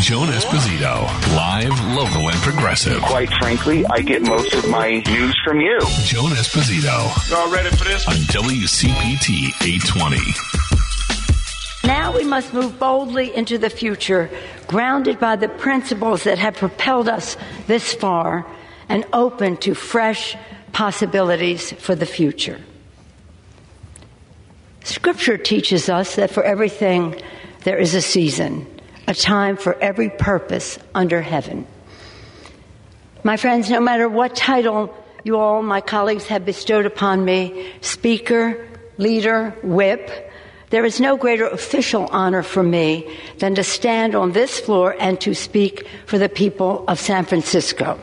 Joan Esposito, live, local, and progressive. Quite frankly, I get most of my news from you. Joan Esposito. Y'all ready for this? On WCPT 820. Now we must move boldly into the future, grounded by the principles that have propelled us this far and open to fresh possibilities for the future. Scripture teaches us that for everything there is a season, a time for every purpose under heaven. My friends, no matter what title you all, my colleagues, have bestowed upon me speaker, leader, whip there is no greater official honor for me than to stand on this floor and to speak for the people of San Francisco.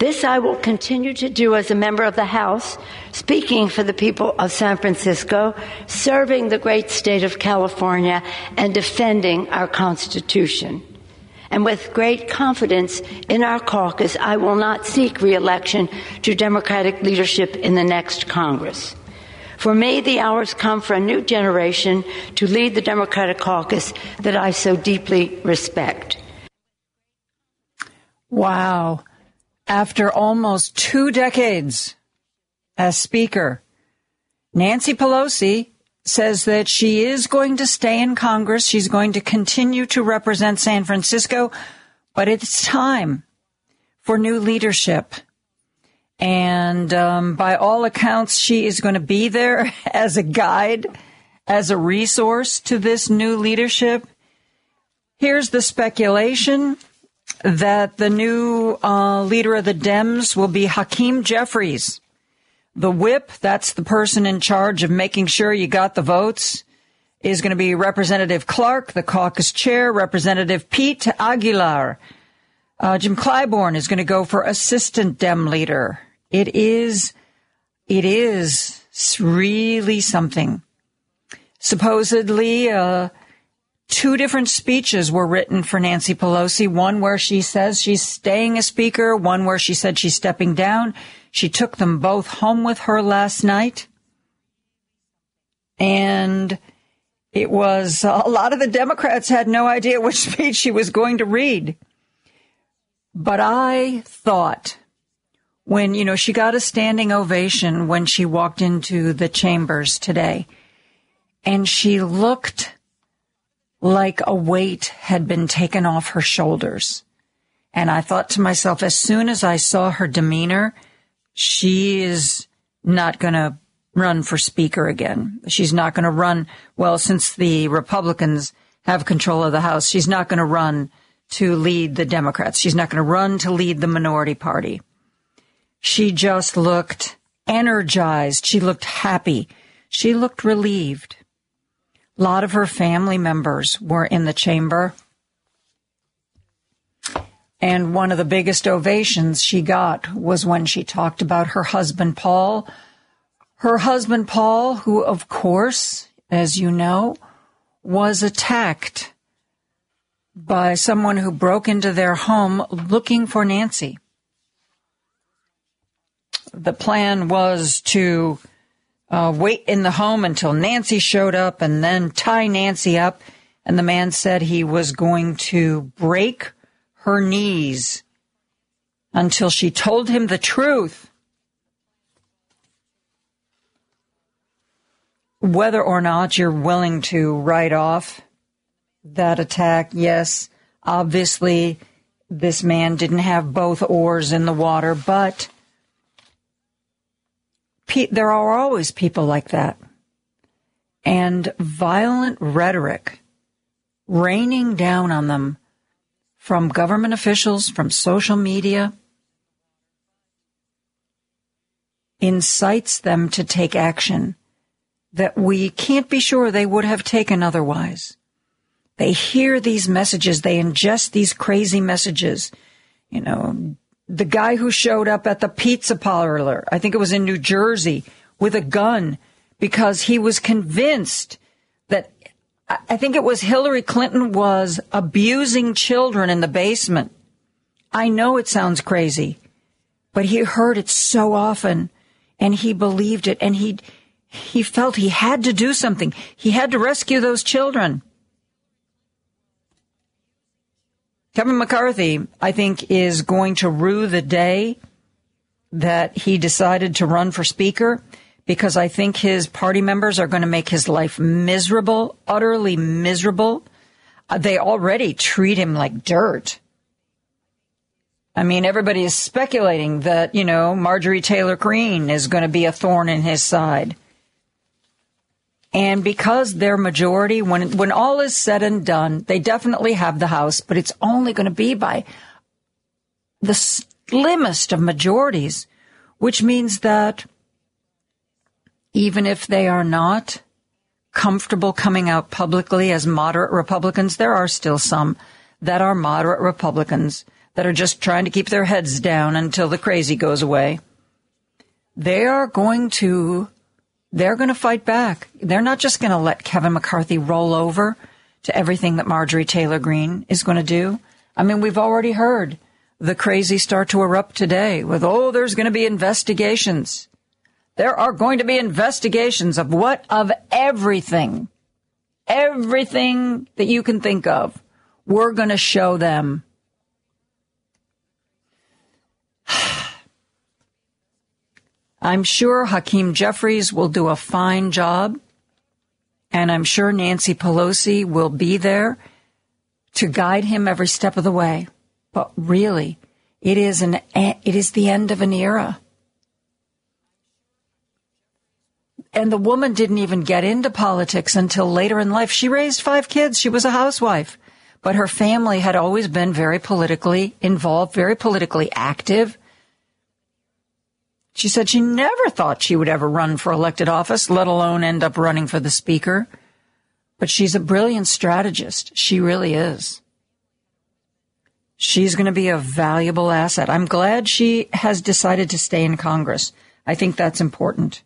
This I will continue to do as a member of the House, speaking for the people of San Francisco, serving the great state of California, and defending our Constitution. And with great confidence in our caucus, I will not seek reelection to Democratic leadership in the next Congress. For me, the hours come for a new generation to lead the Democratic caucus that I so deeply respect. Wow after almost two decades as Speaker. Nancy Pelosi says that she is going to stay in Congress. She's going to continue to represent San Francisco, but it's time for new leadership. And um, by all accounts, she is going to be there as a guide, as a resource to this new leadership. Here's the speculation that the new uh, leader of the Dems will be Hakeem Jeffries. The whip, that's the person in charge of making sure you got the votes, is going to be Representative Clark, the caucus chair, Representative Pete Aguilar. Uh, Jim Clyburn is going to go for assistant Dem leader. It is, it is really something. Supposedly, uh, Two different speeches were written for Nancy Pelosi. One where she says she's staying a speaker, one where she said she's stepping down. She took them both home with her last night. And it was a lot of the Democrats had no idea which speech she was going to read. But I thought when, you know, she got a standing ovation when she walked into the chambers today and she looked like a weight had been taken off her shoulders. And I thought to myself, as soon as I saw her demeanor, she is not going to run for speaker again. She's not going to run. Well, since the Republicans have control of the House, she's not going to run to lead the Democrats. She's not going to run to lead the minority party. She just looked energized. She looked happy. She looked relieved. A lot of her family members were in the chamber. And one of the biggest ovations she got was when she talked about her husband, Paul. Her husband, Paul, who, of course, as you know, was attacked by someone who broke into their home looking for Nancy. The plan was to uh, wait in the home until Nancy showed up and then tie Nancy up. And the man said he was going to break her knees until she told him the truth. Whether or not you're willing to write off that attack, yes, obviously this man didn't have both oars in the water, but pe- there are always people like that. And violent rhetoric raining down on them from government officials, from social media, incites them to take action that we can't be sure they would have taken otherwise. They hear these messages, they ingest these crazy messages, you know, the guy who showed up at the pizza parlor, I think it was in New Jersey, with a gun because he was convinced that I think it was Hillary Clinton was abusing children in the basement. I know it sounds crazy, but he heard it so often and he believed it and he he felt he had to do something. He had to rescue those children. Kevin McCarthy, I think, is going to rue the day that he decided to run for speaker because I think his party members are going to make his life miserable, utterly miserable. Uh, they already treat him like dirt. I mean, everybody is speculating that, you know, Marjorie Taylor Greene is going to be a thorn in his side. And because they're majority, when, when all is said and done, they definitely have the House, but it's only going to be by the slimmest of majorities, which means that even if they are not comfortable coming out publicly as moderate Republicans, there are still some that are moderate Republicans that are just trying to keep their heads down until the crazy goes away. They are going to, they're going to fight back. They're not just going to let Kevin McCarthy roll over to everything that Marjorie Taylor Greene is going to do. I mean, we've already heard the crazy start to erupt today with, oh, there's going to be investigations. There are going to be investigations of what? Of everything. Everything that you can think of. We're going to show them. I'm sure Hakeem Jeffries will do a fine job. And I'm sure Nancy Pelosi will be there to guide him every step of the way. But really, it is an, it is the end of an era. and the woman didn't even get into politics until later in life. She raised five kids. She was a housewife, but her family had always been very politically involved, very politically active. She said she never thought she would ever run for elected office, let alone end up running for the speaker. But she's a brilliant strategist. She really is. She's going to be a valuable asset. I'm glad she has decided to stay in Congress. I think that's important.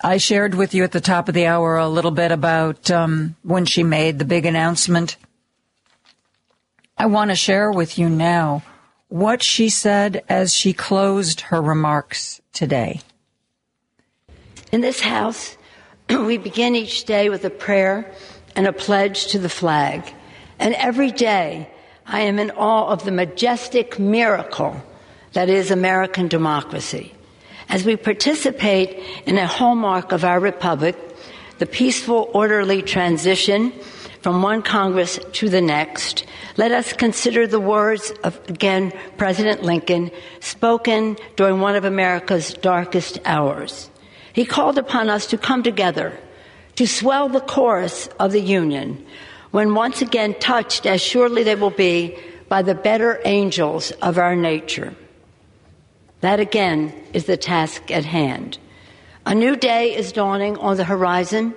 I shared with you at the top of the hour a little bit about um, when she made the big announcement. I want to share with you now what she said as she closed her remarks today. In this house, we begin each day with a prayer and a pledge to the flag. And every day, I am in awe of the majestic miracle that is American democracy as we participate in a hallmark of our republic, the peaceful, orderly transition from one Congress to the next, let us consider the words of, again, President Lincoln, spoken during one of America's darkest hours. He called upon us to come together, to swell the chorus of the Union, when once again touched, as surely they will be, by the better angels of our nature. That again is the task at hand. A new day is dawning on the horizon,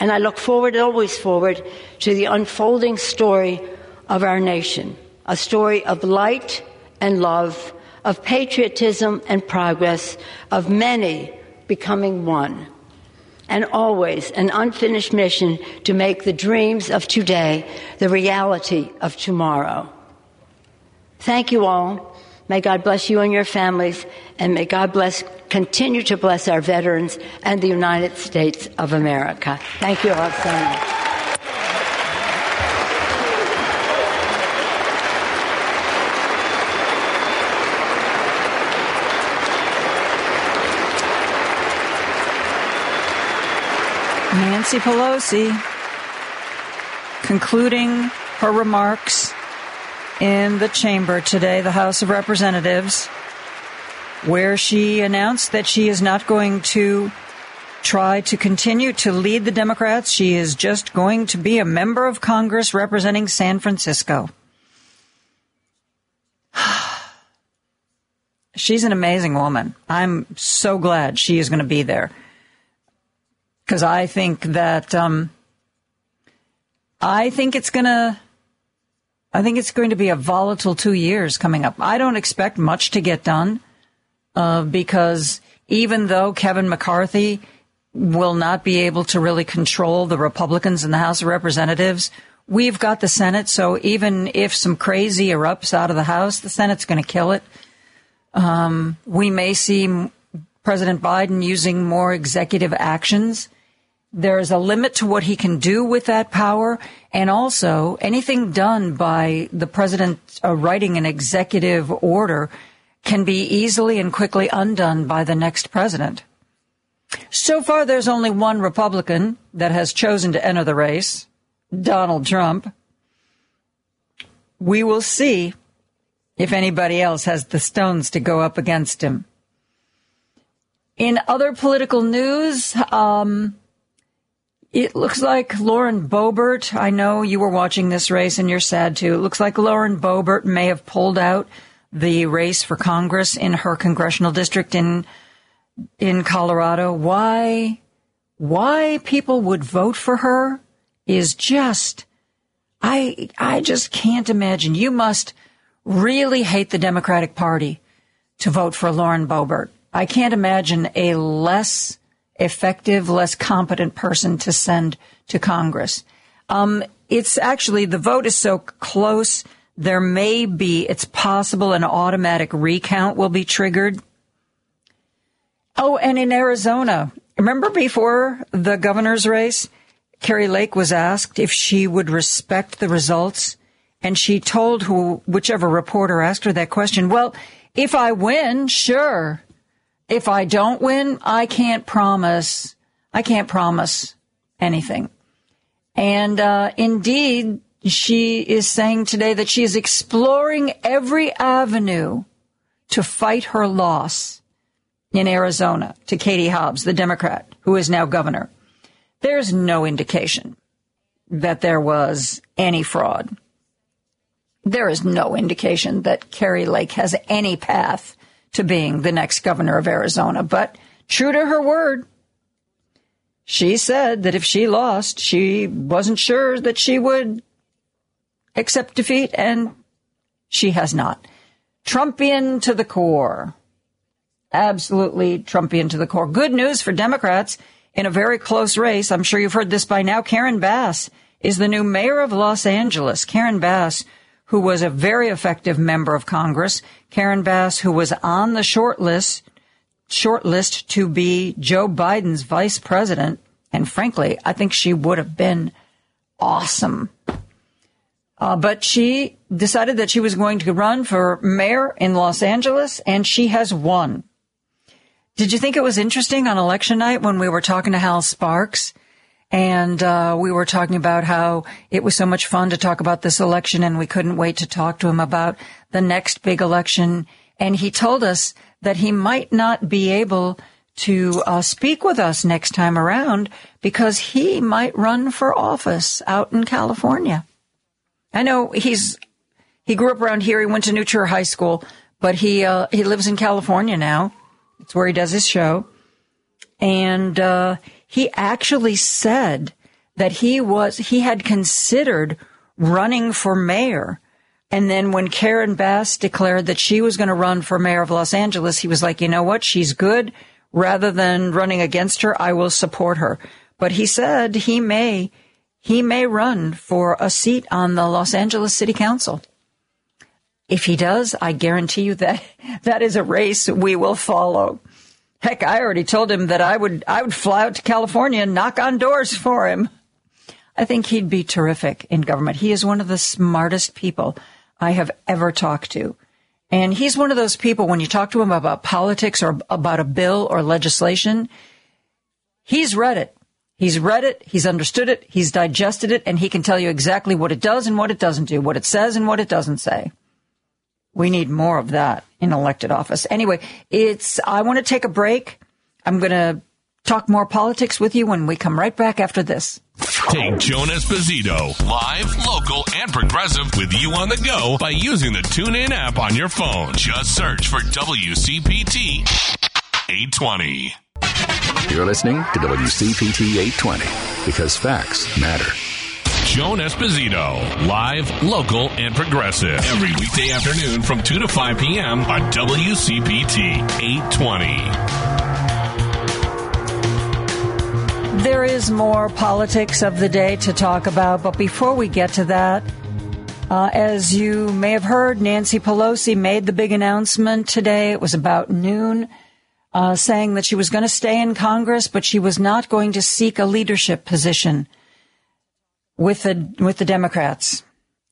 and I look forward, always forward, to the unfolding story of our nation. A story of light and love, of patriotism and progress, of many becoming one. And always an unfinished mission to make the dreams of today the reality of tomorrow. Thank you all. May God bless you and your families, and may God bless, continue to bless our veterans and the United States of America. Thank you all so much. Nancy Pelosi concluding her remarks in the chamber today, the House of Representatives, where she announced that she is not going to try to continue to lead the Democrats. She is just going to be a member of Congress representing San Francisco. She's an amazing woman. I'm so glad she is going to be there. Because I think that, um, I think it's going to I think it's going to be a volatile two years coming up. I don't expect much to get done uh, because even though Kevin McCarthy will not be able to really control the Republicans in the House of Representatives, we've got the Senate. So even if some crazy erupts out of the House, the Senate's going to kill it. Um, we may see President Biden using more executive actions There's a limit to what he can do with that power. And also, anything done by the president uh, writing an executive order can be easily and quickly undone by the next president. So far, there's only one Republican that has chosen to enter the race, Donald Trump. We will see if anybody else has the stones to go up against him. In other political news, um, it looks like Lauren Boebert. I know you were watching this race and you're sad too. It looks like Lauren Boebert may have pulled out the race for Congress in her congressional district in in Colorado. Why why people would vote for her is just I I just can't imagine. You must really hate the Democratic Party to vote for Lauren Boebert. I can't imagine a less effective, less competent person to send to Congress. Um, it's actually the vote is so close. There may be, it's possible an automatic recount will be triggered. Oh, and in Arizona, remember before the governor's race, Kari Lake was asked if she would respect the results. And she told who, whichever reporter asked her that question, well, if I win, sure. If I don't win, I can't promise, I can't promise anything. And, uh, indeed, she is saying today that she is exploring every avenue to fight her loss in Arizona to Katie Hobbs, the Democrat who is now governor. There's no indication that there was any fraud. There is no indication that Kari Lake has any path to being the next governor of Arizona. But true to her word, she said that if she lost, she wasn't sure that she would accept defeat, and she has not. Trumpian to the core. Absolutely Trumpian to the core. Good news for Democrats in a very close race. I'm sure you've heard this by now. Karen Bass is the new mayor of Los Angeles. Karen Bass, who was a very effective member of Congress. Karen Bass, who was on the short list, short list to be Joe Biden's vice president. And frankly, I think she would have been awesome uh, but she decided that she was going to run for mayor in Los Angeles, and she has won. Did you think it was interesting on election night when we were talking to Hal Sparks? And uh, we were talking about how it was so much fun to talk about this election, and we couldn't wait to talk to him about the next big election. And he told us that he might not be able to uh, speak with us next time around because he might run for office out in California. I know he's he grew up around here. He went to New High School, but he uh, he lives in California now. It's where he does his show, and uh, he actually said that he was he had considered running for mayor. And then when Karen Bass declared that she was going to run for mayor of Los Angeles, he was like, you know what? She's good. Rather than running against her, I will support her. But he said he may he may run for a seat on the Los Angeles City Council. If he does, I guarantee you that that is a race we will follow. Heck, I already told him that I would, I would fly out to California and knock on doors for him. I think he'd be terrific in government. He is one of the smartest people I have ever talked to. And he's one of those people when you talk to him about politics or about a bill or legislation, he's read it. He's read it, he's understood it, he's digested it, and he can tell you exactly what it does and what it doesn't do, what it says and what it doesn't say. We need more of that in elected office. Anyway, it's, I want to take a break. I'm going to talk more politics with you when we come right back after this. Take Joan Esposito, live, local, and progressive with you on the go by using the TuneIn app on your phone. Just search for WCPT 820. You're listening to WCPT 820 because facts matter. Joan Esposito, live, local, and progressive. Every weekday afternoon from 2 to 5 p.m. on WCPT 820. There is more politics of the day to talk about, but before we get to that, uh, as you may have heard, Nancy Pelosi made the big announcement today. It was about noon uh, saying that she was going to stay in Congress, but she was not going to seek a leadership position with the with the Democrats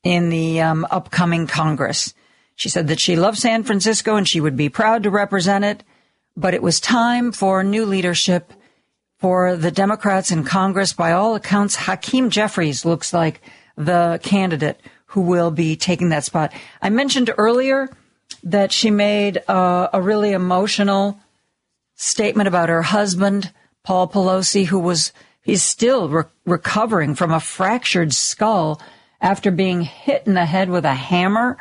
in the um, upcoming Congress. She said that she loved San Francisco and she would be proud to represent it, but it was time for new leadership for the Democrats in Congress. By all accounts, Hakeem Jeffries looks like the candidate who will be taking that spot. I mentioned earlier that she made uh, a really emotional statement about her husband, Paul Pelosi, who was he's still re- recovering from a fractured skull after being hit in the head with a hammer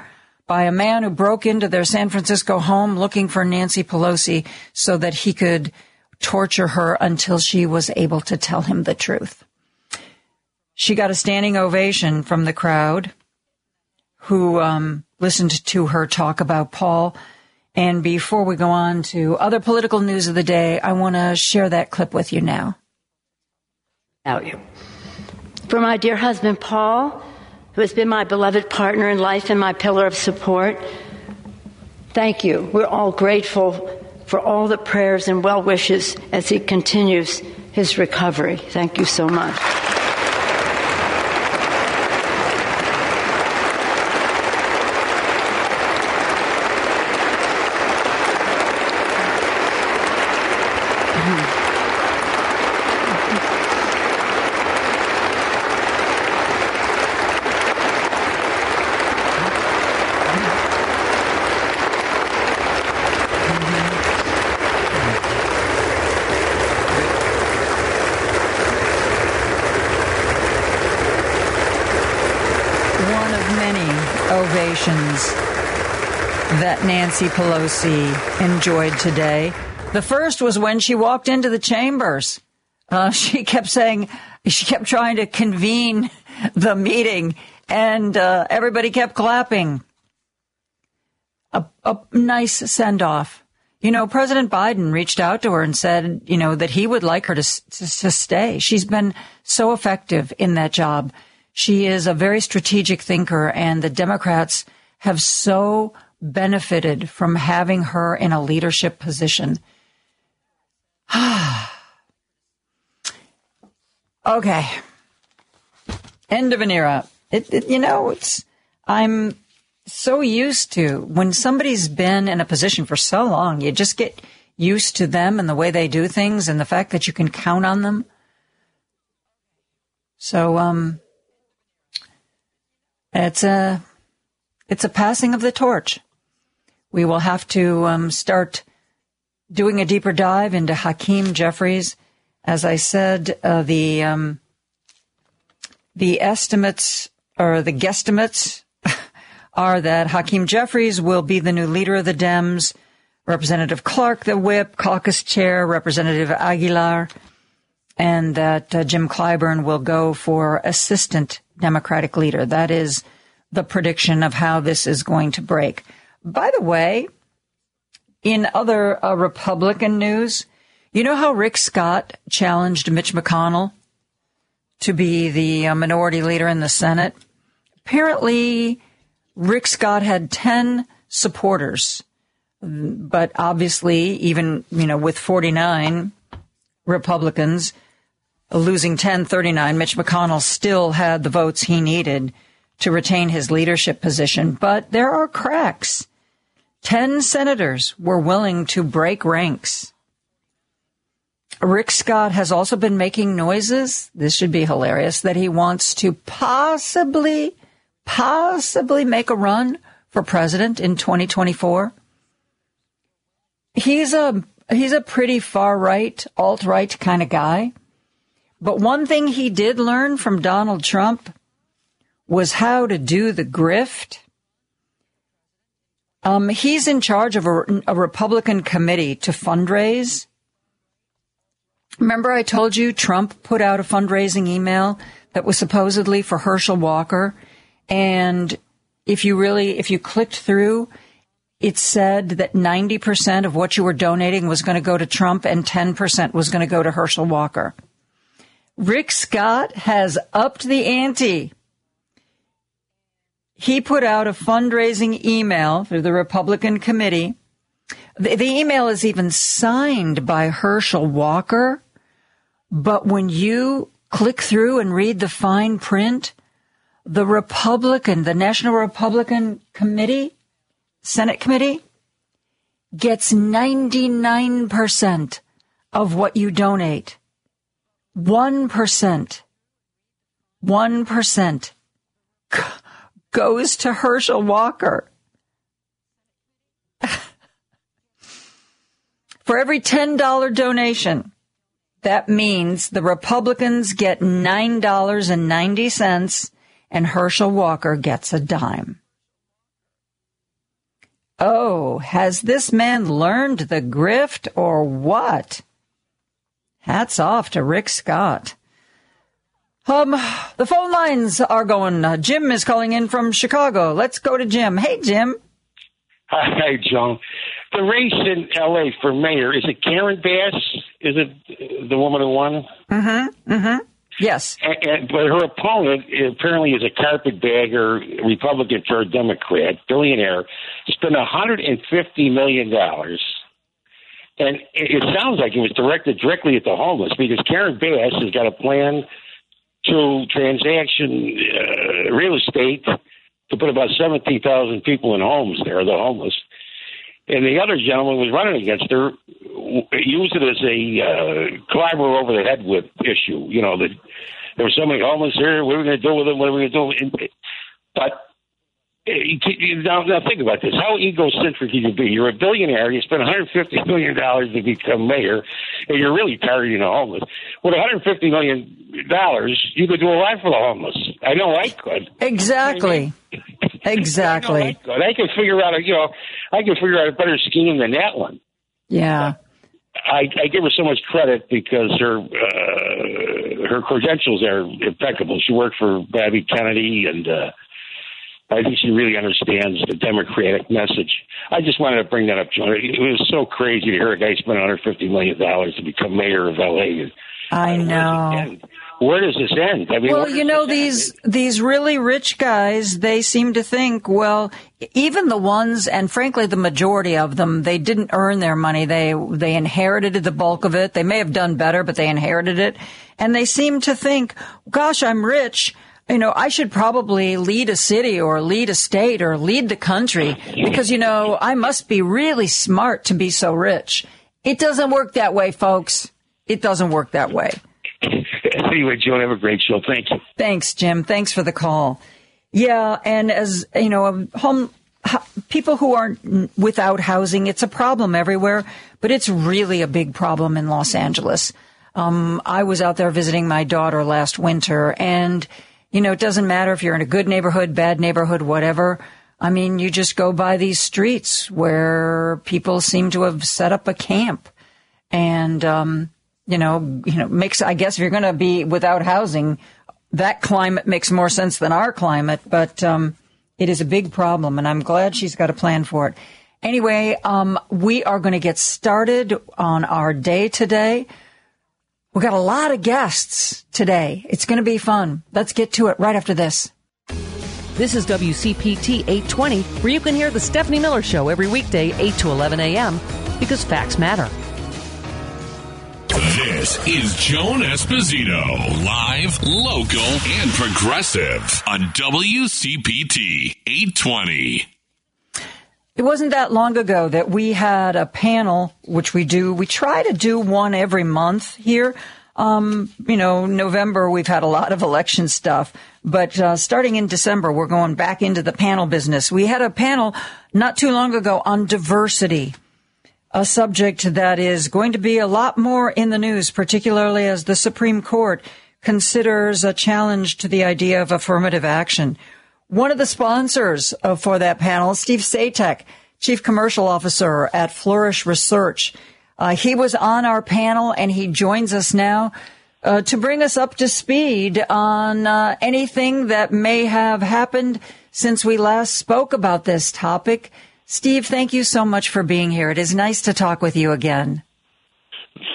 by a man who broke into their San Francisco home looking for Nancy Pelosi so that he could torture her until she was able to tell him the truth. She got a standing ovation from the crowd who um, listened to her talk about Paul. And before we go on to other political news of the day, I want to share that clip with you now. You. For my dear husband, Paul, who has been my beloved partner in life and my pillar of support. Thank you. We're all grateful for all the prayers and well wishes as he continues his recovery. Thank you so much. that Nancy Pelosi enjoyed today. The first was when she walked into the chambers. Uh, she kept saying, she kept trying to convene the meeting and uh, everybody kept clapping. A, a nice send off. You know, President Biden reached out to her and said, you know, that he would like her to, to, to stay. She's been so effective in that job. She is a very strategic thinker and the Democrats have so benefited from having her in a leadership position. okay. End of an era. It, it, you know, it's, I'm so used to when somebody's been in a position for so long, you just get used to them and the way they do things and the fact that you can count on them. So, um, it's a, it's a passing of the torch. We will have to um, start doing a deeper dive into Hakeem Jeffries. As I said, uh, the um, the estimates or the guesstimates are that Hakeem Jeffries will be the new leader of the Dems, Representative Clark the whip, caucus chair, Representative Aguilar, and that uh, Jim Clyburn will go for assistant Democratic leader. That is the prediction of how this is going to break. By the way, in other uh, Republican news, you know how Rick Scott challenged Mitch McConnell to be the uh, minority leader in the Senate? Apparently, Rick Scott had 10 supporters, but obviously, even, you know, with 49 Republicans losing 10 39, Mitch McConnell still had the votes he needed to retain his leadership position. But there are cracks 10 senators were willing to break ranks. Rick Scott has also been making noises. This should be hilarious that he wants to possibly, possibly make a run for president in 2024. He's a, he's a pretty far right, alt right kind of guy. But one thing he did learn from Donald Trump was how to do the grift um, he's in charge of a, a Republican committee to fundraise. Remember, I told you Trump put out a fundraising email that was supposedly for Herschel Walker. And if you really, if you clicked through, it said that 90% of what you were donating was going to go to Trump and 10% was going to go to Herschel Walker. Rick Scott has upped the ante he put out a fundraising email through the Republican committee The, the email is even signed by Herschel Walker, but when you click through and read the fine print, the Republican, the National Republican Committee, Senate Committee, gets 99% of what you donate. 1%. 1% goes to Herschel Walker. For every $10 donation, that means the Republicans get $9.90 and Herschel Walker gets a dime. Oh, has this man learned the grift or what? Hats off to Rick Scott. Um, the phone lines are going. Uh, Jim is calling in from Chicago. Let's go to Jim. Hey, Jim. Hi, John. The race in L.A. for mayor is it Karen Bass? Is it the woman who won? Mm-hmm. Mm-hmm. Yes. And, and, but her opponent apparently is a carpetbagger Republican for a Democrat, billionaire, spent $150 million. And it sounds like it was directed directly at the homeless because Karen Bass has got a plan to transaction uh, real estate to put about 17,000 people in homes there, the homeless. And the other gentleman was running against her, used it as a uh, climber over the head with issue. You know, that there were so many homeless here. What are we going to do with them? What are we going to do? But now, now think about this. How egocentric can you be? You're a billionaire. You spend 150 million dollars to become mayor, and you're really targeting the homeless. With 150 million dollars, you could do a lot for the homeless. I know I could. Exactly. exactly. I, I, could. I can figure out a you know I can figure out a better scheme than that one. Yeah. I, I give her so much credit because her uh, her credentials are impeccable. She worked for Bobby Kennedy and. uh I think she really understands the Democratic message. I just wanted to bring that up, John. It was so crazy to hear a guy spend 150 million dollars to become mayor of L.A. I know. Where does this end? I mean, well, you know these end? these really rich guys. They seem to think, well, even the ones, and frankly, the majority of them, they didn't earn their money. They they inherited the bulk of it. They may have done better, but they inherited it, and they seem to think, gosh, I'm rich you know, I should probably lead a city or lead a state or lead the country because, you know, I must be really smart to be so rich. It doesn't work that way, folks. It doesn't work that way. anyway, Joan, have a great show. Thank you. Thanks, Jim. Thanks for the call. Yeah. And as, you know, home, people who aren't without housing, it's a problem everywhere, but it's really a big problem in Los Angeles. Um, I was out there visiting my daughter last winter and you know, it doesn't matter if you're in a good neighborhood, bad neighborhood, whatever. I mean, you just go by these streets where people seem to have set up a camp and, um, you know, you know, makes, I guess if you're going to be without housing, that climate makes more sense than our climate, but, um, it is a big problem and I'm glad she's got a plan for it. Anyway, um, we are going to get started on our day today. We've got a lot of guests today. It's going to be fun. Let's get to it right after this. This is WCPT 820, where you can hear the Stephanie Miller Show every weekday, 8 to 11 a.m., because facts matter. This is Joan Esposito, live, local, and progressive on WCPT 820. It wasn't that long ago that we had a panel, which we do. We try to do one every month here. Um, you know, November we've had a lot of election stuff, but uh, starting in December we're going back into the panel business. We had a panel not too long ago on diversity, a subject that is going to be a lot more in the news, particularly as the Supreme Court considers a challenge to the idea of affirmative action. One of the sponsors for that panel, Steve Saitek, Chief Commercial Officer at Flourish Research. Uh, he was on our panel and he joins us now uh, to bring us up to speed on uh, anything that may have happened since we last spoke about this topic. Steve, thank you so much for being here. It is nice to talk with you again.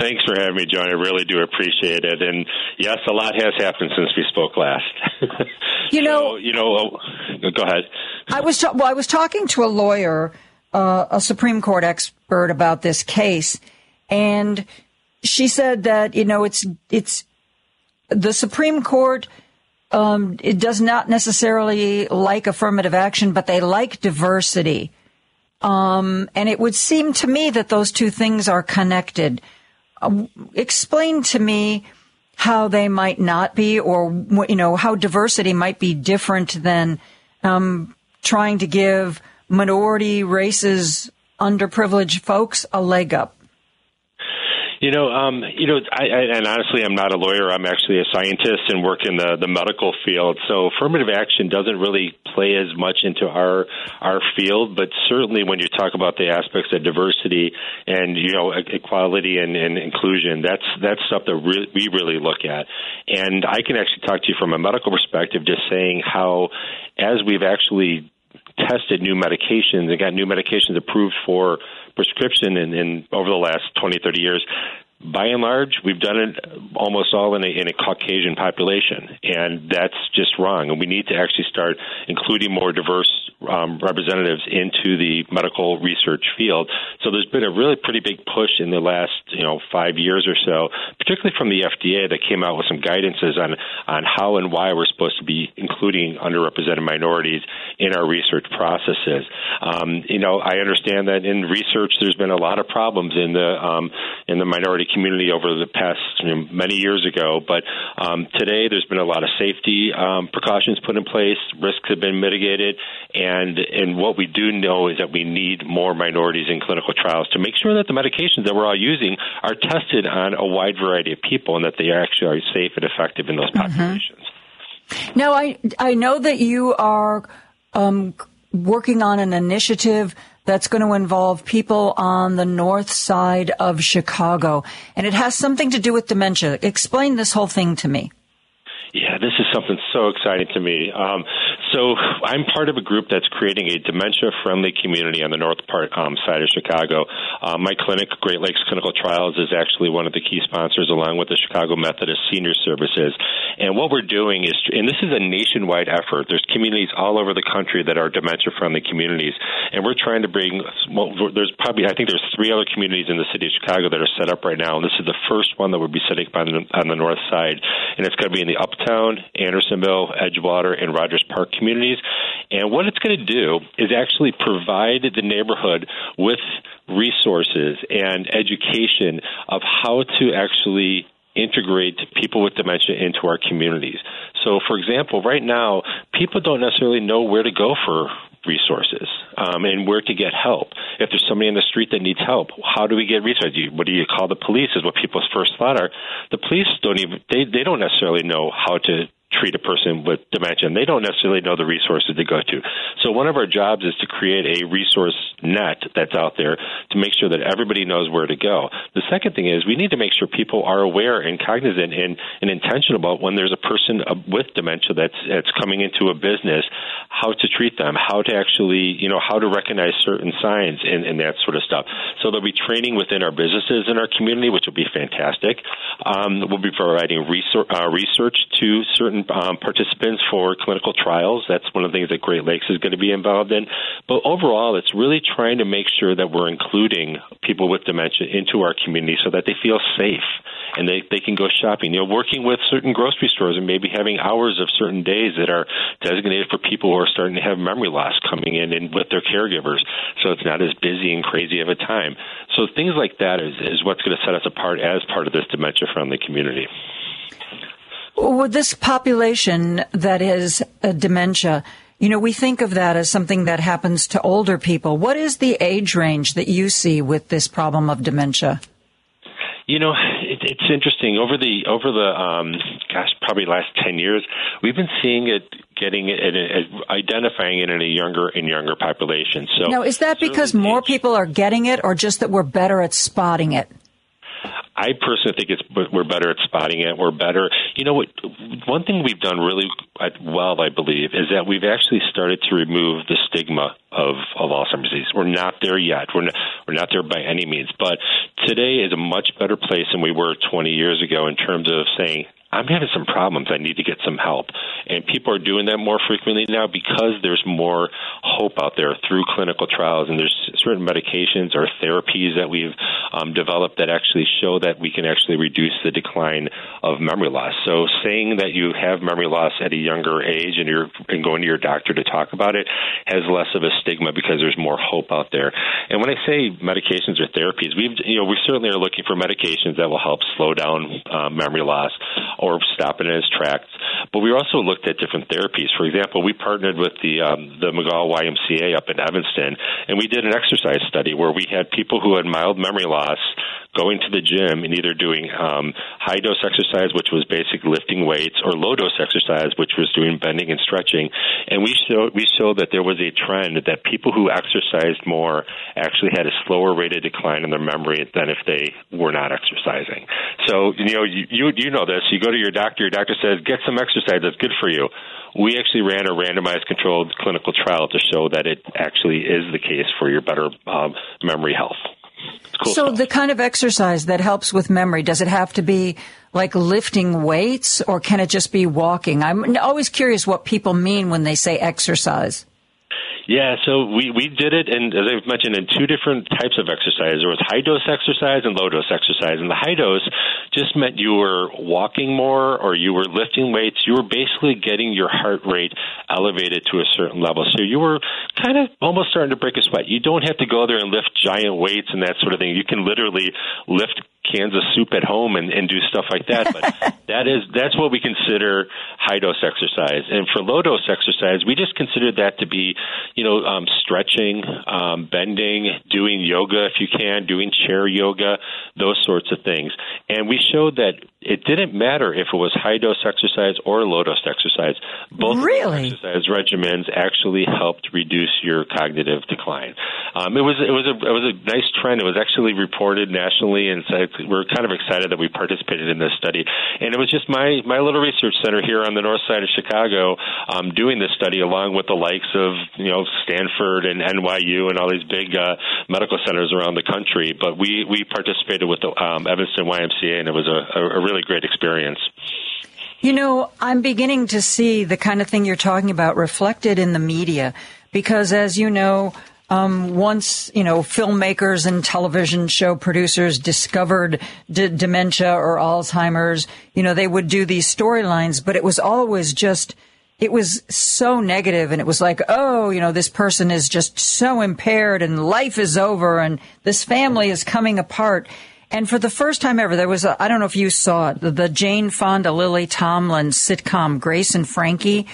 Thanks for having me, John. I really do appreciate it. And yes, a lot has happened since we spoke last. you know, so, you know, oh, go ahead. I was ta- well. I was talking to a lawyer, uh, a Supreme Court expert about this case, and she said that you know it's it's the Supreme Court. Um, it does not necessarily like affirmative action, but they like diversity. Um, and it would seem to me that those two things are connected. Explain to me how they might not be, or you know how diversity might be different than um, trying to give minority races, underprivileged folks a leg up. You know, um, you know, I, I, and honestly, I'm not a lawyer. I'm actually a scientist and work in the the medical field. So affirmative action doesn't really play as much into our our field, but certainly when you talk about the aspects of diversity and you know equality and, and inclusion, that's that's stuff that re- we really look at. And I can actually talk to you from a medical perspective, just saying how as we've actually tested new medications and got new medications approved for prescription in, in over the last 20, 30 years, by and large, we've done it almost all in a, in a Caucasian population, and that's just wrong. And we need to actually start including more diverse um, representatives into the medical research field. So there's been a really pretty big push in the last you know five years or so, particularly from the FDA that came out with some guidances on on how and why we're supposed to be including underrepresented minorities in our research processes. Um, you know, I understand that in research there's been a lot of problems in the um, in the minority community over the past you know, many years ago, but um, today there's been a lot of safety um, precautions put in place, risks have been mitigated, and and and what we do know is that we need more minorities in clinical trials to make sure that the medications that we're all using are tested on a wide variety of people and that they actually are safe and effective in those mm-hmm. populations. Mm-hmm. Now, I I know that you are um, working on an initiative that's going to involve people on the north side of Chicago, and it has something to do with dementia. Explain this whole thing to me. Yeah, this is something so exciting to me. Um, so I'm part of a group that's creating a dementia-friendly community on the north part um, side of Chicago. Uh, my clinic, Great Lakes Clinical Trials, is actually one of the key sponsors, along with the Chicago Methodist Senior Services. And what we're doing is, and this is a nationwide effort. There's communities all over the country that are dementia-friendly communities, and we're trying to bring. Well, there's probably I think there's three other communities in the city of Chicago that are set up right now, and this is the first one that will be setting up on the, on the north side, and it's going to be in the Uptown, Andersonville, Edgewater, and Rogers Park communities. And what it's going to do is actually provide the neighborhood with resources and education of how to actually integrate people with dementia into our communities. So, for example, right now, people don't necessarily know where to go for resources um, and where to get help. If there's somebody in the street that needs help, how do we get resources? What do you call the police? Is what people's first thought are. The police don't even they they don't necessarily know how to treat a person with dementia. And they don't necessarily know the resources to go to. So one of our jobs is to create a resource net that's out there to make sure that everybody knows where to go. The second thing is we need to make sure people are aware and cognizant and, and intentional about when there's a person with dementia that's, that's coming into a business, how to treat them, how to actually, you know, how to recognize certain signs and, and that sort of stuff. So there'll be training within our businesses in our community, which will be fantastic. Um, we'll be providing research, uh, research to certain um, participants for clinical trials. That's one of the things that Great Lakes is going to be involved in. But overall, it's really trying to make sure that we're including people with dementia into our community so that they feel safe and they, they can go shopping. You know, working with certain grocery stores and maybe having hours of certain days that are designated for people who are starting to have memory loss coming in and with their caregivers. So it's not as busy and crazy of a time. So things like that is, is what's going to set us apart as part of this dementia friendly community. With this population that is uh, dementia, you know, we think of that as something that happens to older people. What is the age range that you see with this problem of dementia? You know, it, it's interesting. Over the over the um, gosh, probably last ten years, we've been seeing it getting it, identifying it in a younger and younger population. So now, is that because more people are getting it, or just that we're better at spotting it? I personally think it's we're better at spotting it. We're better. You know what? One thing we've done really well, I believe, is that we've actually started to remove the stigma of of Alzheimer's disease. We're not there yet. We're not, we're not there by any means. But today is a much better place than we were 20 years ago in terms of saying I'm having some problems. I need to get some help. And people are doing that more frequently now because there's more hope out there through clinical trials and there's certain medications or therapies that we've um, developed that actually show that we can actually reduce the decline of memory loss. So saying that you have memory loss at a younger age and you're and going to your doctor to talk about it has less of a stigma because there's more hope out there. And when I say medications or therapies, we've you know we certainly are looking for medications that will help slow down uh, memory loss or stop it in its tracks. But we also looked at different therapies. For example, we partnered with the um, the McGaw YMCA up in Evanston, and we did an exercise study where we had people who had mild memory loss going to the gym and either doing um, high dose exercise, which was basic lifting weights, or low dose exercise, which was doing bending and stretching. And we showed we showed that there was a trend that people who exercised more actually had a slower rate of decline in their memory than if they were not exercising. So you know you you know this. You go to your doctor. Your doctor says get some exercise. That's good for you. We actually ran a randomized controlled clinical trial to show that it actually is the case for your better um, memory health. Cool so stuff. the kind of exercise that helps with memory, does it have to be like lifting weights or can it just be walking? I'm always curious what people mean when they say exercise. Yeah, so we, we did it, and as I've mentioned, in two different types of exercise. There was high dose exercise and low dose exercise. And the high dose just meant you were walking more or you were lifting weights. You were basically getting your heart rate elevated to a certain level. So you were kind of almost starting to break a sweat. You don't have to go there and lift giant weights and that sort of thing. You can literally lift cans of soup at home and, and do stuff like that. But that is that's what we consider high dose exercise. And for low dose exercise, we just consider that to be, you know, um, stretching, um, bending, doing yoga if you can, doing chair yoga, those sorts of things. And we showed that it didn't matter if it was high dose exercise or low dose exercise. Both really? exercise regimens actually helped reduce your cognitive decline. Um, it was it was a it was a nice trend. It was actually reported nationally, and so we're kind of excited that we participated in this study. And it was just my my little research center here on the north side of Chicago um, doing this study along with the likes of you know Stanford and NYU and all these big uh, medical centers around the country. But we we participated with the um, Evanston YMCA, and it was a, a really great experience. You know, I'm beginning to see the kind of thing you're talking about reflected in the media because, as you know, um, once you know filmmakers and television show producers discovered d- dementia or Alzheimer's, you know they would do these storylines, but it was always just it was so negative and it was like, oh, you know, this person is just so impaired and life is over and this family is coming apart. And for the first time ever, there was I don't know if you saw it, the, Jane Fonda, Lily Tomlin sitcom Grace and Frankie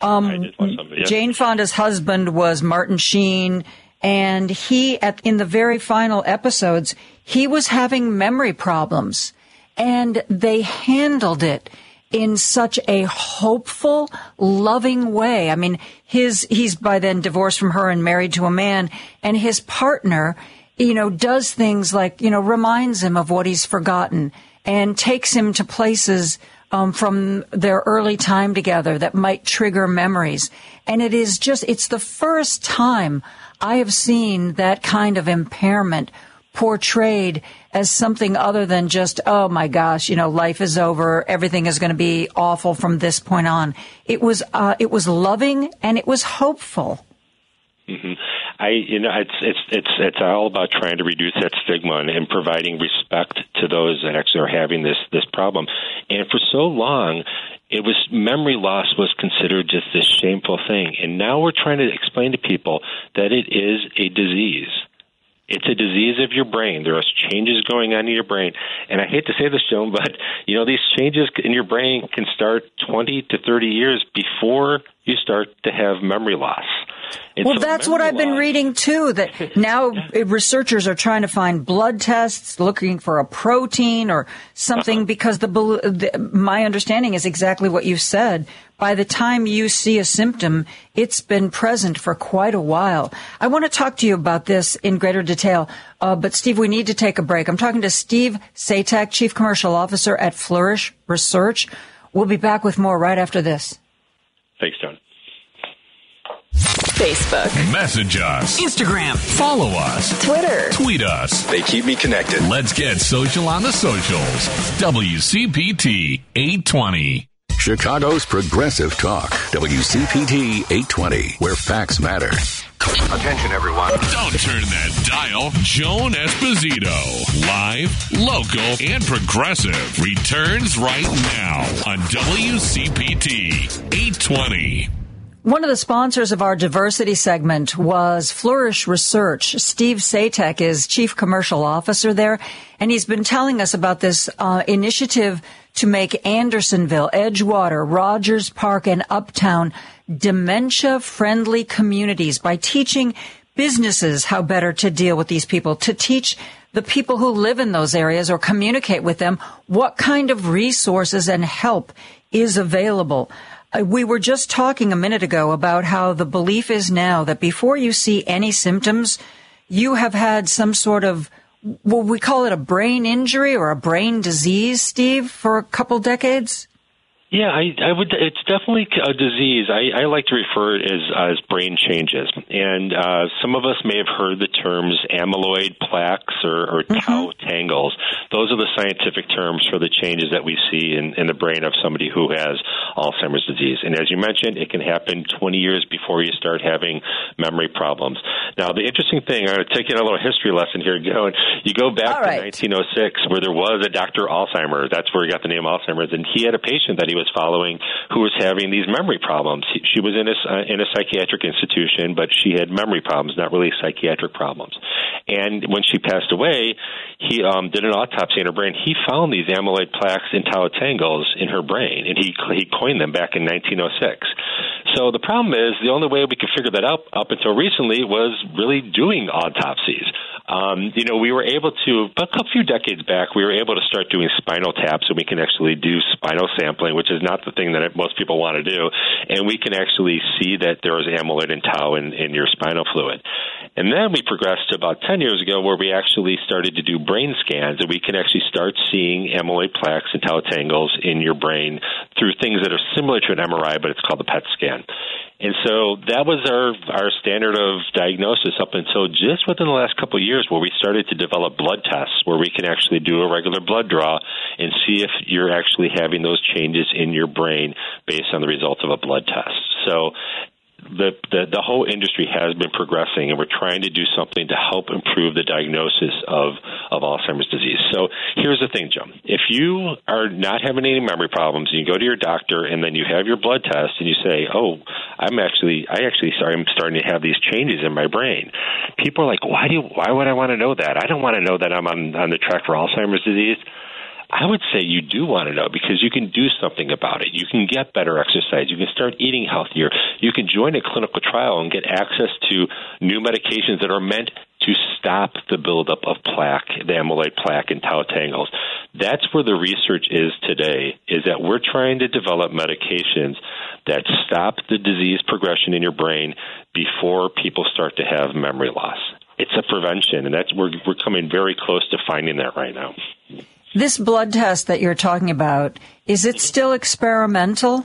um, Jane Fonda's husband was Martin Sheen, and he, at, in the very final episodes, he was having memory problems, and they handled it in such a hopeful, loving way. I mean, his, he's by then divorced from her and married to a man, and his partner, you know, does things like, you know, reminds him of what he's forgotten and takes him to places um, from their early time together that might trigger memories. And it is just, it's the first time I have seen that kind of impairment portrayed as something other than just, oh my gosh, you know, life is over, everything is going to be awful from this point on. It was, uh, it was loving and it was hopeful. Mm-hmm. I, you know, it's it's it's it's all about trying to reduce that stigma and, and providing respect to those that actually are having this this problem. And for so long, it was memory loss was considered just this shameful thing, and now we're trying to explain to people that it is a disease. It's a disease of your brain. There are changes going on in your brain. And I hate to say this, Joan, but you know, these changes in your brain can start 20 to 30 years before you start to have memory loss. Well, so that's what I've been reading too. That now researchers are trying to find blood tests looking for a protein or something uh-huh. because the, the, my understanding is exactly what you said by the time you see a symptom, it's been present for quite a while. I want to talk to you about this in greater detail, uh, but Steve, we need to take a break. I'm talking to Steve Satek, Chief Commercial Officer at Flourish Research. We'll be back with more right after this. Thanks, Joan. Facebook. Message us. Instagram. Follow us. Twitter. Tweet us. They keep me connected. Let's get social on the socials. WCPT 820. Chicago's Progressive Talk, WCPT 820, where facts matter. Attention, everyone. Don't turn that dial. Joan Esposito, live, local, and progressive, returns right now on WCPT 820. One of the sponsors of our diversity segment was Flourish Research. Steve Satek is chief commercial officer there, and he's been telling us about this uh, initiative to make Andersonville, Edgewater, Rogers Park, and Uptown dementia friendly communities by teaching businesses how better to deal with these people, to teach the people who live in those areas or communicate with them what kind of resources and help is available. Uh, we were just talking a minute ago about how the belief is now that before you see any symptoms, you have had some sort of well, we call it a brain injury or a brain disease, Steve, for a couple decades? Yeah, I, I would. It's definitely a disease. I, I like to refer it as as brain changes, and uh, some of us may have heard the terms amyloid plaques or, or mm-hmm. tau tangles. Those are the scientific terms for the changes that we see in, in the brain of somebody who has Alzheimer's disease. And as you mentioned, it can happen 20 years before you start having memory problems. Now, the interesting thing, I'm going to take you on a little history lesson here. Going, you go back right. to 1906, where there was a Dr. Alzheimer. That's where he got the name Alzheimer's, and he had a patient that he was following who was having these memory problems. She was in a uh, in a psychiatric institution, but she had memory problems, not really psychiatric problems. And when she passed away, he um, did an autopsy in her brain. He found these amyloid plaques and tau tangles in her brain, and he he coined them back in 1906. So the problem is the only way we could figure that out up until recently was really doing autopsies. Um, you know, we were able to, a few decades back, we were able to start doing spinal taps, and we can actually do spinal sampling, which is not the thing that most people want to do. And we can actually see that there is amyloid and tau in, in your spinal fluid. And then we progressed to about 10 years ago where we actually started to do brain scans, and we can actually start seeing amyloid plaques and tau tangles in your brain through things that are similar to an MRI, but it's called the PET scan. And so that was our, our standard of diagnosis up until just within the last couple of years where we started to develop blood tests where we can actually do a regular blood draw and see if you're actually having those changes in your brain based on the results of a blood test. So the, the the whole industry has been progressing, and we're trying to do something to help improve the diagnosis of of Alzheimer's disease. So here's the thing, Jim: if you are not having any memory problems, and you go to your doctor, and then you have your blood test, and you say, "Oh, I'm actually I actually sorry, I'm starting to have these changes in my brain," people are like, "Why do you, why would I want to know that? I don't want to know that I'm on on the track for Alzheimer's disease." I would say you do want to know because you can do something about it. You can get better exercise. You can start eating healthier. You can join a clinical trial and get access to new medications that are meant to stop the buildup of plaque, the amyloid plaque and tau tangles. That's where the research is today, is that we're trying to develop medications that stop the disease progression in your brain before people start to have memory loss. It's a prevention, and that's we're, we're coming very close to finding that right now. This blood test that you're talking about, is it still experimental?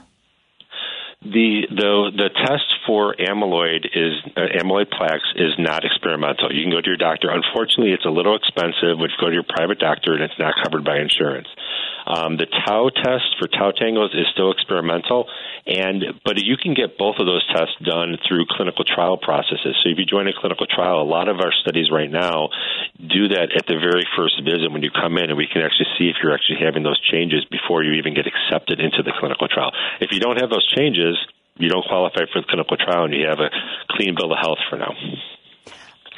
The the the test for amyloid is uh, amyloid plaques is not experimental. You can go to your doctor. Unfortunately, it's a little expensive. Would go to your private doctor, and it's not covered by insurance. Um, the tau test for tau tangles is still experimental, and but you can get both of those tests done through clinical trial processes. So if you join a clinical trial, a lot of our studies right now do that at the very first visit when you come in, and we can actually see if you're actually having those changes before you even get accepted into the clinical trial. If you don't have those changes, you don't qualify for the clinical trial, and you have a clean bill of health for now.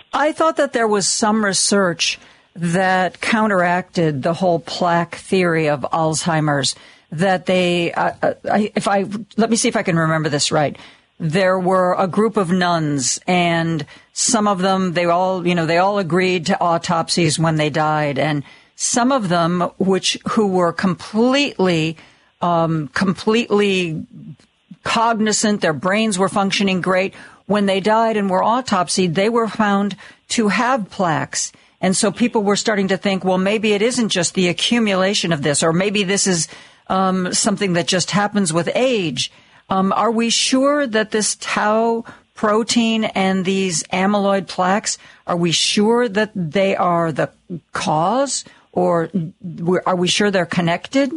I thought that there was some research that counteracted the whole plaque theory of Alzheimer's. That they, uh, uh, if I let me see if I can remember this right. There were a group of nuns, and some of them, they all, you know, they all agreed to autopsies when they died, and some of them, which who were completely, um, completely cognizant, their brains were functioning great. When they died and were autopsied, they were found to have plaques. And so people were starting to think, well, maybe it isn't just the accumulation of this, or maybe this is um, something that just happens with age. Um, are we sure that this tau protein and these amyloid plaques, are we sure that they are the cause, or are we sure they're connected?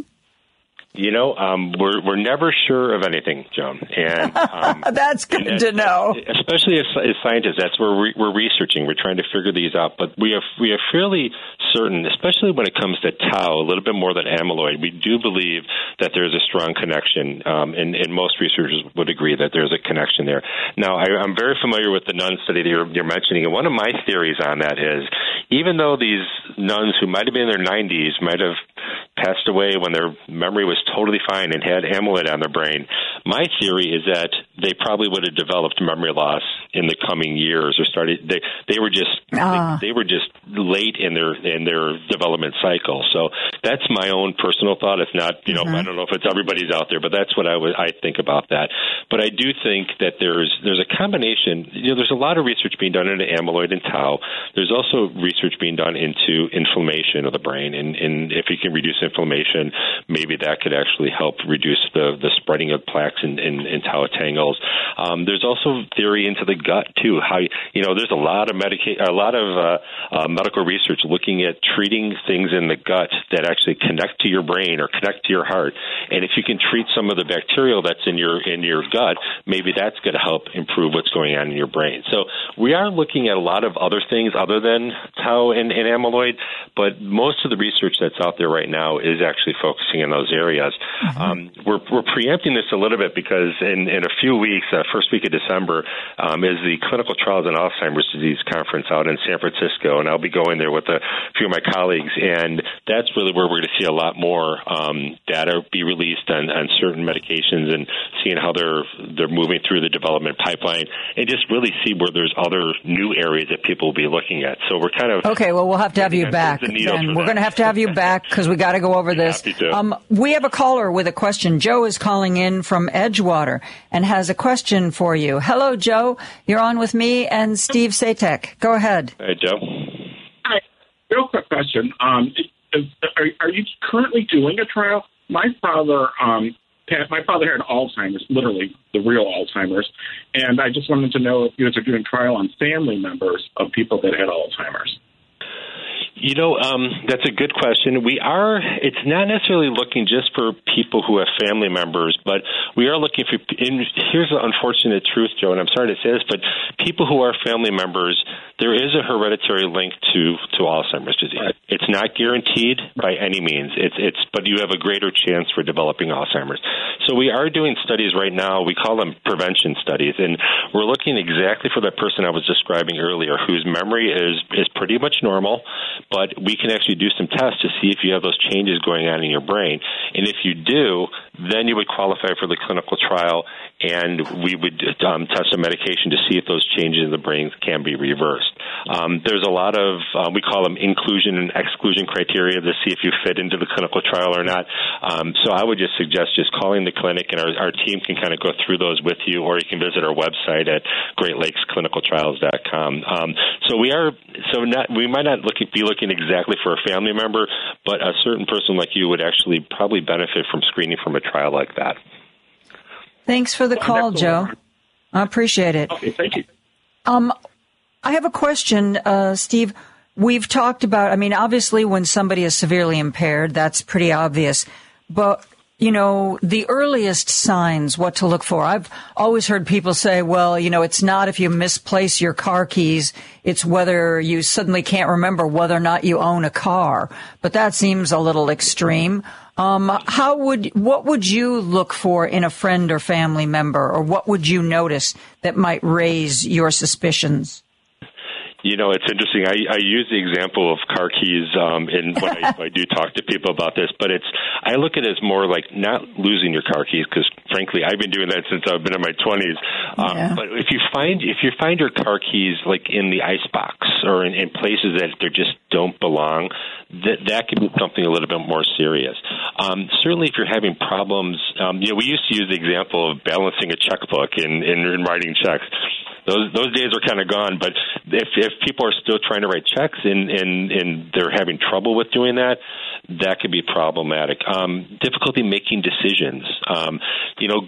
You know, um, we're we're never sure of anything, Joan, and um, that's good and to know. Especially as, as scientists, that's where we, we're researching. We're trying to figure these out, but we are we are fairly certain, especially when it comes to tau, a little bit more than amyloid. We do believe that there's a strong connection, um, and, and most researchers would agree that there's a connection there. Now, I, I'm very familiar with the nun study that you're, you're mentioning, and one of my theories on that is, even though these nuns who might have been in their 90s might have passed away when their memory was totally fine and had amyloid on their brain. My theory is that they probably would have developed memory loss in the coming years or started they they were just Ah. they, they were just late in their in their development cycle. So that's my own personal thought. It's not, you know, I don't know if it's everybody's out there, but that's what I would I think about that. But I do think that there's there's a combination. You know, there's a lot of research being done into amyloid and tau. There's also research being done into inflammation of the brain, and, and if you can reduce inflammation, maybe that could actually help reduce the the spreading of plaques and, and, and tau tangles. Um, there's also theory into the gut too. How you know, there's a lot of medica- a lot of uh, uh, medical research looking at treating things in the gut that actually connect to your brain or connect to your heart. And if you can treat some of the bacterial that's in your in your gut, maybe that's going to help improve what's going on in your brain. So we are looking at a lot of other things other than tau and, and amyloid, but most of the research that's out there right now is actually focusing in those areas. Um, we're we're preempting this a little bit because in in a few weeks, uh, first week of December, um, is the Clinical Trials on Alzheimer's Disease conference out in San Francisco, and I'll be going there with a few of my colleagues, and that's really where we're going to see a lot more um, data be released on, on certain medications and seeing how they're they're moving through the development pipeline, and just really see where there's other new areas that people will be looking at. So we're kind of Okay, well, we'll have to have you back. Then we're going to have to have you back because we got to go over this. Um, we have a caller with a question. Joe is calling in from Edgewater and has a question for you. Hello, Joe. You're on with me and Steve Satek. Go ahead. Hey, Joe. Hi. Real quick question. Um, is, are, are you currently doing a trial? My father, um, had, my father had Alzheimer's, literally the real Alzheimer's, and I just wanted to know if you guys are doing trial on family members of people that had Alzheimer's. You know, um, that's a good question. We are, it's not necessarily looking just for people who have family members, but we are looking for, and here's the unfortunate truth, Joe, and I'm sorry to say this, but people who are family members, there is a hereditary link to, to Alzheimer's disease. It's not guaranteed by any means. It's, it's, but you have a greater chance for developing Alzheimer's. So we are doing studies right now. We call them prevention studies, and we're looking exactly for that person I was describing earlier, whose memory is is pretty much normal, but we can actually do some tests to see if you have those changes going on in your brain. And if you do, then you would qualify for the clinical trial, and we would um, test a medication to see if those changes in the brain can be reversed. Um, there's a lot of uh, we call them inclusion and exclusion criteria to see if you fit into the clinical trial or not. Um, so I would just suggest just calling the clinic, and our, our team can kind of go through those with you, or you can visit our website at GreatLakesClinicalTrials.com. Um, so we are so not we might not look be looking exactly for a family member, but a certain person like you would actually probably benefit from screening from a trial like that. Thanks for the call, Joe. I appreciate it. Okay, thank you. Um, I have a question, uh, Steve. We've talked about, I mean, obviously when somebody is severely impaired, that's pretty obvious. But, you know, the earliest signs, what to look for. I've always heard people say, well, you know, it's not if you misplace your car keys, it's whether you suddenly can't remember whether or not you own a car. But that seems a little extreme. Um, how would, what would you look for in a friend or family member, or what would you notice that might raise your suspicions? You know, it's interesting. I, I use the example of car keys um, in when I, I do talk to people about this, but it's I look at it as more like not losing your car keys because, frankly, I've been doing that since I've been in my twenties. Um, Yeah. But if you find if you find your car keys like in the icebox or in, in places that they just don't belong, that that could be something a little bit more serious. Um, certainly, if you're having problems, um, you know, we used to use the example of balancing a checkbook in, in, in writing checks those those days are kind of gone. But if if people are still trying to write checks and and and they're having trouble with doing that, that could be problematic. Um, difficulty making decisions. Um, you know.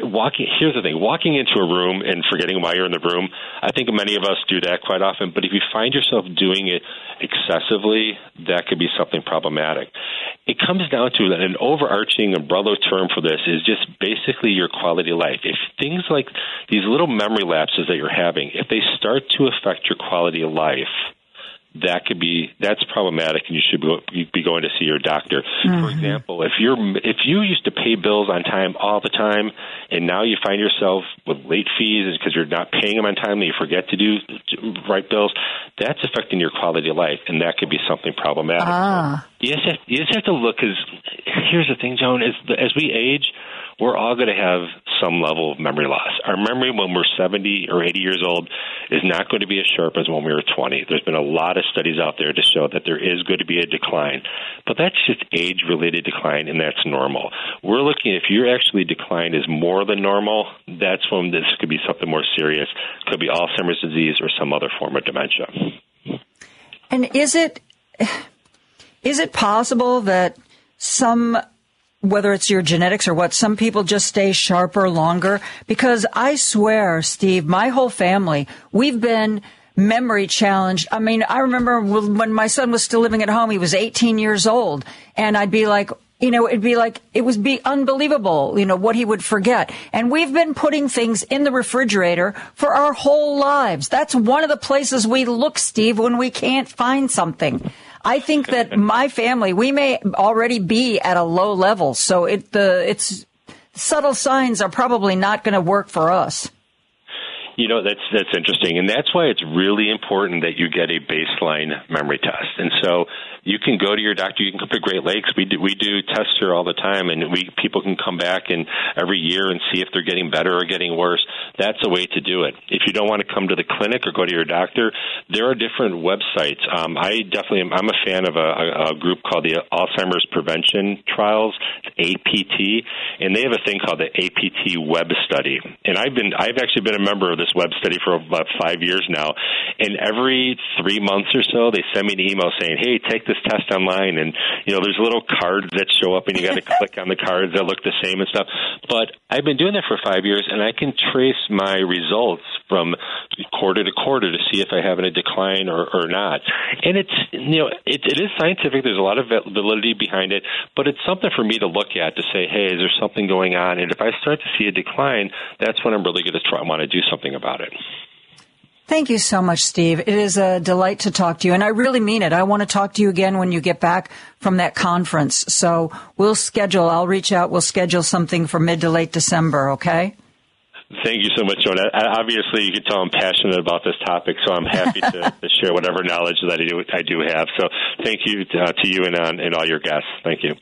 Walking. Here's the thing: walking into a room and forgetting why you're in the room. I think many of us do that quite often. But if you find yourself doing it excessively, that could be something problematic. It comes down to that an overarching umbrella term for this is just basically your quality of life. If things like these little memory lapses that you're having, if they start to affect your quality of life that could be that's problematic and you should be going to see your doctor mm-hmm. for example if you're if you used to pay bills on time all the time and now you find yourself with late fees because you're not paying them on time and you forget to do write bills that's affecting your quality of life and that could be something problematic ah. you just have, you just have to look because here's the thing joan is as as we age we're all going to have some level of memory loss. Our memory when we're 70 or 80 years old is not going to be as sharp as when we were 20. There's been a lot of studies out there to show that there is going to be a decline, but that's just age related decline, and that's normal. We're looking, if your actually decline is more than normal, that's when this could be something more serious. Could be Alzheimer's disease or some other form of dementia. And is it is it possible that some whether it's your genetics or what, some people just stay sharper longer. Because I swear, Steve, my whole family, we've been memory challenged. I mean, I remember when my son was still living at home, he was 18 years old, and I'd be like, you know, it'd be like, it would be unbelievable, you know, what he would forget. And we've been putting things in the refrigerator for our whole lives. That's one of the places we look, Steve, when we can't find something. I think that my family, we may already be at a low level, so it the it's subtle signs are probably not going to work for us. You know that's that's interesting, and that's why it's really important that you get a baseline memory test. And so you can go to your doctor. You can come to Great Lakes. We do we do tests here all the time, and we people can come back and every year and see if they're getting better or getting worse. That's a way to do it. If you don't want to come to the clinic or go to your doctor, there are different websites. Um, I definitely am. I'm a fan of a, a, group called the Alzheimer's Prevention Trials, APT, and they have a thing called the APT Web Study. And I've been I've actually been a member of this web study for about five years now. And every three months or so, they send me an email saying, "Hey, take this test online, and you know, there's little cards that show up, and you got to click on the cards that look the same and stuff. But I've been doing that for five years, and I can trace my results from quarter to quarter to see if I have any decline or, or not. And it's you know, it, it is scientific. There's a lot of validity behind it, but it's something for me to look at to say, hey, is there something going on? And if I start to see a decline, that's when I'm really going to try. I want to do something about it. Thank you so much, Steve. It is a delight to talk to you. And I really mean it. I want to talk to you again when you get back from that conference. So we'll schedule, I'll reach out, we'll schedule something for mid to late December, okay? Thank you so much, Joan. Obviously, you can tell I'm passionate about this topic, so I'm happy to, to share whatever knowledge that I do, I do have. So, thank you to, uh, to you and, uh, and all your guests. Thank you.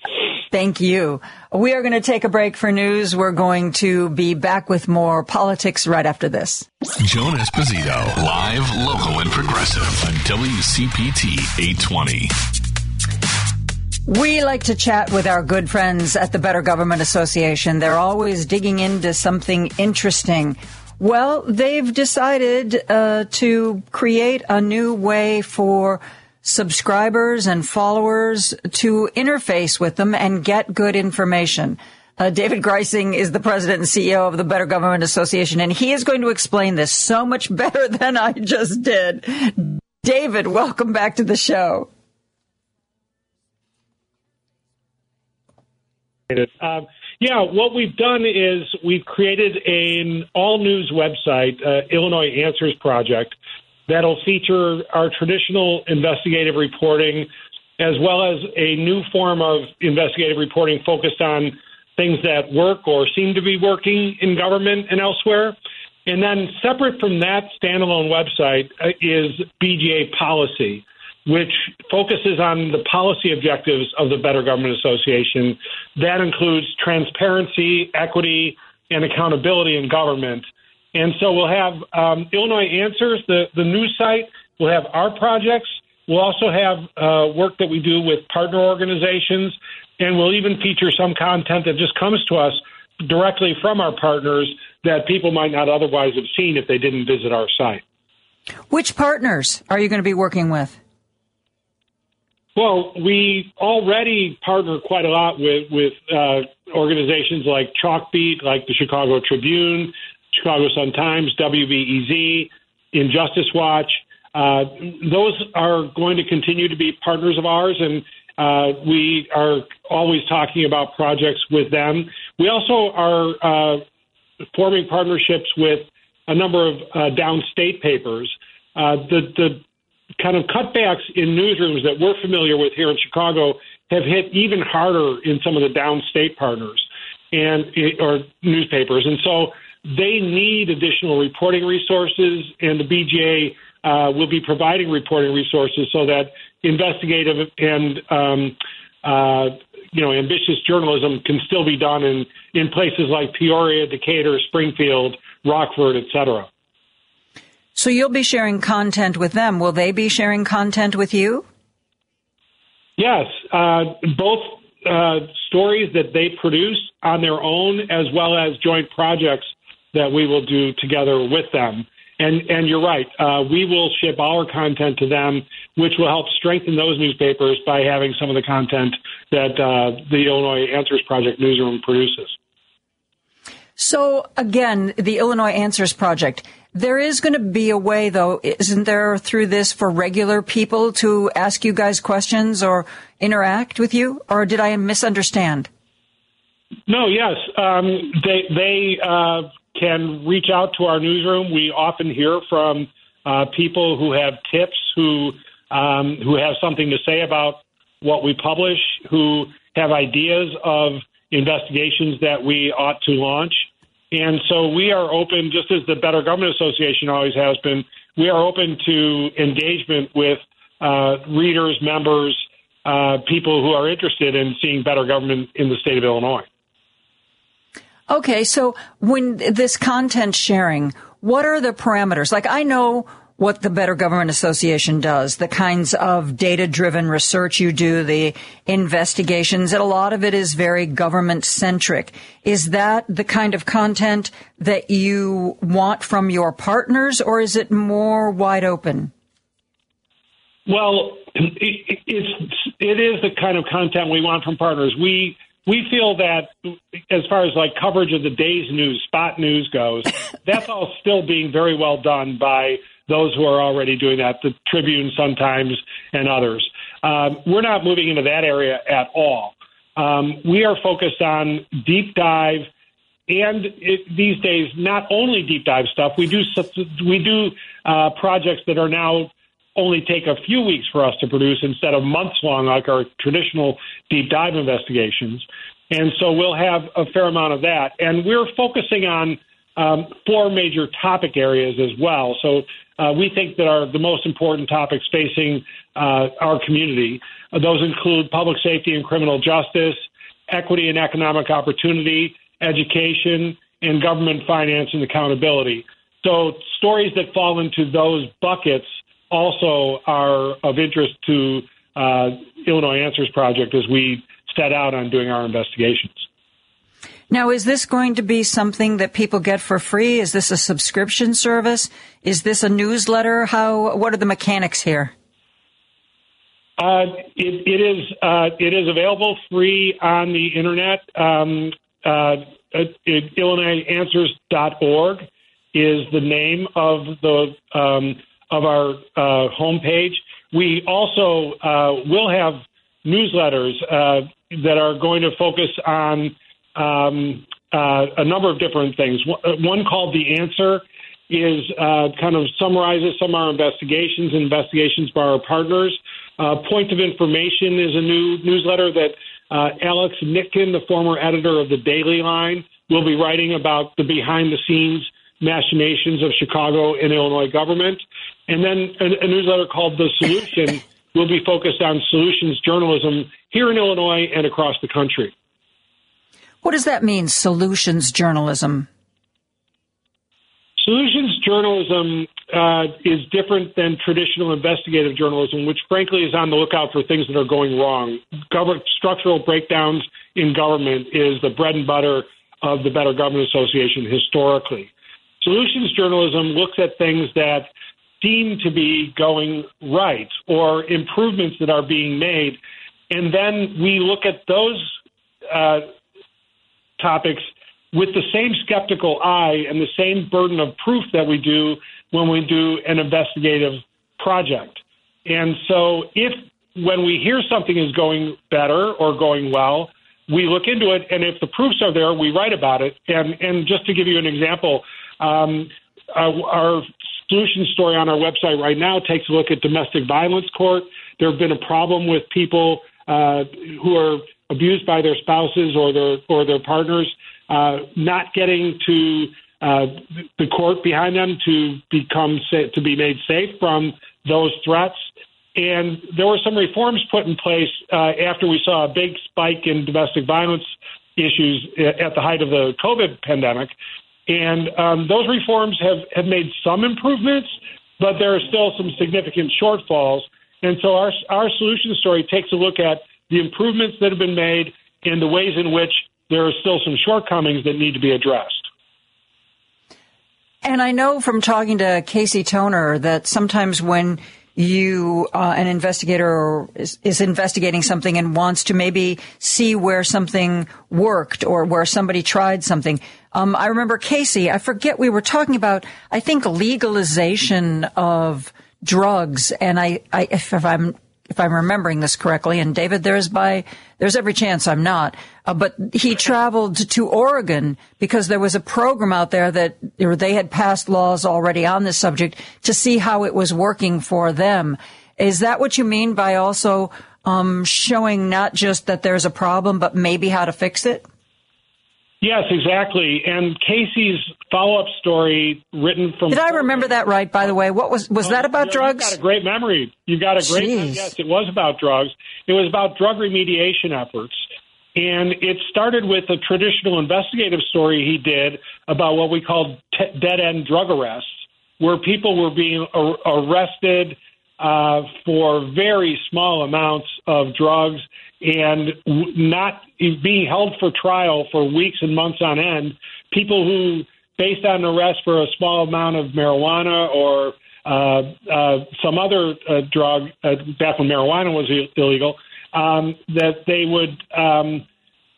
Thank you. We are going to take a break for news. We're going to be back with more politics right after this. Joan Esposito, live, local, and progressive on WCPT 820. We like to chat with our good friends at the Better Government Association. They're always digging into something interesting. Well, they've decided uh, to create a new way for subscribers and followers to interface with them and get good information. Uh, David Greising is the president and CEO of the Better Government Association, and he is going to explain this so much better than I just did. David, welcome back to the show. Um, yeah, what we've done is we've created an all news website, uh, Illinois Answers Project, that'll feature our traditional investigative reporting as well as a new form of investigative reporting focused on things that work or seem to be working in government and elsewhere. And then, separate from that standalone website, uh, is BGA Policy which focuses on the policy objectives of the Better Government Association. That includes transparency, equity, and accountability in government. And so we'll have um, Illinois Answers, the, the news site. We'll have our projects. We'll also have uh, work that we do with partner organizations. And we'll even feature some content that just comes to us directly from our partners that people might not otherwise have seen if they didn't visit our site. Which partners are you going to be working with? Well, we already partner quite a lot with with uh, organizations like Chalkbeat, like the Chicago Tribune, Chicago Sun Times, WBEZ, Injustice Watch. Uh, those are going to continue to be partners of ours, and uh, we are always talking about projects with them. We also are uh, forming partnerships with a number of uh, downstate papers. Uh, the the kind of cutbacks in newsrooms that we're familiar with here in Chicago have hit even harder in some of the downstate partners and or newspapers, and so they need additional reporting resources, and the BGA uh, will be providing reporting resources so that investigative and um, uh, you know ambitious journalism can still be done in in places like Peoria, Decatur, Springfield, Rockford, et cetera. So you'll be sharing content with them. Will they be sharing content with you? Yes, uh, both uh, stories that they produce on their own, as well as joint projects that we will do together with them. And and you're right, uh, we will ship our content to them, which will help strengthen those newspapers by having some of the content that uh, the Illinois Answers Project newsroom produces. So again, the Illinois Answers Project. There is going to be a way, though, isn't there, through this for regular people to ask you guys questions or interact with you? Or did I misunderstand? No, yes. Um, they they uh, can reach out to our newsroom. We often hear from uh, people who have tips, who um, who have something to say about what we publish, who have ideas of investigations that we ought to launch. And so we are open, just as the Better Government Association always has been, we are open to engagement with uh, readers, members, uh, people who are interested in seeing better government in the state of Illinois. Okay, so when this content sharing, what are the parameters? Like I know what the Better Government Association does, the kinds of data driven research you do, the investigations, and a lot of it is very government centric. Is that the kind of content that you want from your partners or is it more wide open? Well, it, it's, it is the kind of content we want from partners. We, we feel that as far as like coverage of the day's news, spot news goes, that's all still being very well done by those who are already doing that, the Tribune, sometimes, and others. Um, we're not moving into that area at all. Um, we are focused on deep dive, and it, these days, not only deep dive stuff. We do we do uh, projects that are now only take a few weeks for us to produce instead of months long, like our traditional deep dive investigations. And so we'll have a fair amount of that. And we're focusing on um, four major topic areas as well. So uh, we think that are the most important topics facing uh, our community. Uh, those include public safety and criminal justice, equity and economic opportunity, education, and government finance and accountability. So stories that fall into those buckets also are of interest to uh, Illinois Answers Project as we set out on doing our investigations. Now, is this going to be something that people get for free? Is this a subscription service? Is this a newsletter? How? What are the mechanics here? Uh, it, it is uh, it is available free on the internet. Um, uh, it, IllinoisAnswers.org is the name of the um, of our uh, homepage. We also uh, will have newsletters uh, that are going to focus on um, uh, a number of different things. One called The Answer is uh, kind of summarizes some of our investigations and investigations by our partners. Uh, Point of Information is a new newsletter that uh, Alex Nitkin, the former editor of the Daily Line, will be writing about the behind the scenes machinations of Chicago and Illinois government. And then a, a newsletter called The Solution will be focused on solutions journalism here in Illinois and across the country. What does that mean, solutions journalism? Solutions journalism uh, is different than traditional investigative journalism, which frankly is on the lookout for things that are going wrong. Government, structural breakdowns in government is the bread and butter of the Better Government Association historically. Solutions journalism looks at things that seem to be going right or improvements that are being made. And then we look at those uh, topics with the same skeptical eye and the same burden of proof that we do when we do an investigative project. And so if when we hear something is going better or going well, we look into it, and if the proofs are there, we write about it. And and just to give you an example, um, uh, our solution story on our website right now takes a look at domestic violence court. There have been a problem with people uh, who are abused by their spouses or their or their partners uh, not getting to uh, the court behind them to become to be made safe from those threats. And there were some reforms put in place uh, after we saw a big spike in domestic violence issues at the height of the COVID pandemic. And um, those reforms have, have made some improvements, but there are still some significant shortfalls. And so our, our solution story takes a look at the improvements that have been made and the ways in which there are still some shortcomings that need to be addressed. And I know from talking to Casey Toner that sometimes when you, uh, an investigator is, is, investigating something and wants to maybe see where something worked or where somebody tried something. Um, I remember Casey, I forget we were talking about, I think legalization of drugs. And I, I if, if I'm if I'm remembering this correctly. And David, there's by there's every chance I'm not. Uh, but he traveled to Oregon because there was a program out there that they had passed laws already on this subject to see how it was working for them. Is that what you mean by also um, showing not just that there's a problem, but maybe how to fix it? Yes, exactly. And Casey's follow-up story, written from. Did I remember that right? By the way, what was was oh, that about drugs? You've got a great memory. You got a great. Jeez. Yes, it was about drugs. It was about drug remediation efforts, and it started with a traditional investigative story he did about what we called t- dead-end drug arrests, where people were being ar- arrested uh, for very small amounts of drugs and not being held for trial for weeks and months on end. People who, based on arrest for a small amount of marijuana or uh, uh, some other uh, drug, uh, back when marijuana was illegal, um, that they would um,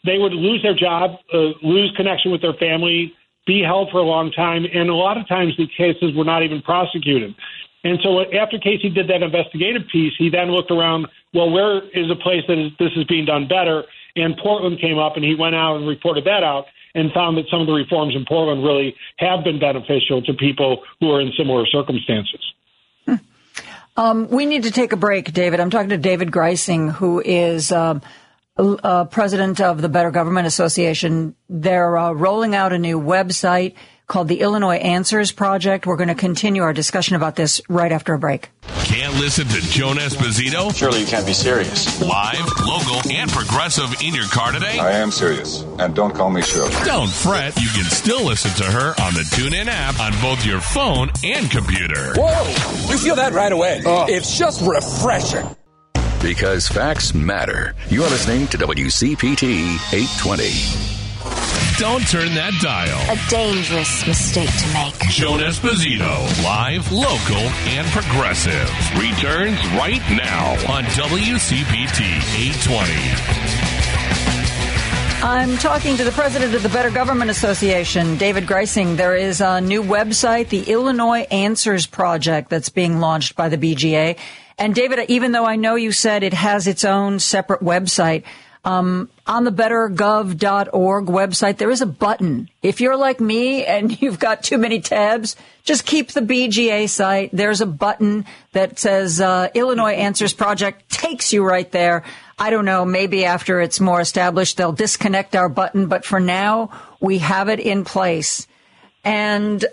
they would lose their job, uh, lose connection with their family, be held for a long time, and a lot of times the cases were not even prosecuted. And so after Casey did that investigative piece, he then looked around. Well, where is a place that is, this is being done better? And Portland came up, and he went out and reported that out and found that some of the reforms in Portland really have been beneficial to people who are in similar circumstances. Hmm. Um, we need to take a break, David. I'm talking to David Greising, who is um, uh, president of the Better Government Association. They're uh, rolling out a new website called the Illinois Answers Project. We're going to continue our discussion about this right after a break. Can't listen to Joan Esposito? Surely you can't be serious. Live, local, and progressive in your car today? I am serious. And don't call me Shirley. Don't fret. You can still listen to her on the TuneIn app on both your phone and computer. Whoa! You feel that right away. Uh. It's just refreshing. Because facts matter. You're listening to WCPT 820. Don't turn that dial. A dangerous mistake to make. Joan Esposito, live, local, and progressive, returns right now on WCPT 820. I'm talking to the president of the Better Government Association, David Greising. There is a new website, the Illinois Answers Project, that's being launched by the BGA. And David, even though I know you said it has its own separate website, um, on the bettergov.org website, there is a button. If you're like me and you've got too many tabs, just keep the BGA site. There's a button that says uh, Illinois Answers Project takes you right there. I don't know, maybe after it's more established, they'll disconnect our button, but for now, we have it in place. And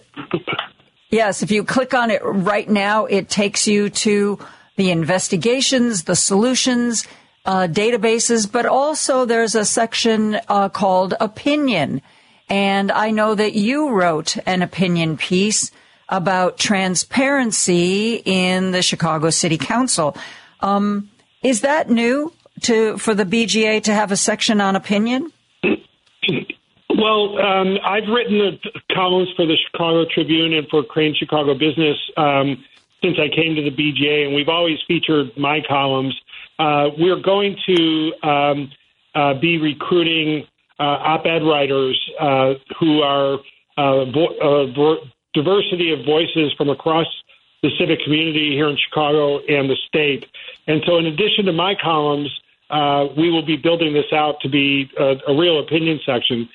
yes, if you click on it right now, it takes you to the investigations, the solutions, uh, databases, but also there's a section uh, called opinion. And I know that you wrote an opinion piece about transparency in the Chicago City Council. Um, is that new to for the BGA to have a section on opinion? Well, um, I've written the columns for the Chicago Tribune and for Crain's Chicago Business um, since I came to the BGA, and we've always featured my columns. Uh, we're going to um, uh, be recruiting uh, op-ed writers uh, who are uh, vo- vo- diversity of voices from across the civic community here in Chicago and the state. And so, in addition to my columns, uh, we will be building this out to be a, a real opinion section.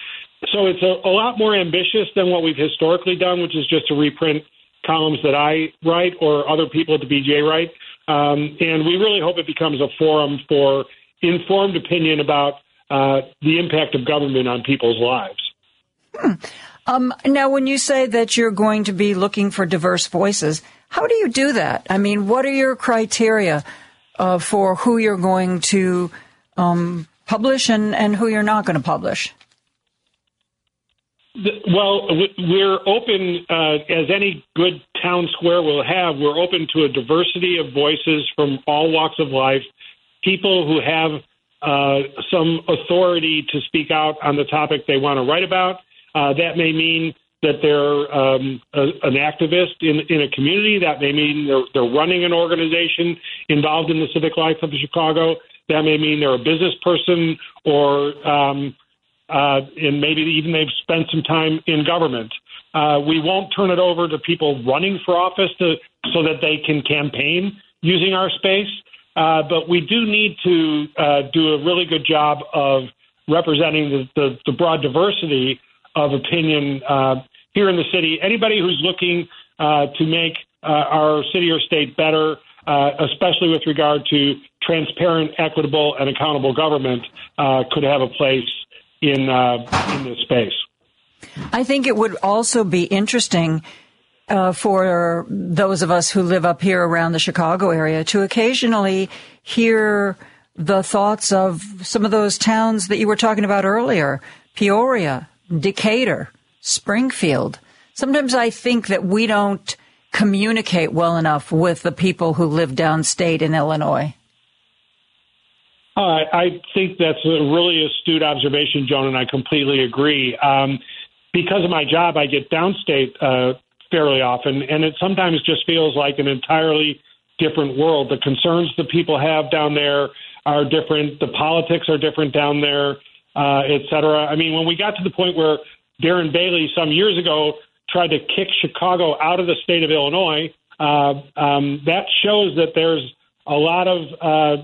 So it's a, a, lot more ambitious than what we've historically done, which is just to reprint columns that I write or other people at the BGA write. Um, and we really hope it becomes a forum for informed opinion about uh, the impact of government on people's lives. Hmm. Um, now, when you say that you're going to be looking for diverse voices, how do you do that? I mean, what are your criteria uh, for who you're going to um, publish and, and who you're not going to publish? Well, we're open, uh, as any good town square will have, we're open to a diversity of voices from all walks of life, people who have uh, some authority to speak out on the topic they want to write about. Uh, that may mean that they're um, a, an activist in, in a community. That may mean they're, they're running an organization involved in the civic life of Chicago. That may mean they're a business person or um, uh, and maybe even they've spent some time in government. Uh, we won't turn it over to people running for office to, so that they can campaign using our space. Uh, but we do need to uh, do a really good job of representing the, the, the broad diversity of opinion uh, here in the city. Anybody who's looking uh, to make our city or state better, especially with regard to transparent, equitable, and accountable government, could have a place in uh, in this space. I think it would also be interesting uh, for those of us who live up here around the Chicago area to occasionally hear the thoughts of some of those towns that you were talking about earlier Peoria, Decatur, Springfield. Sometimes I think that we don't communicate well enough with the people who live downstate in Illinois. Uh, I think that's a really astute observation, Joan, and I completely agree. Um, because of my job, I get downstate uh, fairly often, and it sometimes just feels like an entirely different world. The concerns that people have down there are different. The politics are different down there, uh, et cetera. I mean, when we got to the point where Darren Bailey some years ago tried to kick Chicago out of the state of Illinois, uh, um, that shows that there's a lot of uh,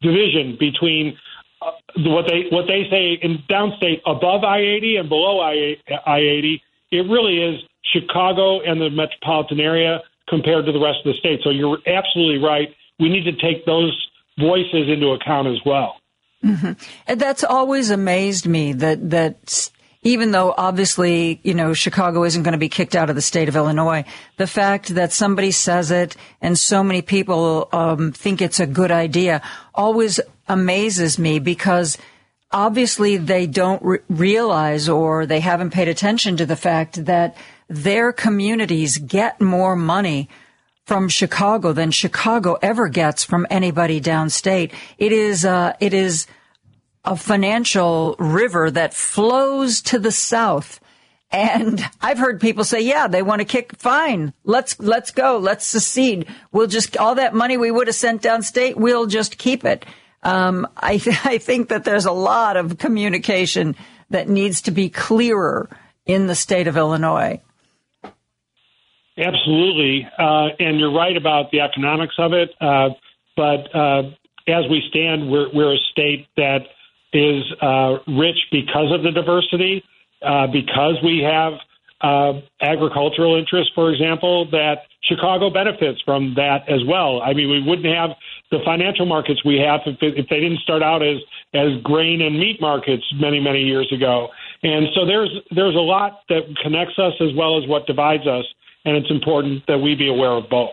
division between uh, what they what they say in downstate above I eighty and below I eighty. It really is Chicago and the metropolitan area compared to the rest of the state. So you're absolutely right. We need to take those voices into account as well. Mm-hmm. And that's always amazed me that that even though obviously, you know, Chicago isn't going to be kicked out of the state of Illinois, the fact that somebody says it and so many people um, think it's a good idea always amazes me because obviously they don't re- realize or they haven't paid attention to the fact that their communities get more money from Chicago than Chicago ever gets from anybody downstate. It is, uh, it is a financial river that flows to the south. And I've heard people say, yeah, they want to kick, fine. Let's, let's go. Let's secede. We'll just, all that money we would have sent downstate, we'll just keep it. Um, I, th- I think that there's a lot of communication that needs to be clearer in the state of Illinois. Absolutely. Uh, and you're right about the economics of it. Uh, but, uh, as we stand, we're, we're a state that is uh, rich because of the diversity, uh, because we have uh, agricultural interests, for example, that Chicago benefits from that as well. I mean, we wouldn't have the financial markets we have if, if they didn't start out as as grain and meat markets many many years ago. And so there's there's a lot that connects us as well as what divides us, and it's important that we be aware of both.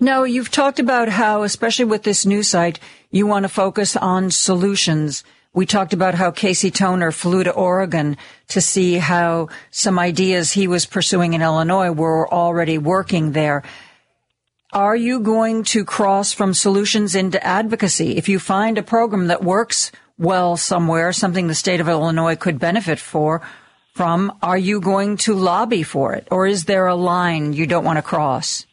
No, you've talked about how, especially with this new site, you want to focus on solutions we talked about how Casey Toner flew to Oregon to see how some ideas he was pursuing in Illinois were already working there. Are you going to cross from solutions into advocacy? If you find a program that works well somewhere, something the state of Illinois could benefit for, from, are you going to lobby for it? Or is there a line you don't want to cross?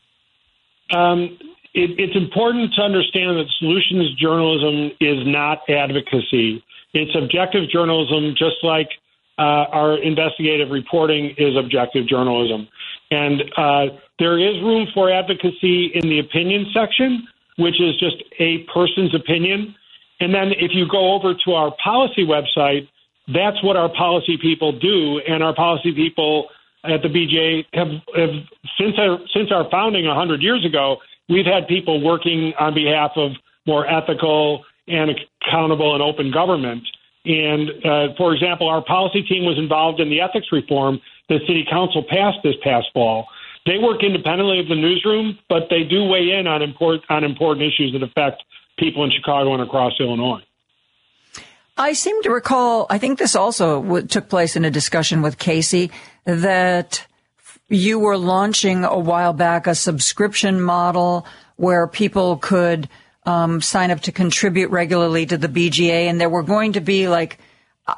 um, it, it's important to understand that solutions journalism is not advocacy. It's objective journalism, just like uh, our investigative reporting is objective journalism. And uh, there is room for advocacy in the opinion section, which is just a person's opinion. And then if you go over to our policy website, that's what our policy people do. And our policy people at the BGA have, have since our, since our founding 100 years ago, we've had people working on behalf of more ethical and accountable and open government. And uh, for example, our policy team was involved in the ethics reform that City Council passed this past fall. They work independently of the newsroom, but they do weigh in on important on important issues that affect people in Chicago and across Illinois. I seem to recall, I think this also took place in a discussion with Casey, that you were launching a while back a subscription model where people could um, sign up to contribute regularly to the BGA, and there were going to be like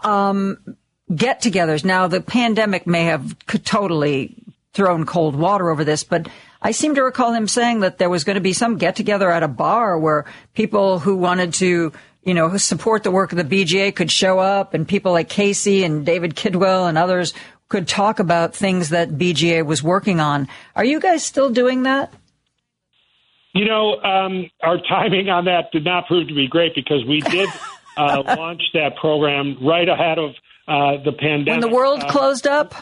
um, get-togethers. Now, the pandemic may have totally thrown cold water over this, but I seem to recall him saying that there was going to be some get-together at a bar where people who wanted to you know, support the work of the BGA could show up and people like Casey and David Kidwell and others could talk about things that BGA was working on. Are you guys still doing that? You know, um, our timing on that did not prove to be great because we did uh, launch that program right ahead of uh, the pandemic. When the world uh, closed up?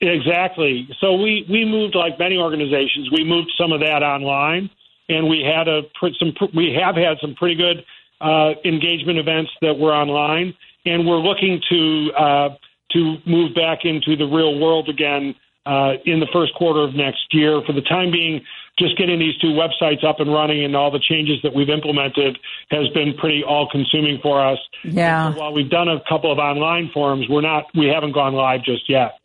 Exactly. So we, we moved, like many organizations, we moved some of that online, and we had a some we have had some pretty good uh, engagement events that were online, and we're looking to uh, to move back into the real world again uh, in the first quarter of next year. For the time being, just getting these two websites up and running and all the changes that we've implemented has been pretty all-consuming for us. Yeah. So while we've done a couple of online forums, we're not we haven't gone live just yet.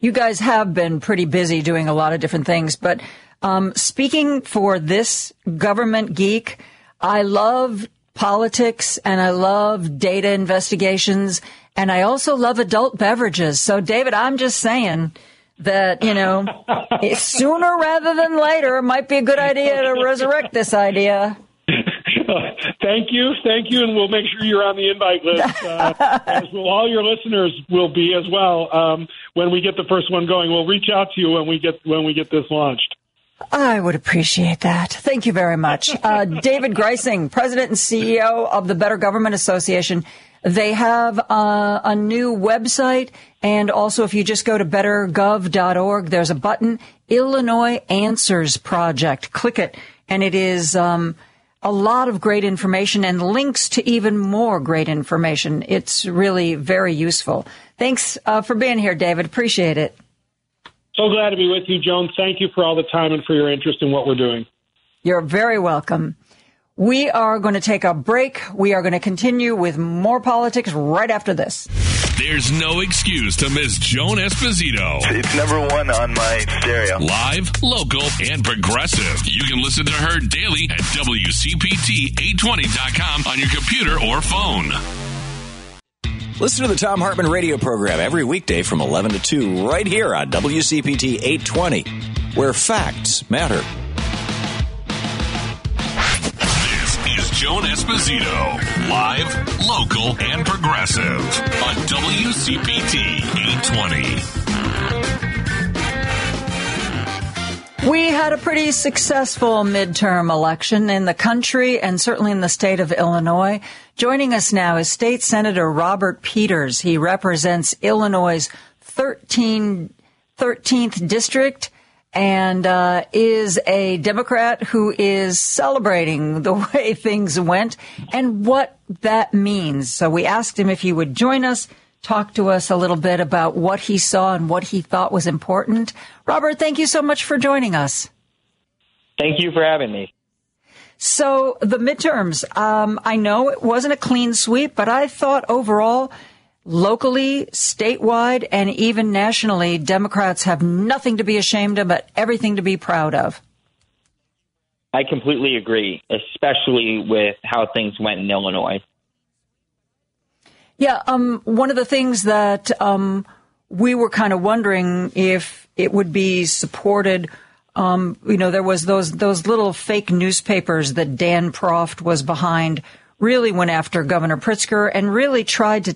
You guys have been pretty busy doing a lot of different things, but um, speaking for this government geek, I love politics and I love data investigations and I also love adult beverages. So David, I'm just saying that, you know, sooner rather than later might be a good idea to resurrect this idea. thank you, thank you, and we'll make sure you're on the invite list, uh, as will all your listeners will be as well. Um, when we get the first one going, we'll reach out to you when we get when we get this launched. I would appreciate that. Thank you very much. Uh, David Greising, President and CEO of the Better Government Association. They have uh, a new website, and also if you just go to bettergov.org, there's a button, Illinois Answers Project. Click it, and it is um, a lot of great information and links to even more great information. It's really very useful. Thanks uh, for being here, David. Appreciate it. So glad to be with you, Joan. Thank you for all the time and for your interest in what we're doing. You're very welcome. We are going to take a break. We are going to continue with more politics right after this. There's no excuse to miss Joan Esposito. It's number one on my stereo. Live, local, and progressive. You can listen to her daily at WCPT820.com on your computer or phone. Listen to the Thom Hartmann radio program every weekday from 11 to 2 right here on WCPT 820, where facts matter. Joan Esposito, live, local, and progressive on WCPT 820. We had a pretty successful midterm election in the country and certainly in the state of Illinois. Joining us now is State Senator Robert Peters. He represents Illinois' 13, 13th district and uh, is a Democrat who is celebrating the way things went and what that means. So we asked him if he would join us, talk to us a little bit about what he saw and what he thought was important. Robert, thank you so much for joining us. Thank you for having me. So the midterms, um, I know it wasn't a clean sweep, but I thought overall, locally, statewide, and even nationally, Democrats have nothing to be ashamed of, but everything to be proud of. I completely agree, especially with how things went in Illinois. Yeah, um, one of the things that um, we were kind of wondering if it would be supported Um, you know, there was those those little fake newspapers that Dan Proft was behind. Really went after Governor Pritzker and really tried to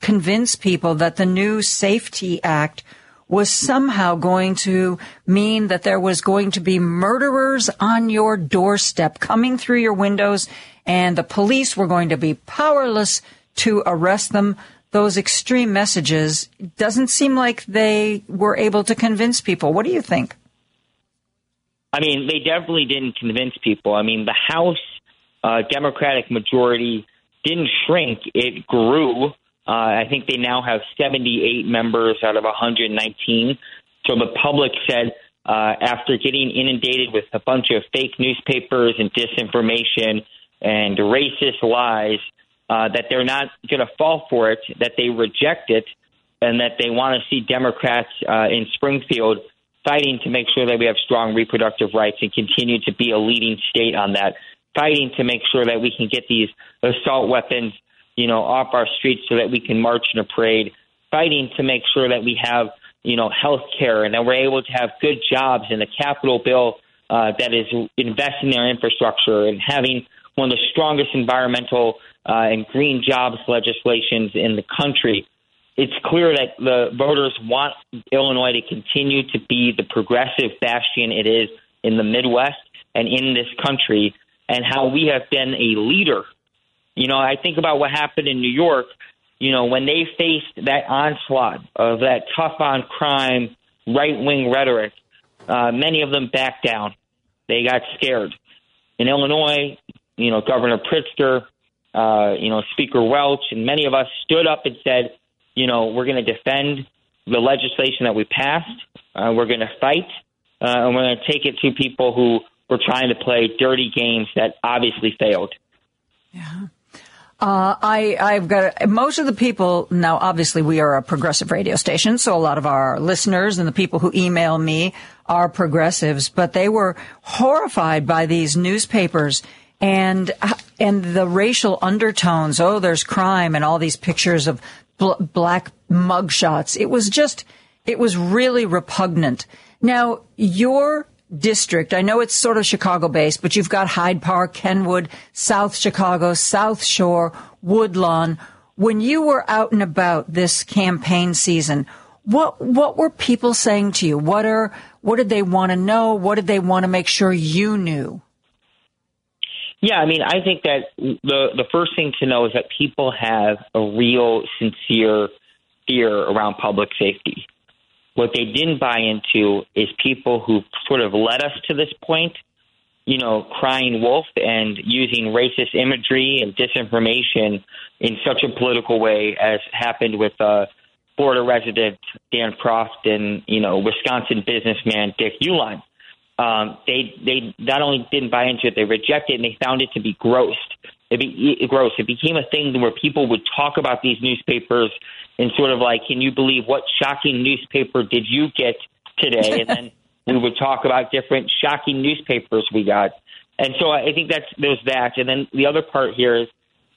convince people that the new Safety Act was somehow going to mean that there was going to be murderers on your doorstep coming through your windows and the police were going to be powerless to arrest them. Those extreme messages doesn't seem like they were able to convince people. What do you think? I mean, they definitely didn't convince people. I mean, the House uh, Democratic majority didn't shrink; it grew. Uh, I think they now have 78 members out of 119. So the public said uh, after getting inundated with a bunch of fake newspapers and disinformation and racist lies, uh, that they're not going to fall for it, that they reject it, and that they want to see Democrats uh, in Springfield fighting to make sure that we have strong reproductive rights and continue to be a leading state on that, fighting to make sure that we can get these assault weapons you know, off our streets so that we can march in a parade, fighting to make sure that we have, you know, health care and that we're able to have good jobs and a capital bill uh, that is investing in our infrastructure and having one of the strongest environmental uh, and green jobs legislations in the country. It's clear that the voters want Illinois to continue to be the progressive bastion it is in the Midwest and in this country, and how we have been a leader you know, I think about what happened in New York, you know, when they faced that onslaught of that tough on crime, right wing rhetoric, uh, many of them backed down. They got scared. In Illinois, you know, Governor Pritzker, uh, you know, Speaker Welch, and many of us stood up and said, you know, we're going to defend the legislation that we passed. Uh, we're going to fight, uh, and we're going to take it to people who were trying to play dirty games that obviously failed. Yeah. Uh, I, I've got most of the people now. Obviously, we are a progressive radio station, so a lot of our listeners and the people who email me are progressives. But they were horrified by these newspapers and and the racial undertones. Oh, there's crime and all these pictures of bl- black mugshots. It was just, it was really repugnant. Now, your district. I know it's sort of Chicago based, but you've got Hyde Park, Kenwood, South Chicago, South Shore, Woodlawn. When you were out and about this campaign season, what what were people saying to you? What are what did they want to know? What did they want to make sure you knew? Yeah, I mean, I think that the the first thing to know is that people have a real, sincere fear around public safety. What they didn't buy into is people who sort of led us to this point, you know, crying wolf and using racist imagery and disinformation in such a political way as happened with uh, Florida resident Dan Proft and, you know, Wisconsin businessman Dick Uihlein. Um, they they not only didn't buy into it, they rejected it and they found it to be gross. It be it gross. It became a thing where people would talk about these newspapers and sort of like, can you believe what shocking newspaper did you get today? And then we would talk about different shocking newspapers we got. And so I think that's there's that. And then the other part here is,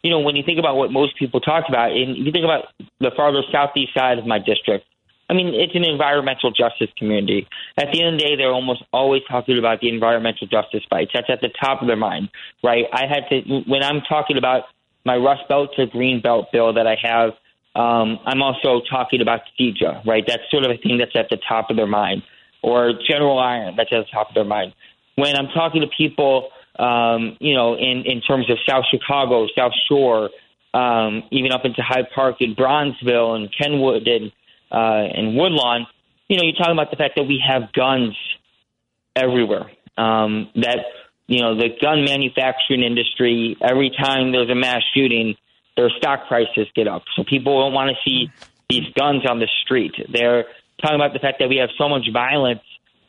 you know, when you think about what most people talk about, and you think about the farther southeast side of my district, I mean, it's an environmental justice community. At the end of the day, they're almost always talking about the environmental justice fights. That's at the top of their mind, right? I had to, when I'm talking about my Rust Belt to Green Belt bill that I have um, I'm also talking about CEJA, right? That's sort of a thing that's at the top of their mind, or General Iron, that's at the top of their mind. When I'm talking to people, um, you know, in, in terms of South Chicago, South Shore, um, even up into Hyde Park and Bronzeville and Kenwood and, uh, and Woodlawn, you know, you're talking about the fact that we have guns everywhere. Um, that, you know, the gun manufacturing industry, every time there's a mass shooting, their stock prices get up. So people don't want to see these guns on the street. They're talking about the fact that we have so much violence,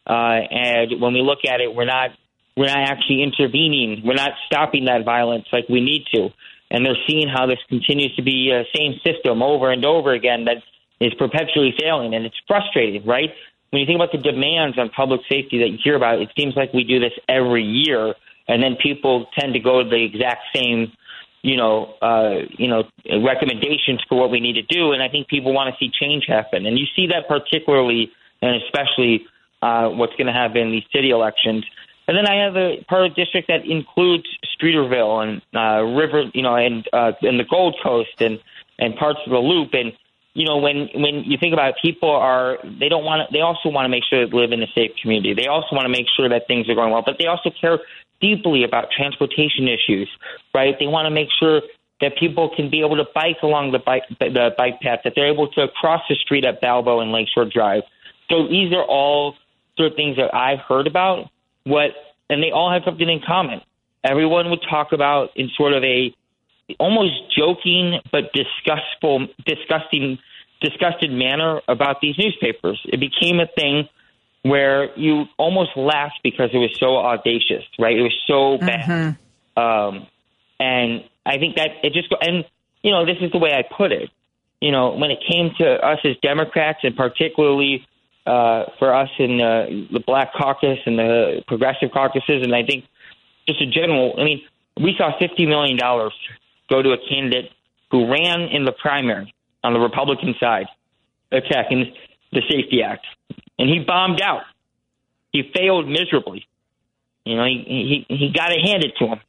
uh, and when we look at it, we're not we're not actually intervening. We're not stopping that violence like we need to. And they're seeing how this continues to be a same system over and over again that is perpetually failing, and it's frustrating, right? When you think about the demands on public safety that you hear about, it seems like we do this every year, and then people tend to go to the exact same you know, uh, you know, recommendations for what we need to do. And I think people want to see change happen. And you see that particularly and especially uh, what's going to happen in these city elections. And then I have a part of the district that includes Streeterville and uh, River, you know, and uh, and the Gold Coast and and parts of the Loop. And you know, when when you think about it, people are they don't want to. They also want to make sure they live in a safe community. They also want to make sure that things are going well, but they also care deeply about transportation issues, right? They want to make sure that people can be able to bike along the bike the bike path, that they're able to cross the street at Balbo and Lakeshore Drive. So these are all sort of things that I've heard about. What and they all have something in common. Everyone would talk about in sort of a almost joking but disgustful, disgusting, disgusted manner about these newspapers. It became a thing where you almost laughed because it was so audacious, right? It was so bad. Um, and I think that it just and you know this is the way I put it. You know, when it came to us as Democrats, and particularly uh, for us in uh, the Black Caucus and the Progressive caucuses, and I think just in general, I mean, we saw fifty million dollars go to a candidate who ran in the primary on the Republican side, attacking the Safety Act, and he bombed out. He failed miserably. You know, he he, he got it handed to him.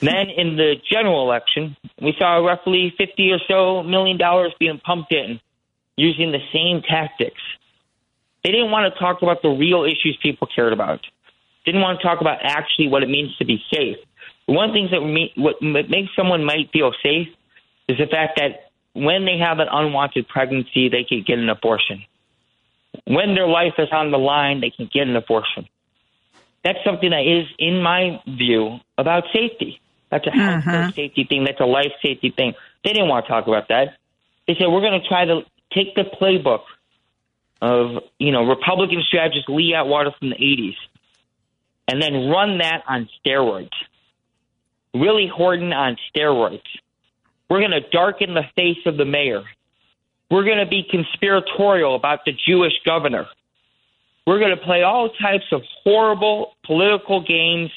Then in the general election, we saw roughly 50 or so million dollars being pumped in using the same tactics. They didn't want to talk about the real issues people cared about. Didn't want to talk about actually what it means to be safe. One of the things that me, what makes someone might feel safe is the fact that when they have an unwanted pregnancy, they can get an abortion. When their life is on the line, they can get an abortion. That's something that is, in my view, about safety. That's a health care mm-hmm. safety thing. That's a life safety thing. They didn't want to talk about that. They said we're going to try to take the playbook of you know Republican strategist Lee Atwater from the '80s, and then run that on steroids. Willie Horton on steroids. We're going to darken the face of the mayor. We're going to be conspiratorial about the Jewish governor. We're going to play all types of horrible political games,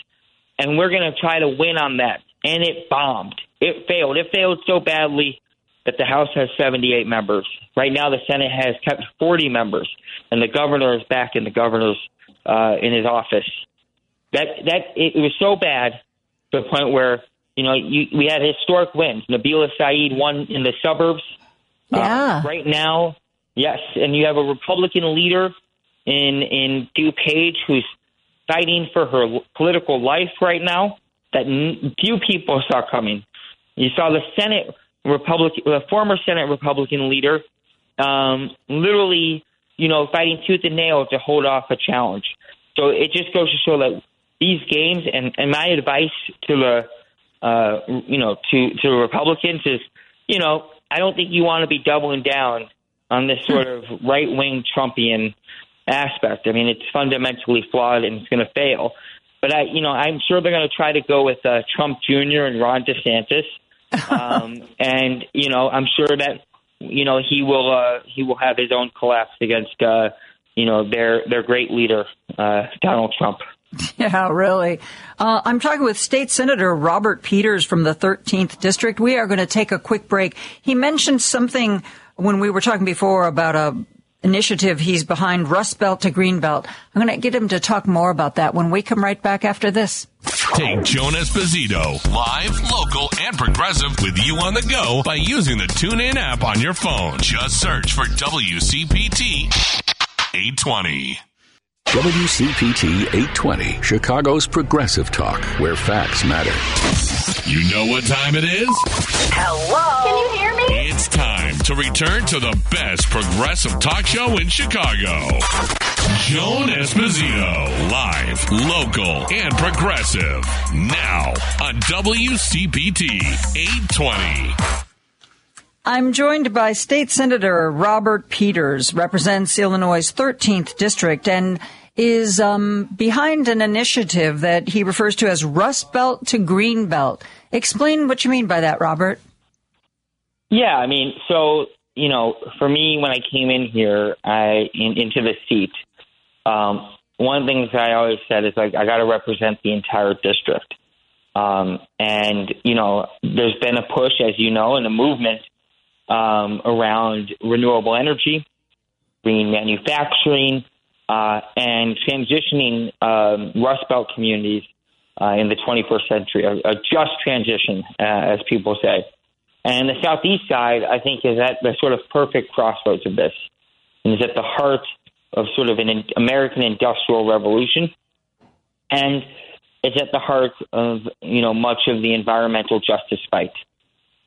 and we're going to try to win on that. And it bombed. It failed. It failed so badly that the House has 78 members. Right now, the Senate has kept 40 members, and the governor is back in the governor's uh, in his office. That that it, was so bad to the point where you know you, we had historic wins. Nabeela Syed won in the suburbs. Yeah. Uh, right now, yes, and you have a Republican leader in in DuPage who's fighting for her political life right now that few people saw coming. You saw the Senate Republican, the former Senate Republican leader, um, literally, you know, fighting tooth and nail to hold off a challenge. So it just goes to show that these games, and, and my advice to the, uh, you know, to to Republicans is, you know, I don't think you want to be doubling down on this sort of right wing Trumpian aspect. I mean, it's fundamentally flawed and it's going to fail. But I, you know, I'm sure they're going to try to go with uh, Trump Jr. and Ron DeSantis, um, and you know, I'm sure that you know he will uh, he will have his own collapse against uh, you know their their great leader uh, Donald Trump. Yeah, really. Uh, I'm talking with State Senator Robert Peters from the 13th District. We are going to take a quick break. He mentioned something when we were talking before about a initiative he's behind, Rust Belt to Green Belt. I'm going to get him to talk more about that when we come right back after this. Take Joan Esposito, live, local, and progressive with you on the go by using the TuneIn app on your phone. Just search for WCPT 820. WCPT 820, Chicago's progressive talk, where facts matter. You know what time it is? Hello? Can you hear me? It's time to return to the best progressive talk show in Chicago. Joan Esposito, live, local, and progressive. Now on WCPT 820. I'm joined by State Senator Robert Peters, represents Illinois' 13th district, and is um, behind an initiative that he refers to as Rust Belt to Green Belt. Explain what you mean by that, Robert. Yeah, I mean, so you know, for me, when I came in here, I in, into the seat, um, one of the things I always said is like I got to represent the entire district, um, and you know, there's been a push, as you know, and a movement um, around renewable energy, green manufacturing, uh, and transitioning um, Rust Belt communities uh, in the 21st century, a, a just transition, uh, as people say. And the southeast side, I think, is at the sort of perfect crossroads of this, and is at the heart of sort of an American industrial revolution, and it's at the heart of you know much of the environmental justice fight.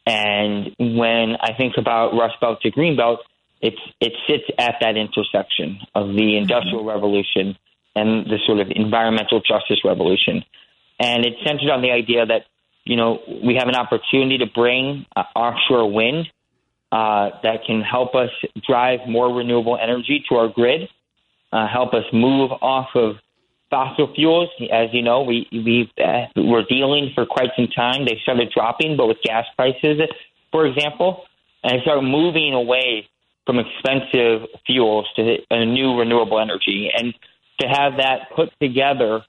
And when I think about Rust Belt to Greenbelt, it's it sits at that intersection of the industrial mm-hmm. revolution and the sort of environmental justice revolution. And it's centered on the idea that you know we have an opportunity to bring uh, offshore wind uh, that can help us drive more renewable energy to our grid, uh, help us move off of fossil fuels. As you know, we we uh, were dealing for quite some time. They started dropping, but with gas prices, for example, and started moving away from expensive fuels to a new renewable energy, and to have that put together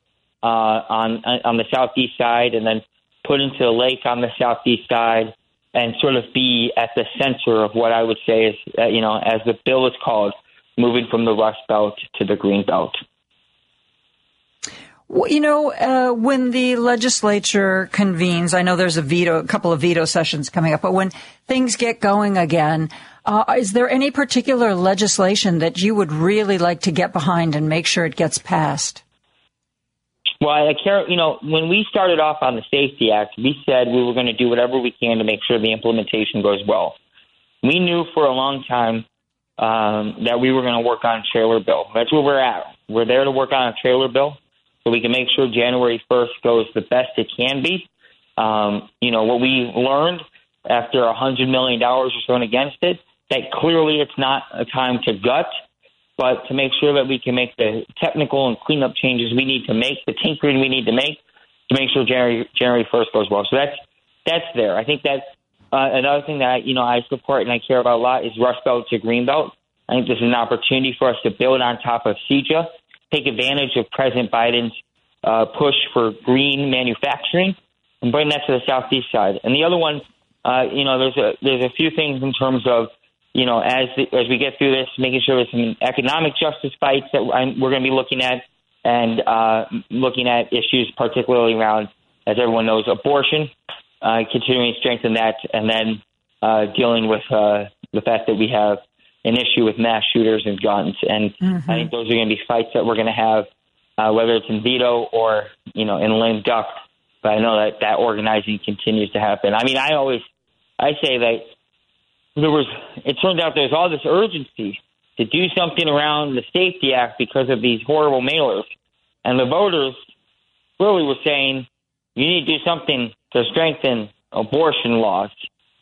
uh, on on the southeast side, and then put into the lake on the southeast side, and sort of be at the center of what I would say is, uh, you know, as the bill is called, moving from the Rust Belt to the Green Belt. Well, you know, uh, when the legislature convenes, I know there's a veto, a couple of veto sessions coming up, but when things get going again, uh, is there any particular legislation that you would really like to get behind and make sure it gets passed? Well, I care. You know, when we started off on the Safety Act, we said we were going to do whatever we can to make sure the implementation goes well. We knew for a long time um, that we were going to work on a trailer bill. That's where we're at. We're there to work on a trailer bill so we can make sure January 1st goes the best it can be. Um, you know, what we learned after a $100 million was thrown against it, that clearly it's not a time to gut, but to make sure that we can make the technical and cleanup changes we need to make, the tinkering we need to make to make sure January, January 1st goes well. So that's, that's there. I think that's uh, another thing that, you know, I support and I care about a lot is Rust Belt to Green Belt. I think this is an opportunity for us to build on top of CEJA take advantage of President Biden's uh, push for green manufacturing and bring that to the southeast side. And the other one, uh, you know, there's a there's a few things in terms of you know as the, as we get through this, making sure there's some economic justice fights that I'm, we're going to be looking at, and uh, looking at issues particularly around, as everyone knows, abortion, uh, continuing to strengthen that, and then uh, dealing with uh, the fact that we have an issue with mass shooters and guns. And mm-hmm. I think those are going to be fights that we're going to have, uh, whether it's in veto or you know in lame duck. But I know that that organizing continues to happen. I mean, I always I say that there was. It turned out there's all this urgency to do something around the Safety Act because of these horrible mailers, and the voters really were saying you need to do something to strengthen abortion laws.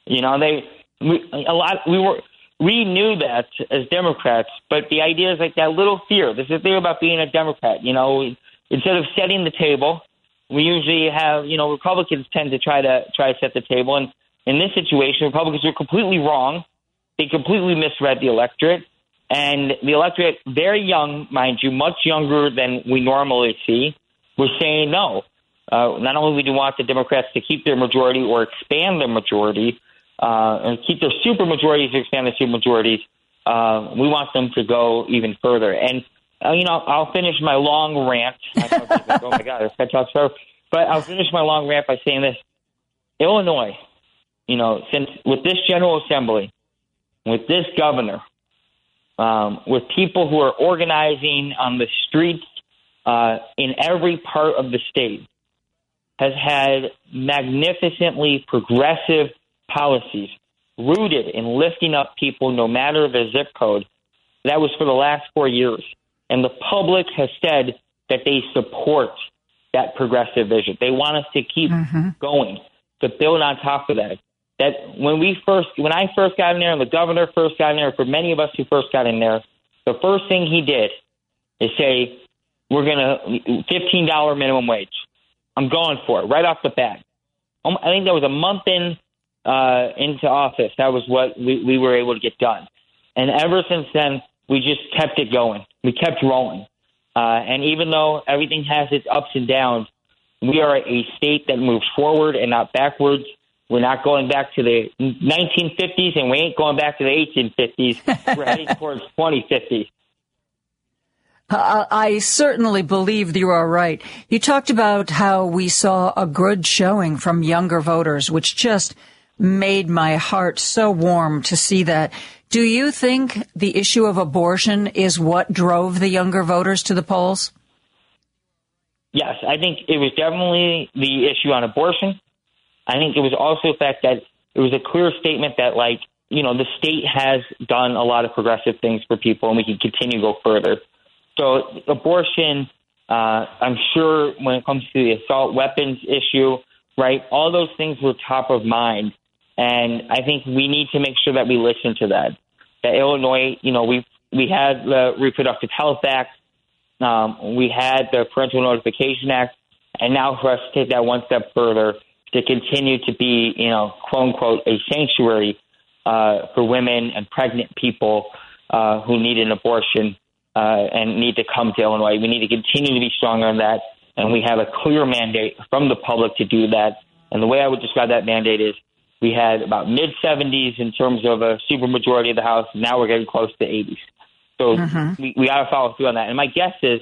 You know, they we, a lot we were we knew that as Democrats, but the idea is like that little fear. There's a thing about being a Democrat. You know, instead of setting the table, we usually have, you know, Republicans tend to try to try to set the table. And in this situation, Republicans are completely wrong. They completely misread the electorate. And the electorate, very young, mind you, much younger than we normally see, was saying no. Uh, not only do we want the Democrats to keep their majority or expand their majority, uh, and keep their super majorities, expand the super majorities. Uh, we want them to go even further. And uh, you know, I'll finish my long rant. oh my God, I talk so. But I'll finish my long rant by saying this: Illinois, you know, since with this General Assembly, with this governor, um, with people who are organizing on the streets uh, in every part of the state, has had magnificently progressive policies rooted in lifting up people no matter the zip code. That was for the last four years. And the public has said that they support that progressive vision. They want us to keep mm-hmm. going, to build on top of that. That when we first, when I first got in there and the governor first got in there, for many of us who first got in there, the first thing he did is say, we're going to $15 minimum wage. I'm going for it right off the bat. Um, I think that was a month in uh, into office. That was what we, we were able to get done. And ever since then, we just kept it going. We kept rolling. Uh, and even though everything has its ups and downs, we are a state that moves forward and not backwards. We're not going back to the 1950s, and we ain't going back to the 1850s. We're heading towards 2050. Uh, I certainly believe you are right. You talked about how we saw a good showing from younger voters, which just made my heart so warm to see that. Do you think the issue of abortion is what drove the younger voters to the polls? Yes, I think it was definitely the issue on abortion. I think it was also the fact that it was a clear statement that, like, you know, the state has done a lot of progressive things for people, and we can continue to go further. So, abortion, uh, I'm sure when it comes to the assault weapons issue, right, all those things were top of mind. And I think we need to make sure that we listen to that. That Illinois, you know, we we had the Reproductive Health Act, um, we had the Parental Notification Act, and now for us to take that one step further to continue to be, you know, quote unquote, a sanctuary uh, for women and pregnant people uh, who need an abortion uh, and need to come to Illinois. We need to continue to be stronger on that, and we have a clear mandate from the public to do that. And the way I would describe that mandate is we had about mid 70s in terms of a supermajority of the House. Now we're getting close to 80s. So mm-hmm. we, we got to follow through on that. And my guess is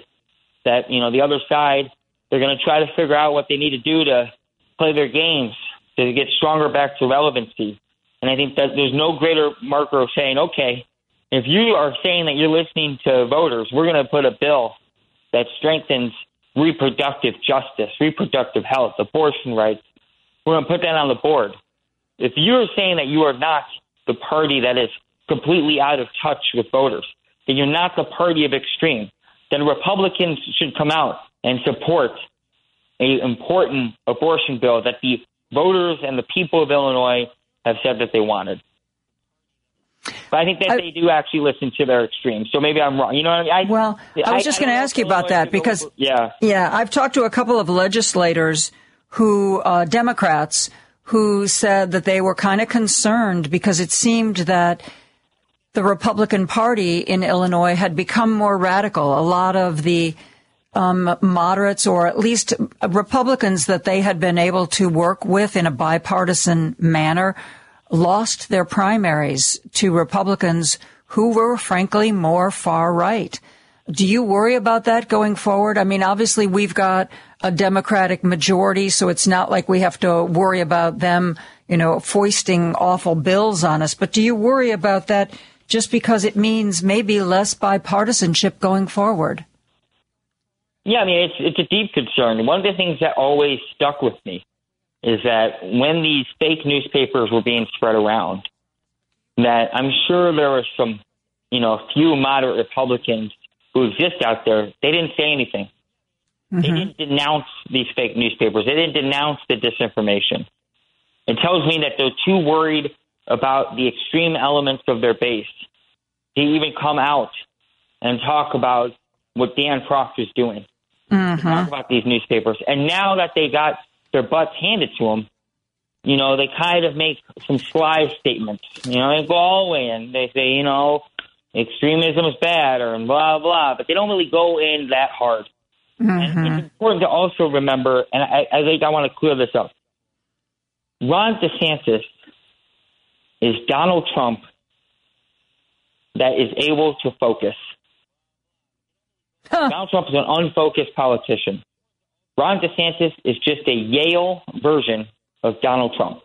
that, you know, the other side, they're going to try to figure out what they need to do to play their games to get stronger back to relevancy. And I think that there's no greater marker of saying, okay, if you are saying that you're listening to voters, we're going to put a bill that strengthens reproductive justice, reproductive health, abortion rights. We're going to put that on the board. If you're saying that you are not the party that is completely out of touch with voters, that you're not the party of extreme, then Republicans should come out and support a important abortion bill that the voters and the people of Illinois have said that they wanted. But I think that I, they do actually listen to their extremes. So maybe I'm wrong. You know what I mean? I, well, I was just going to ask you about that because, over, yeah, yeah, I've talked to a couple of legislators who, uh, Democrats, who said that they were kind of concerned because it seemed that the Republican Party in Illinois had become more radical. A lot of the um, moderates or at least Republicans that they had been able to work with in a bipartisan manner lost their primaries to Republicans who were frankly more far right. Do you worry about that going forward? I mean, obviously we've got a Democratic majority, so it's not like we have to worry about them, you know, foisting awful bills on us. But do you worry about that just because it means maybe less bipartisanship going forward? Yeah, I mean, it's it's a deep concern. One of the things that always stuck with me is that when these fake newspapers were being spread around, that I'm sure there were some, you know, a few moderate Republicans who exist out there. They didn't say anything. Mm-hmm. They didn't denounce these fake newspapers. They didn't denounce the disinformation. It tells me that they're too worried about the extreme elements of their base to even come out and talk about what Dan Proft is doing mm-hmm. talk about these newspapers. And now that they got their butts handed to them, you know, they kind of make some sly statements. You know, they go all the way in. They say, you know, extremism is bad or blah, blah, but they don't really go in that hard. Mm-hmm. And it's important to also remember, and I, I think I want to clear this up. Ron DeSantis is Donald Trump that is able to focus. Huh. Donald Trump is an unfocused politician. Ron DeSantis is just a Yale version of Donald Trump.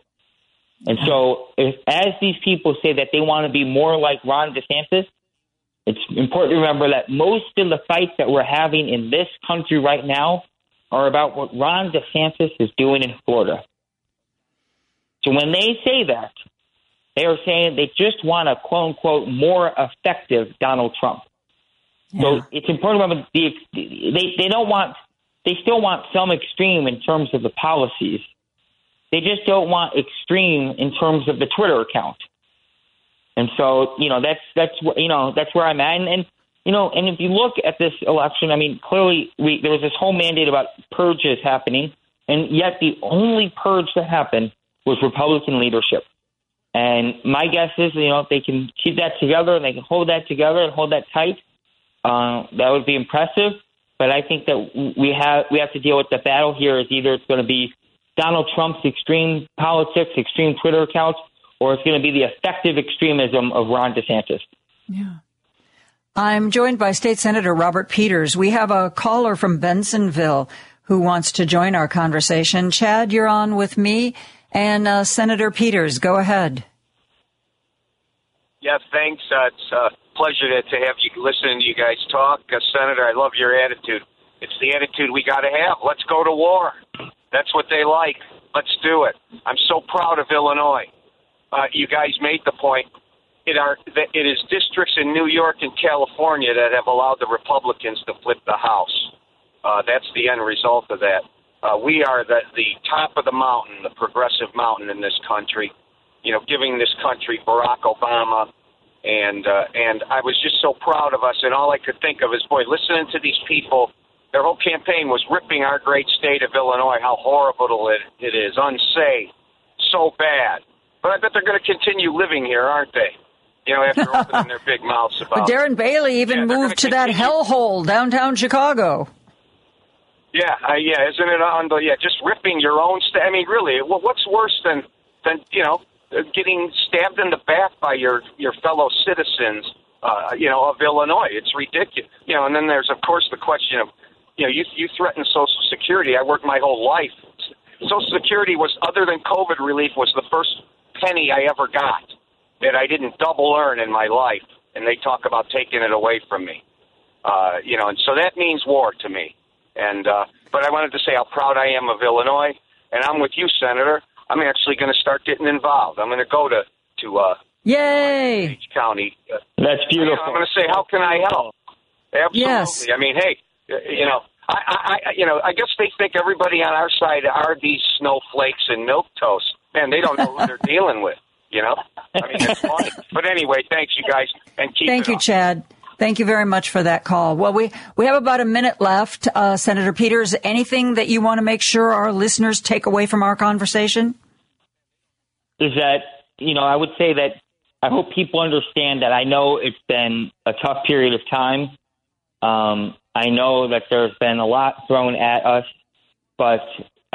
And so, if, as these people say that they want to be more like Ron DeSantis, it's important to remember that most of the fights that we're having in this country right now are about what Ron DeSantis is doing in Florida. So when they say that, they are saying they just want a quote unquote more effective Donald Trump. So it's important to remember the, they they don't want they still want some extreme in terms of the policies. They just don't want extreme in terms of the Twitter account. And so you know that's that's you know that's where I'm at. And, and you know, and if you look at this election, I mean, clearly we, there was this whole mandate about purges happening, and yet the only purge that happened was Republican leadership. And my guess is, you know, if they can keep that together and they can hold that together and hold that tight, uh, that would be impressive. But I think that we have we have to deal with the battle here. Is either it's going to be Donald Trump's extreme politics, extreme Twitter accounts, or it's going to be the effective extremism of Ron DeSantis. Yeah. I'm joined by State Senator Robert Peters. We have a caller from Bensenville who wants to join our conversation. Chad, you're on with me and uh, Senator Peters. Go ahead. Yeah, thanks. Uh, it's a pleasure to, to have you listening to you guys talk. Uh, Senator, I love your attitude. It's the attitude we got to have. Let's go to war. That's what they like. Let's do it. I'm so proud of Illinois. Uh, you guys made the point. It, are, it is districts in New York and California that have allowed the Republicans to flip the House. Uh, that's the end result of that. Uh, we are the, the top of the mountain, the progressive mountain in this country. You know, giving this country Barack Obama, and uh, and I was just so proud of us. And all I could think of is, boy, listening to these people. Their whole campaign was ripping our great state of Illinois, how horrible it, it is, unsafe, so bad. But I bet they're going to continue living here, aren't they? You know, after opening their big mouths about. But Darren Bailey even Yeah, moved to gonna that hellhole downtown Chicago. Yeah, uh, yeah, isn't it on the yeah? Just ripping your own. St- I mean, really, what's worse than than you know uh, getting stabbed in the back by your your fellow citizens? Uh, you know, of Illinois, it's ridiculous. You know, and then there's of course the question of, you know, you you threaten Social Security. I worked my whole life. Social Security was other than COVID relief was the first penny I ever got that I didn't double earn in my life, and they talk about taking it away from me. Uh, you know, and so that means war to me. And uh, but I wanted to say how proud I am of Illinois, and I'm with you, Senator. I'm actually going to start getting involved. I'm going to go to to uh, Yay! County. Uh, That's beautiful. I'm going to say, how can I help? Absolutely. Yes. I mean, hey, you know, I, I, I, you know, I guess they think everybody on our side are these snowflakes and milk toast. Man, they don't know who they're dealing with. You know, I mean, it's funny. But anyway, thanks you guys, and keep Thank it you, up. Chad. Thank you very much for that call. Well, we, we have about a minute left. Uh, Senator Peters, anything that you want to make sure our listeners take away from our conversation? is that you know I would say that I hope people understand that I know it's been a tough period of time. Um, I know that there's been a lot thrown at us, but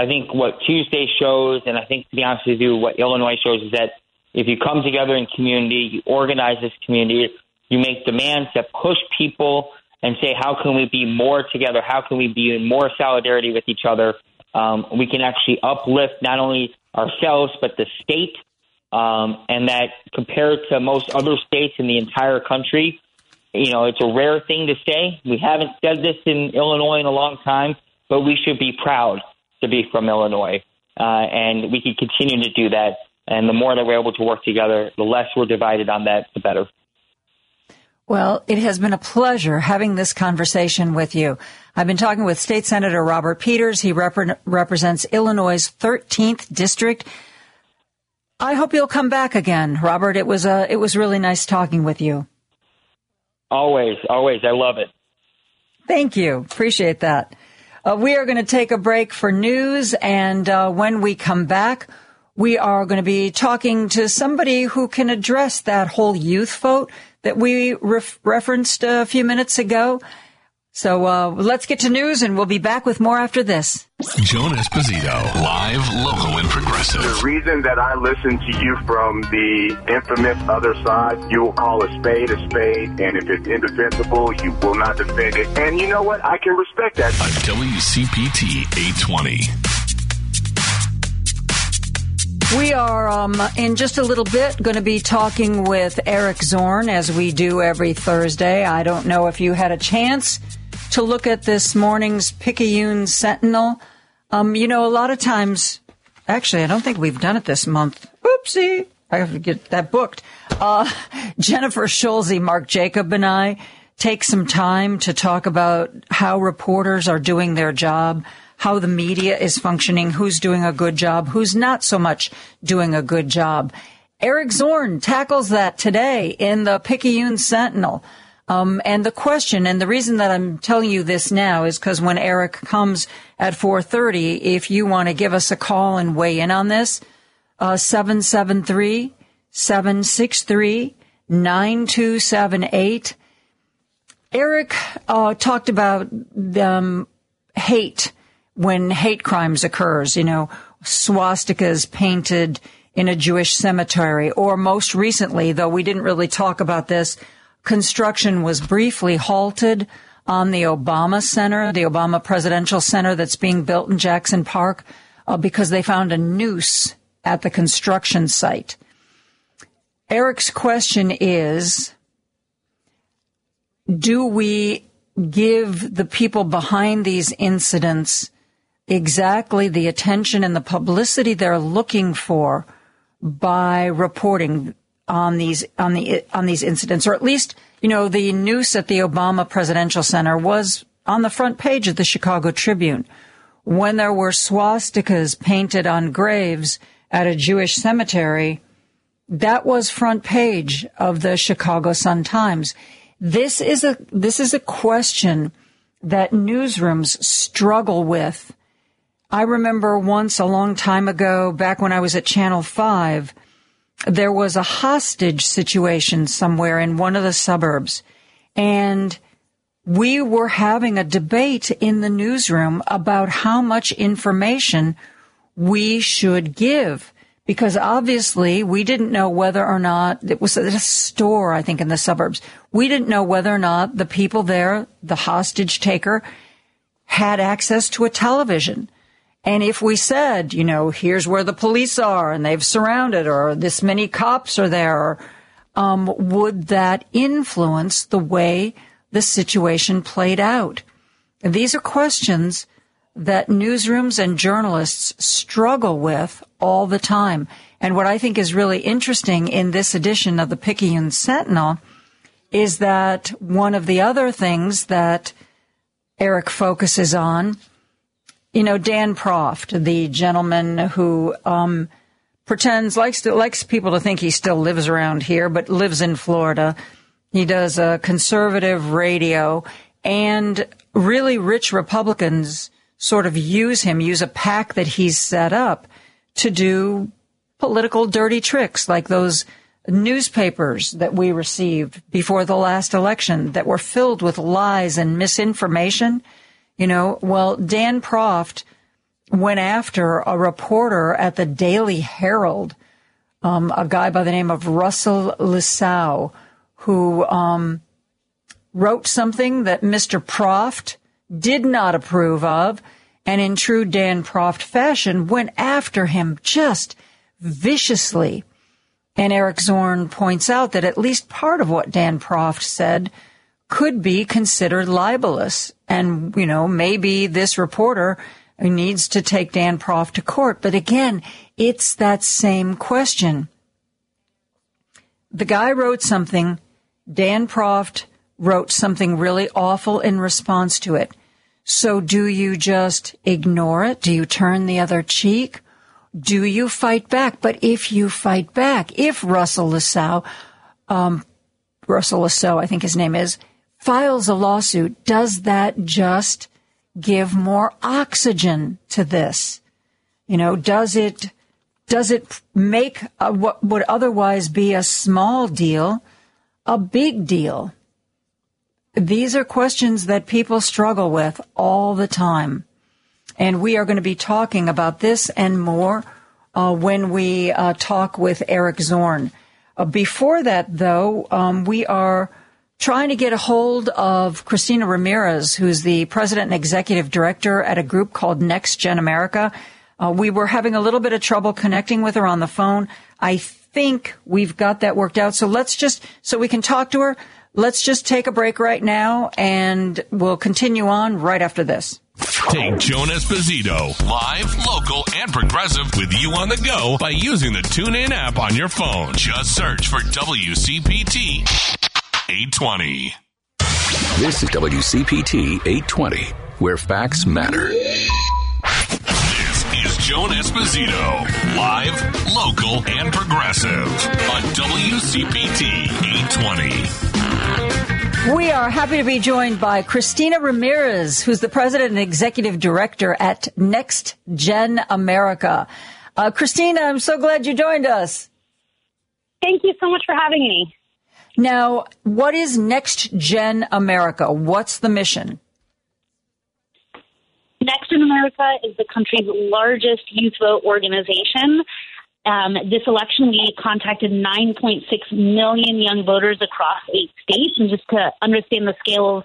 I think what Tuesday shows, and I think to be honest with you, what Illinois shows is that if you come together in community, you organize this community, you make demands that push people and say, how can we be more together? How can we be in more solidarity with each other? Um, we can actually uplift not only ourselves, but the state. Um, and that compared to most other states in the entire country, you know, it's a rare thing to say. We haven't said this in Illinois in a long time, but we should be proud to be from Illinois. Uh, and we can continue to do that. And the more that we're able to work together, the less we're divided on that, the better. Well, it has been a pleasure having this conversation with you. I've been talking with State Senator Robert Peters. He repre- represents Illinois' 13th district. I hope you'll come back again, Robert. It was uh, it was really nice talking with you. Always, always. I love it. Thank you. Appreciate that. Uh, we are going to take a break for news, and uh, when we come back, we are going to be talking to somebody who can address that whole youth vote that we ref- referenced a few minutes ago. So uh, let's get to news, and we'll be back with more after this. Joan Esposito, live, local, and progressive. The reason that I listen to you from the infamous other side, you will call a spade a spade, and if it's indefensible, you will not defend it. And you know what? I can respect that. On WCPT 820. We are, um, in just a little bit, going to be talking with Eric Zorn as we do every Thursday. I don't know if you had a chance to look at this morning's Picayune Sentinel. Um, you know, a lot of times, actually, I don't think we've done it this month. Oopsie. I have to get that booked. Uh, Jennifer Schulze, Mark Jacob, and I take some time to talk about how reporters are doing their job, how the media is functioning, who's doing a good job, who's not so much doing a good job. Eric Zorn tackles that today in the Picayune Sentinel. Um, and the question, and the reason that I'm telling you this now is because when Eric comes at 4:30, if you want to give us a call and weigh in on this, uh, 773 763 9278. Eric uh, talked about um, hate when hate crimes occurs. You know, swastikas painted in a Jewish cemetery, or most recently, though we didn't really talk about this, construction was briefly halted on the Obama Center, the Obama Presidential Center that's being built in Jackson Park, uh, because they found a noose at the construction site. Eric's question is Do we give the people behind these incidents exactly the attention and the publicity they're looking for by reporting on these on the on these incidents or at least you know the noose at the Obama Presidential Center was on the front page of the Chicago Tribune. When there were swastikas painted on graves at a Jewish cemetery that was front page of the Chicago Sun Times. This is a this is a question that newsrooms struggle with. I remember once a long time ago, back when I was at Channel 5, there was a hostage situation somewhere in one of the suburbs. And we were having a debate in the newsroom about how much information we should give. Because obviously we didn't know whether or not it was a store, I think, in the suburbs. We didn't know whether or not the people there, the hostage taker, had access to a television. And if we said, you know, here's where the police are and they've surrounded or this many cops are there, um, would that influence the way the situation played out? These are questions that newsrooms and journalists struggle with all the time. And what I think is really interesting in this edition of the Picayune Sentinel is that one of the other things that Eric focuses on you know, Dan Proft, the gentleman who um, pretends likes to, likes people to think he still lives around here, but lives in Florida. He does a conservative radio, and really rich Republicans sort of use him, use a pack that he's set up to do political dirty tricks like those newspapers that we received before the last election that were filled with lies and misinformation you know, well, Dan Proft went after a reporter at the Daily Herald, um, a guy by the name of Russell Lissau, who um, wrote something that Mr. Proft did not approve of, and in true Dan Proft fashion, went after him just viciously. And Eric Zorn points out that at least part of what Dan Proft said could be considered libelous. And, you know, maybe this reporter needs to take Dan Proft to court. But again, it's that same question. The guy wrote something, Dan Proft wrote something really awful in response to it. So do you just ignore it? Do you turn the other cheek? Do you fight back? But if you fight back, if Russell Lissau, um, Russell Lissau, I think his name is, files a lawsuit, does that just give more oxygen to this? You know, does it, does it make a, what would otherwise be a small deal a big deal? These are questions that people struggle with all the time. And we are going to be talking about this and more uh, when we uh, talk with Eric Zorn. Uh, before that, though, um, we are trying to get a hold of Cristina Ramirez, who's the president and executive director at a group called Next Gen America. Uh, we were having a little bit of trouble connecting with her on the phone. I think we've got that worked out. So let's just, so we can talk to her. Let's just take a break right now and we'll continue on right after this. Take Joan Esposito, live, local, and progressive with you on the go by using the TuneIn app on your phone. Just search for WCPT 820. This is WCPT 820, where facts matter. This is Joan Esposito, live, local, and progressive on WCPT 820. We are happy to be joined by Cristina Ramirez, who's the president and executive director at Next Gen America. Uh, Cristina, I'm so glad you joined us. Thank you so much for having me. Now, what is Next Gen America? What's the mission? Next Gen America is the country's largest youth vote organization. um, this election, we contacted 9.6 million young voters across eight states. And just to understand the scale of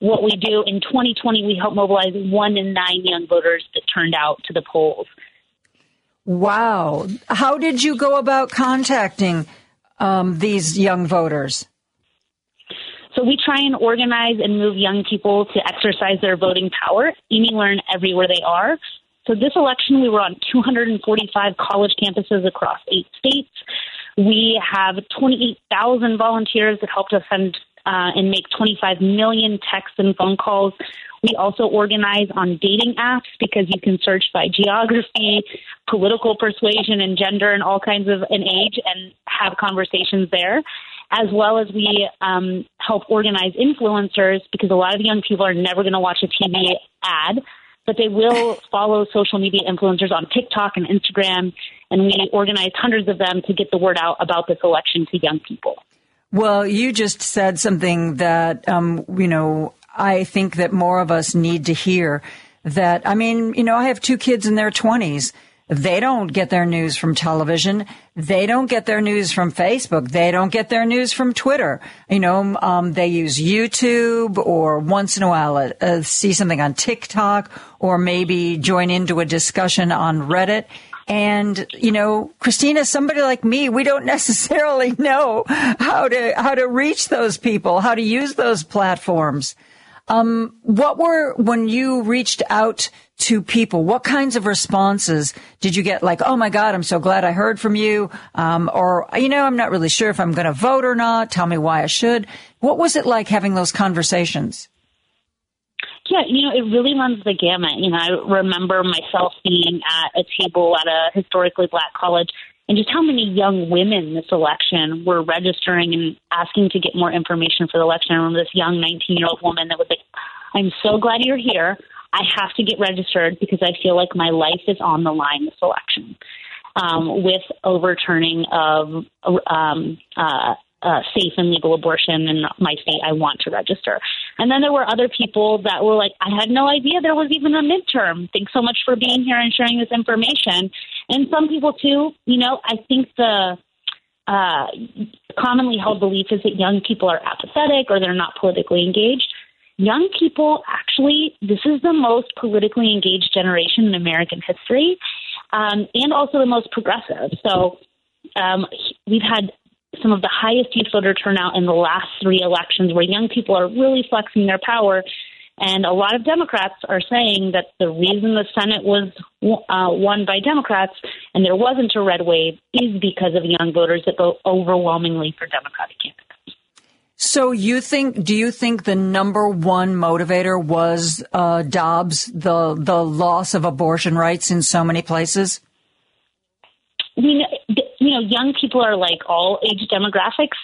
what we do, in 2020, we helped mobilize one in nine young voters that turned out to the polls. Wow. How did you go about contacting um, these young voters? So we try and organize and move young people to exercise their voting power, Amy Learn everywhere they are. So this election, we were on 245 college campuses across eight states. We have 28,000 volunteers that helped us send uh, and make 25 million texts and phone calls. We also organize on dating apps because you can search by geography, political persuasion, and gender, and all kinds of an age, and have conversations there. As well as we um, help organize influencers because a lot of young people are never going to watch a TV ad but they will follow social media influencers on TikTok and Instagram, and we organize hundreds of them to get the word out about this election to young people. Well, you just said something that, um, you know, I think that more of us need to hear. That, I mean, you know, I have two kids in their 20s they don't get their news from television. They don't get their news from Facebook. They don't get their news from Twitter. You know, um, they use YouTube or once in a while uh, uh, see something on TikTok or maybe join into a discussion on Reddit. And, you know, Cristina, somebody like me, we don't necessarily know how to, how to reach those people, how to use those platforms. Um, what were, when you reached out to people, what kinds of responses did you get? Like, oh my God, I'm so glad I heard from you. Um, or, you know, I'm not really sure if I'm going to vote or not. Tell me why I should. What was it like having those conversations? Yeah, you know, it really runs the gamut. You know, I remember myself being at a table at a historically black college and just how many young women this election were registering and asking to get more information for the election. I remember this young 19 year old woman that was like, I'm so glad you're here. I have to get registered because I feel like my life is on the line this election. Um, with overturning of um, uh, uh, safe and legal abortion in my state, I want to register. And then there were other people that were like, I had no idea there was even a midterm. Thanks so much for being here and sharing this information. And some people too, you know, I think the uh, commonly held belief is that young people are apathetic or they're not politically engaged. Young people, actually, this is the most politically engaged generation in American history, um, and also the most progressive. So um, we've had some of the highest youth voter turnout in the last three elections where young people are really flexing their power. And a lot of Democrats are saying that the reason the Senate was uh, won by Democrats and there wasn't a red wave is because of young voters that vote overwhelmingly for Democratic candidates. So you think? Do you think the number one motivator was uh, Dobbs, the the loss of abortion rights in so many places? We you know, young people are like all age demographics.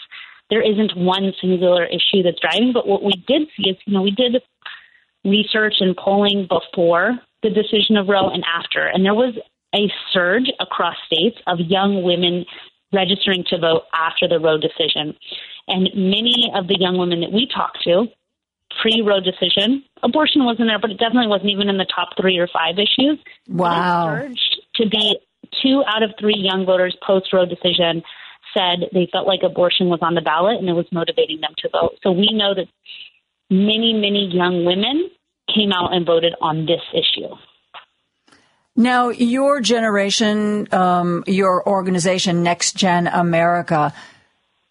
There isn't one singular issue that's driving, but what we did see is, you know, we did research and polling before the decision of Roe and after, and there was a surge across states of young women registering to vote after the Roe decision. And many of the young women that we talked to, pre Roe decision, abortion wasn't there, but it definitely wasn't even in the top three or five issues. Wow. Surged to be two out of three young voters post Roe decision said they felt like abortion was on the ballot and it was motivating them to vote. So we know that many, many young women came out and voted on this issue. Now, your generation, um, your organization, Next Gen America,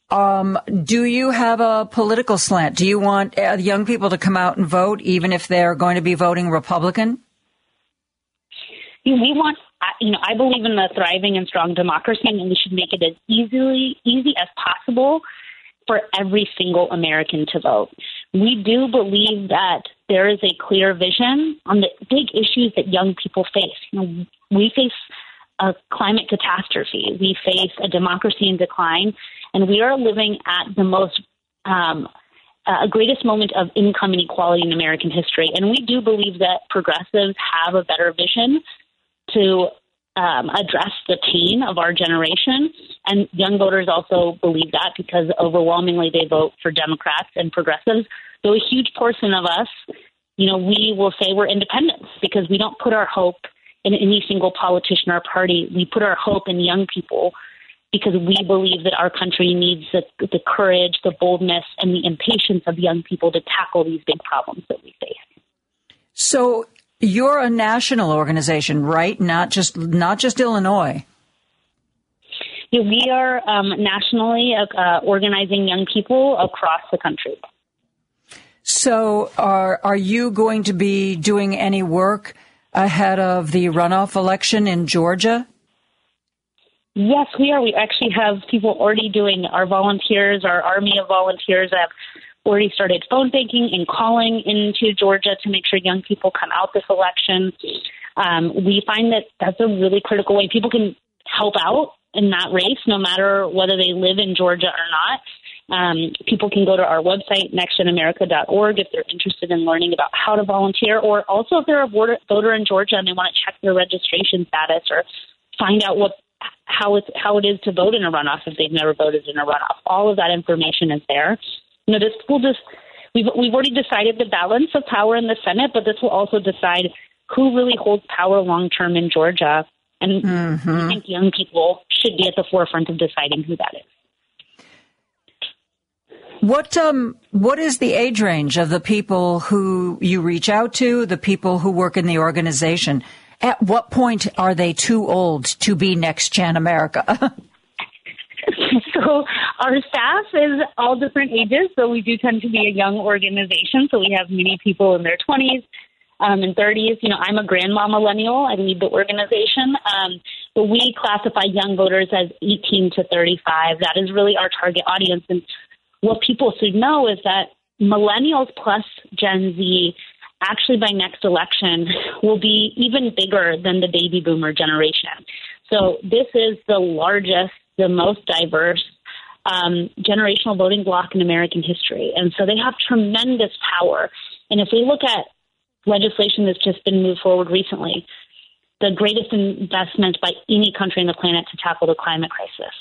um, do you have a political slant? Do you want uh, young people to come out and vote, even if they're going to be voting Republican? We want you know, I believe in a thriving and strong democracy, and we should make it as easily easy as possible for every single American to vote. We do believe that there is a clear vision on the big issues that young people face. You know, we face a climate catastrophe. We face a democracy in decline, and we are living at the most um, uh, greatest moment of income inequality in American history. And we do believe that progressives have a better vision to um, address the pain of our generation. And young voters also believe that because overwhelmingly they vote for Democrats and progressives. So a huge portion of us, you know, we will say we're independents because we don't put our hope in any single politician or party. We put our hope in young people because we believe that our country needs the, the courage, the boldness, and the impatience of young people to tackle these big problems that we face. So you're a national organization, right? Not just not just Illinois. Yeah, we are um, nationally uh, organizing young people across the country. So, are are you going to be doing any work ahead of the runoff election in Georgia? Yes, we are. We actually have people already doing our volunteers, our army of volunteers have already started phone banking and calling into Georgia to make sure young people come out this election. Um, we find that that's a really critical way people can help out in that race, no matter whether they live in Georgia or not. Um, people can go to our website, nextgenamerica.org, if they're interested in learning about how to volunteer, or also if they're a voter, voter in Georgia and they want to check their registration status or find out what how it's how it is to vote in a runoff if they've never voted in a runoff. All of that information is there. You know, this will just we've we've already decided the balance of power in the Senate, but this will also decide who really holds power long term in Georgia. And mm-hmm. I think young people should be at the forefront of deciding who that is. What um what is the age range of the people who you reach out to, the people who work in the organization? At what point are they too old to be Next Gen America? so our staff is all different ages. So we do tend to be a young organization. So we have many people in their 20s um, and 30s. You know, I'm a grandma millennial. I lead the organization. Um, but we classify young voters as 18 to 35. That is really our target audience. And what people should know is that millennials plus Gen Z actually by next election will be even bigger than the baby boomer generation. So this is the largest, the most diverse um, generational voting bloc in American history. And so they have tremendous power. And if we look at legislation that's just been moved forward recently, the greatest investment by any country on the planet to tackle the climate crisis,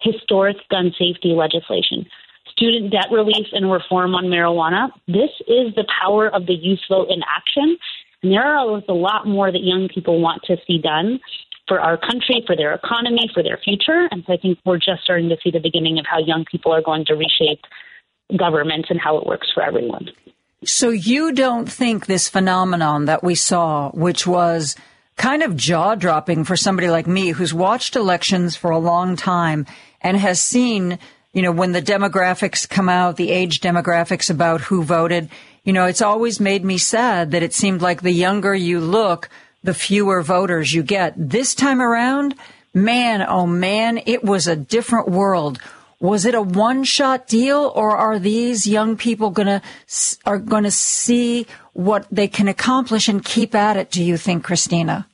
historic gun safety legislation, student debt relief and reform on marijuana. This is the power of the youth vote in action. And there are a lot more that young people want to see done for our country, for their economy, for their future. And so I think we're just starting to see the beginning of how young people are going to reshape government and how it works for everyone. So you don't think this phenomenon that we saw, which was kind of jaw dropping for somebody like me who's watched elections for a long time and has seen you know, when the demographics come out, the age demographics about who voted, you know, it's always made me sad that it seemed like the younger you look, the fewer voters you get. This time around, man, oh man, it was a different world. Was it a one shot deal or are these young people gonna, are gonna see what they can accomplish and keep at it, do you think, Cristina?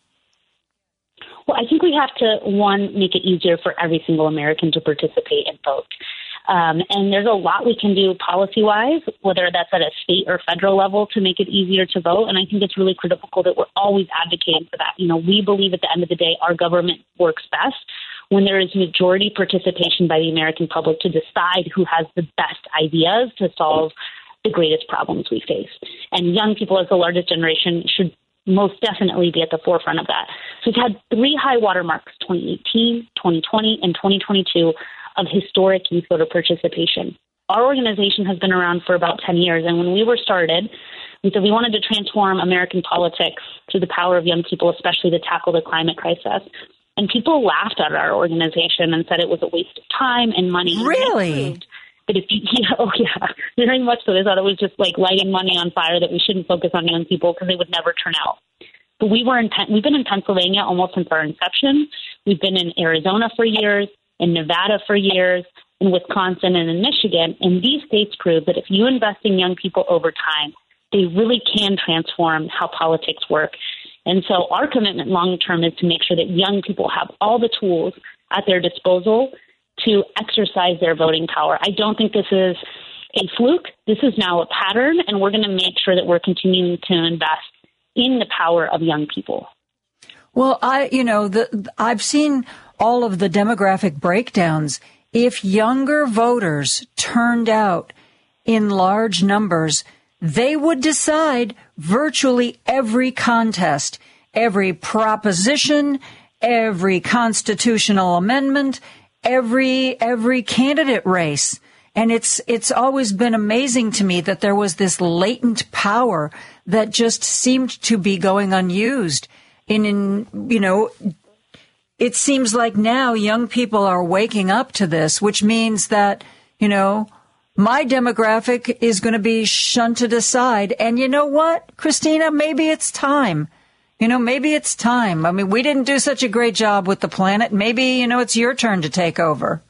Well, I think we have to, one, make it easier for every single American to participate and vote. Um, and there's a lot we can do policy wise, whether that's at a state or federal level to make it easier to vote. And I think it's really critical that we're always advocating for that. You know, we believe at the end of the day, our government works best when there is majority participation by the American public to decide who has the best ideas to solve the greatest problems we face. And young people, as the largest generation, should most definitely be at the forefront of that. So we've had three high water marks 2018, 2020, and 2022 of historic youth voter participation. Our organization has been around for about 10 years, and when we were started, we said we wanted to transform American politics through the power of young people, especially to tackle the climate crisis. And people laughed at our organization and said it was a waste of time and money. Really? But if you, yeah, oh yeah, very much so. They thought it was just like lighting money on fire that we shouldn't focus on young people because they would never turn out. But we were in, we've been in Pennsylvania almost since our inception. We've been in Arizona for years, in Nevada for years, in Wisconsin and in Michigan. And these states prove that if you invest in young people over time, they really can transform how politics work. And so our commitment long term is to make sure that young people have all the tools at their disposal to exercise their voting power. I don't think this is a fluke. This is now a pattern, and we're going to make sure that we're continuing to invest in the power of young people. Well, I, you know, the, I've seen all of the demographic breakdowns. If younger voters turned out in large numbers, they would decide virtually every contest every proposition, every constitutional amendment, every every candidate race. And it's it's always been amazing to me that there was this latent power that just seemed to be going unused. In, in you know, it seems like now young people are waking up to this, which means that you know my demographic is going to be shunted aside. And you know what, Cristina? Maybe it's time. You know, maybe it's time. I mean, we didn't do such a great job with the planet. Maybe, you know, it's your turn to take over.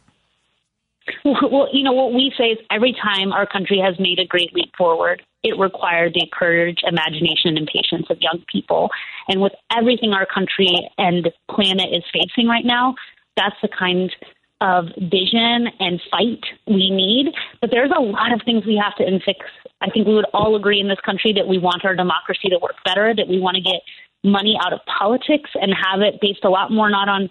Well, you know, what we say is every time our country has made a great leap forward, it required the courage, imagination, and patience of young people. And with everything our country and planet is facing right now, that's the kind of vision and fight we need. But there's a lot of things we have to fix. I think we would all agree in this country that we want our democracy to work better, that we want to get money out of politics and have it based a lot more not on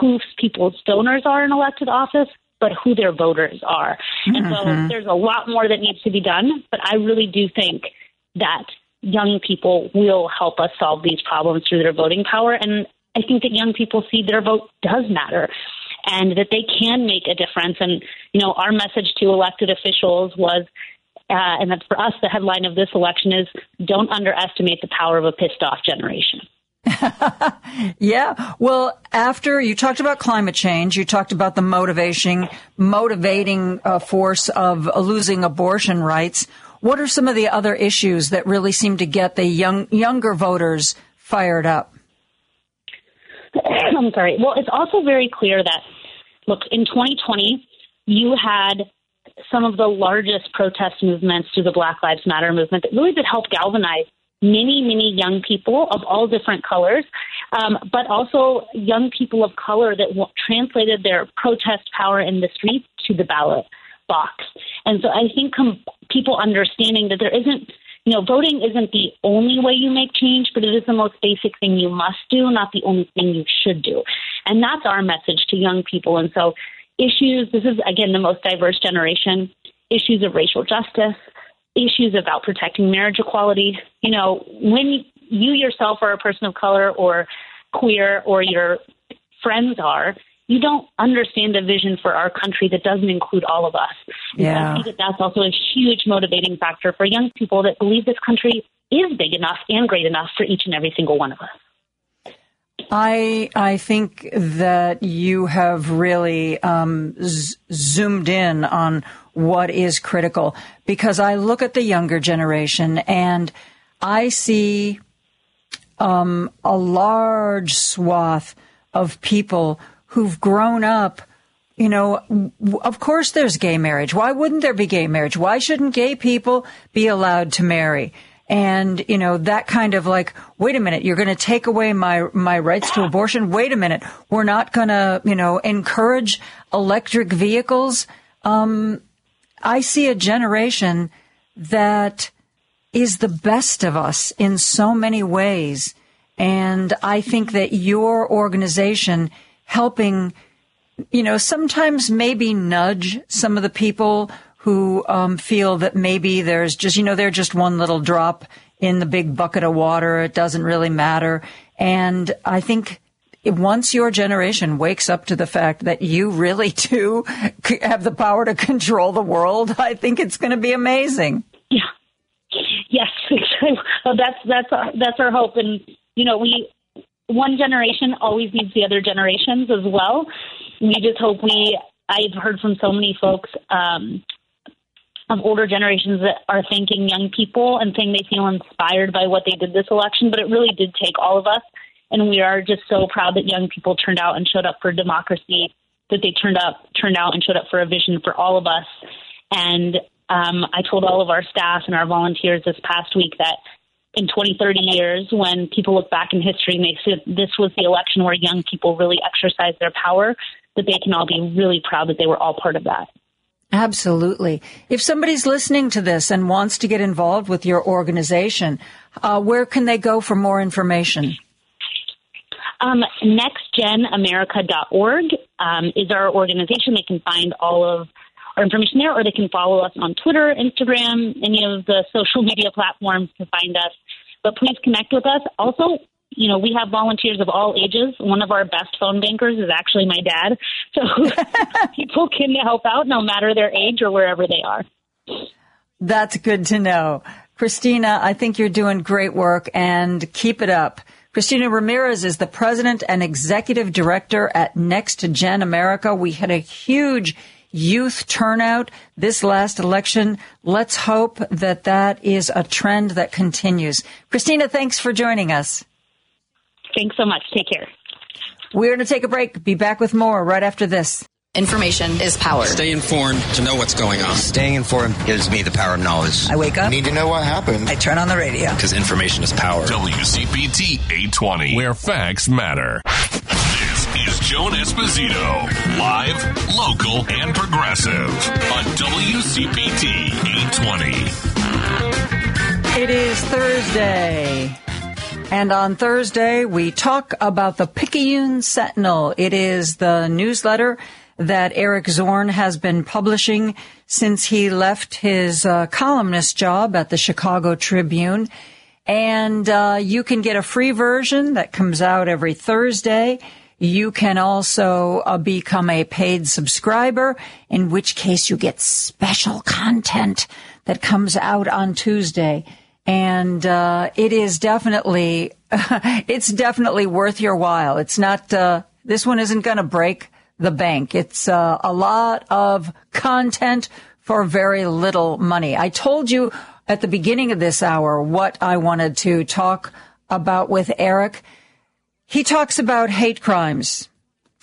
who people's donors are in elected office, but who their voters are. Mm-hmm. And so mm-hmm. there's a lot more that needs to be done, but I really do think that young people will help us solve these problems through their voting power. And I think that young people see their vote does matter and that they can make a difference. And, you know, our message to elected officials was uh, and that's for us, the headline of this election is don't underestimate the power of a pissed off generation. yeah. Well, after you talked about climate change, you talked about the motivation, motivating uh, force of losing abortion rights. What are some of the other issues that really seem to get the young younger voters fired up? I'm sorry. Well, it's also very clear that look in 2020 you had some of the largest protest movements through the Black Lives Matter movement that really did help galvanize many, many young people of all different colors, um, but also young people of color that w- translated their protest power in the streets to the ballot box. And so I think com- people understanding that there isn't, you know, voting isn't the only way you make change, but it is the most basic thing you must do, not the only thing you should do. And that's our message to young people. And so issues, this is again the most diverse generation, issues of racial justice, issues about protecting marriage equality. You know, when you yourself are a person of color or queer or your friends are, you don't understand a vision for our country that doesn't include all of us. Yeah. I think that that's also a huge motivating factor for young people that believe this country is big enough and great enough for each and every single one of us. I I think that you have really um, z- zoomed in on what is critical because I look at the younger generation and I see um, a large swath of people who've grown up. You know, of course there's gay marriage. Why wouldn't there be gay marriage? Why shouldn't gay people be allowed to marry? and you know that kind of like wait a minute you're going to take away my my rights to abortion wait a minute we're not going to you know encourage electric vehicles um, i see a generation that is the best of us in so many ways and i think that your organization helping you know sometimes maybe nudge some of the people who um, feel that maybe there's just, you know, they're just one little drop in the big bucket of water. It doesn't really matter. And I think once your generation wakes up to the fact that you really do have the power to control the world, I think it's going to be amazing. Yeah. Yes, that's that's our, that's our hope, and you know, we one generation always needs the other generations as well. We just hope we. I've heard from so many folks um, of older generations that are thanking young people and saying they feel inspired by what they did this election, but it really did take all of us. And we are just so proud that young people turned out and showed up for democracy, that they turned up, turned out and showed up for a vision for all of us. And um, I told all of our staff and our volunteers this past week that in 20, 30 years, when people look back in history and they say this was the election where young people really exercised their power, that they can all be really proud that they were all part of that. Absolutely. If somebody's listening to this and wants to get involved with your organization, uh, where can they go for more information? Um, nextgenamerica.org um, is our organization. They can find all of our information there, or they can follow us on Twitter, Instagram, any of the social media platforms to find us. But please connect with us. Also, you know, we have volunteers of all ages. One of our best phone bankers is actually my dad. So people can help out no matter their age or wherever they are. That's good to know. Cristina, I think you're doing great work and keep it up. Cristina Ramirez is the president and executive director at Next Gen America. We had a huge youth turnout this last election. Let's hope that that is a trend that continues. Cristina, thanks for joining us. Thanks so much. Take care. We're going to take a break. Be back with more right after this. Information is power. Stay informed to know what's going on. Staying informed gives me the power of knowledge. I wake up. Need to know what happened. I turn on the radio. Because information is power. WCPT 820, where facts matter. This is Joan Esposito, live, local, and progressive on WCPT 820. It is Thursday. And on Thursday, we talk about the Picayune Sentinel. It is the newsletter that Eric Zorn has been publishing since he left his uh, columnist job at the Chicago Tribune. And uh, you can get a free version that comes out every Thursday. You can also uh, become a paid subscriber, in which case you get special content that comes out on Tuesday and uh, it is definitely it's definitely worth your while. It's not uh, this one isn't going to break the bank. It's uh, a lot of content for very little money. I told you at the beginning of this hour what I wanted to talk about with Eric. He talks about hate crimes,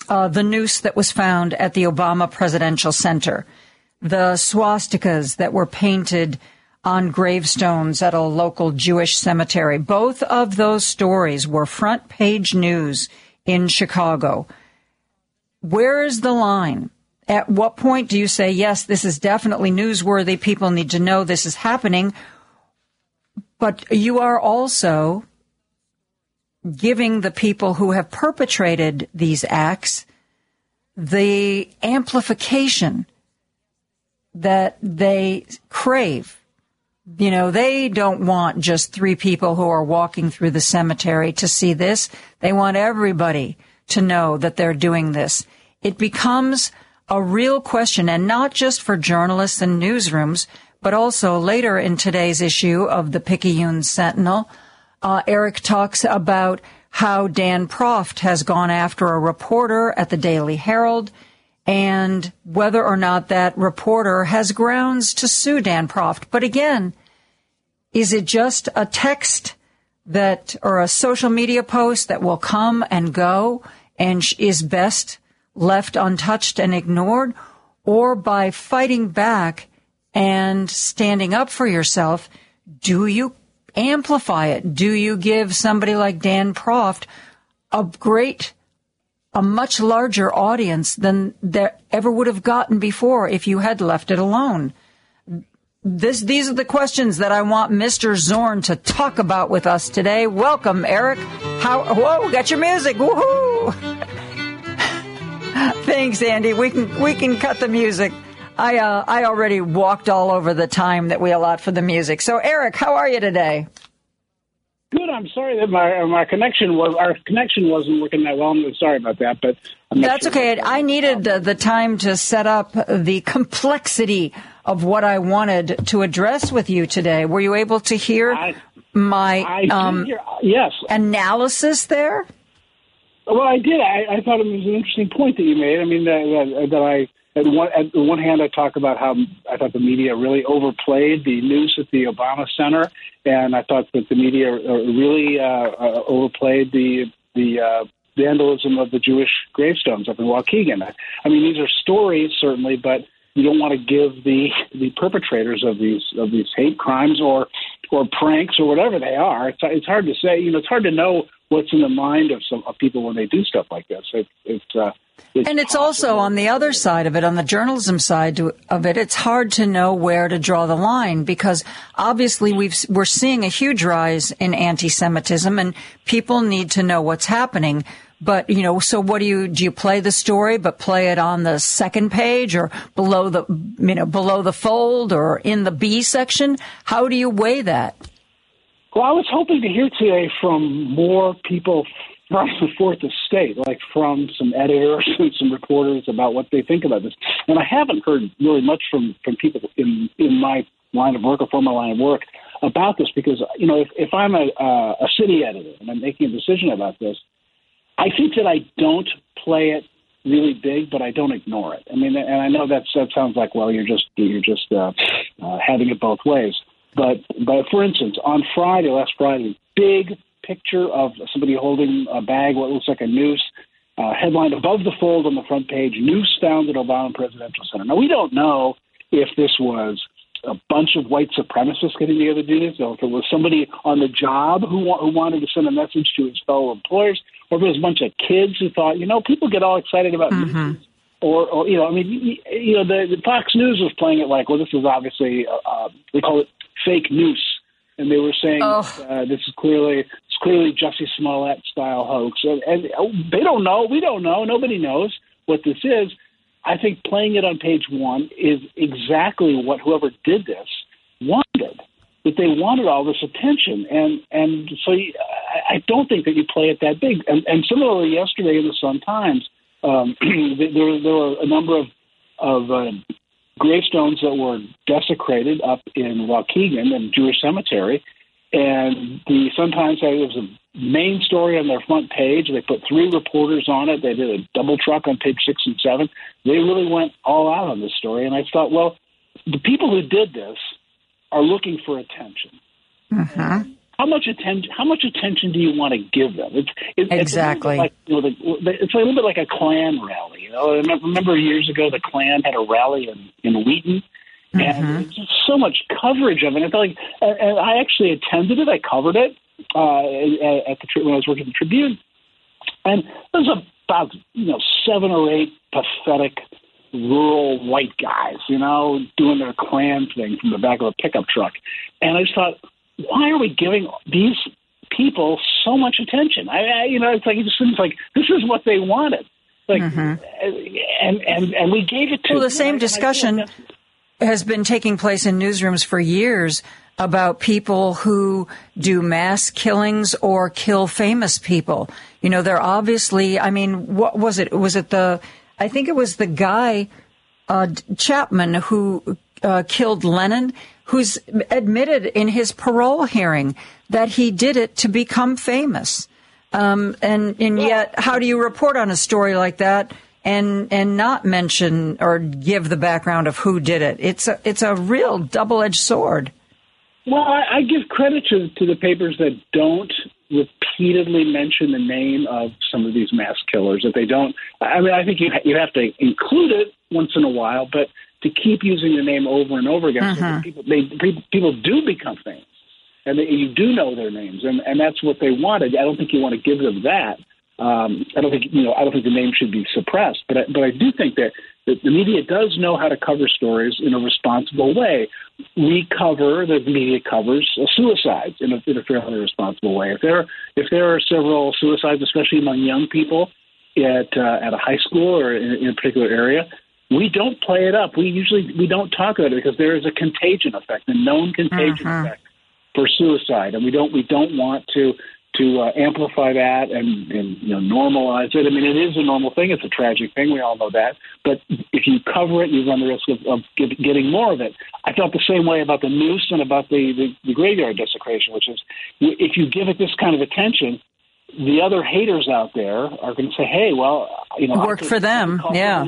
uh, the noose that was found at the Obama Presidential Center, the swastikas that were painted on gravestones at a local Jewish cemetery. Both of those stories were front page news in Chicago. Where is the line? At what point do you say, yes, this is definitely newsworthy. People need to know this is happening. But you are also giving the people who have perpetrated these acts the amplification that they crave you know, they don't want just three people who are walking through the cemetery to see this. They want everybody to know that they're doing this. It becomes a real question and not just for journalists and newsrooms, but also later in today's issue of the Picayune Sentinel, uh, Eric talks about how Dan Proft has gone after a reporter at the Daily Herald and whether or not that reporter has grounds to sue Dan Proft. But again, is it just a text that or a social media post that will come and go and is best left untouched and ignored? Or by fighting back and standing up for yourself, do you amplify it? Do you give somebody like Dan Proft a great a much larger audience than there ever would have gotten before if you had left it alone. This, these are the questions that I want Mr. Zorn to talk about with us today. Welcome, Eric. How, whoa, got your music. Woohoo! Thanks, Andy. We can, we can cut the music. I, uh, I already walked all over the time that we allot for the music. So, Eric, how are you today? Good. I'm sorry that my my connection was our connection wasn't working that well. I'm sorry about that, but that's sure okay. I needed the, the time to set up the complexity of what I wanted to address with you today. Were you able to hear I, my I um, hear, yes analysis there? Well, I did. I, I thought it was an interesting point that you made. I mean, that, that, that I at one, at one hand, I talk about how I thought the media really overplayed the news at the Obama Center, and I thought that the media uh, really uh, uh, overplayed the the uh, vandalism of the Jewish gravestones up in Waukegan. I mean, these are stories certainly, but you don't want to give the the perpetrators of these of these hate crimes or or pranks or whatever they are. It's it's hard to say. You know, it's hard to know what's in the mind of some of people when they do stuff like this. It, it's uh, it's and it's also on the other side of it, on the journalism side of it, it's hard to know where to draw the line because obviously we've, we're seeing a huge rise in anti-Semitism and people need to know what's happening. But, you know, so what do you, do you play the story, but play it on the second page or below the, you know, below the fold or in the B section? How do you weigh that? Well, I was hoping to hear today from more people from the fourth estate, like from some editors and some reporters about what they think about this. And I haven't heard really much from from people in in my line of work or former line of work about this because you know if, if I'm a uh, a city editor and I'm making a decision about this, I think that I don't play it really big, but I don't ignore it. I mean, and I know that that sounds like well, you're just you're just uh, uh, having it both ways. But but for instance, on Friday, last Friday, big picture of somebody holding a bag, what looks like a noose. Uh, headline above the fold on the front page: Noose found at Obama Presidential Center. Now we don't know if this was a bunch of white supremacists getting together to do this, or if it was somebody on the job who, wa- who wanted to send a message to his fellow employers, or if it was a bunch of kids who thought, you know, people get all excited about nooses. Or, or, you know, I mean, you, you know, the, the Fox News was playing it like, well, this is obviously, uh, uh, they call it fake news, and they were saying uh, this is clearly, it's clearly Jussie Smollett style hoax, and, and uh, they don't know, we don't know, nobody knows what this is. I think playing it on page one is exactly what whoever did this wanted. That they wanted all this attention, and and so you, I, I don't think that you play it that big. And, and similarly, yesterday in the Sun Times, um, there there were a number of of uh, gravestones that were desecrated up in Waukegan and Jewish Cemetery, and the Sun Times said it was a main story on their front page. They put three reporters on it. They did a double truck on page six and seven. They really went all out on this story. And I thought, well, the people who did this are looking for attention. Mm-hmm. How much attention? How much attention do you want to give them? It's, it, Exactly. It's a, little bit like, you know, the, it's a little bit like a Klan rally. You know, I remember- years ago the Klan had a rally in in Wheaton, and mm-hmm. it's just so much coverage of it. I felt like, and, and I actually attended it. I covered it uh, at at the when I was working at the Tribune, and there was about you know seven or eight pathetic rural white guys, you know, doing their Klan thing from the back of a pickup truck, and I just thought, why are we giving these people so much attention? I, I you know, it's like it just seems like this is what they wanted, like, and and and we gave it to Well, the same discussion has been taking place in newsrooms for years about people who do mass killings or kill famous people. You know, they're obviously, I mean, what was it? Was it the, I think it was the guy, uh, Chapman who uh, killed Lennon, who's admitted in his parole hearing that he did it to become famous. Um, and, and yet, how do you report on a story like that and, and not mention or give the background of who did it? It's a, it's a real double edged sword. Well, I, I give credit to, to the papers that don't repeatedly mention the name of some of these mass killers. If they don't, I mean, I think you you have to include it once in a while, but to keep using the name over and over again, so that people they people, do become famous, and that you do know their names, and and that's what they wanted. I don't think you want to give them that. Um, I don't think you know. I don't think the name should be suppressed, but I, but I do think that, that the media does know how to cover stories in a responsible way. We cover the media covers suicides in a, in a fairly responsible way. If there if there are several suicides, especially among young people at uh, at a high school or in, in a particular area, we don't play it up. We usually we don't talk about it because there is a contagion effect, a known contagion effect for suicide, and we don't we don't want to to uh, amplify that and, and you know normalize it. I mean, it is a normal thing. It's a tragic thing. We all know that. But if you cover it, you run the risk of, of get, getting more of it. I felt the same way about the noose and about the, the, the graveyard desecration, which is if you give it this kind of attention, the other haters out there are going to say, "Hey, well, you know, I Worked for them. Yeah.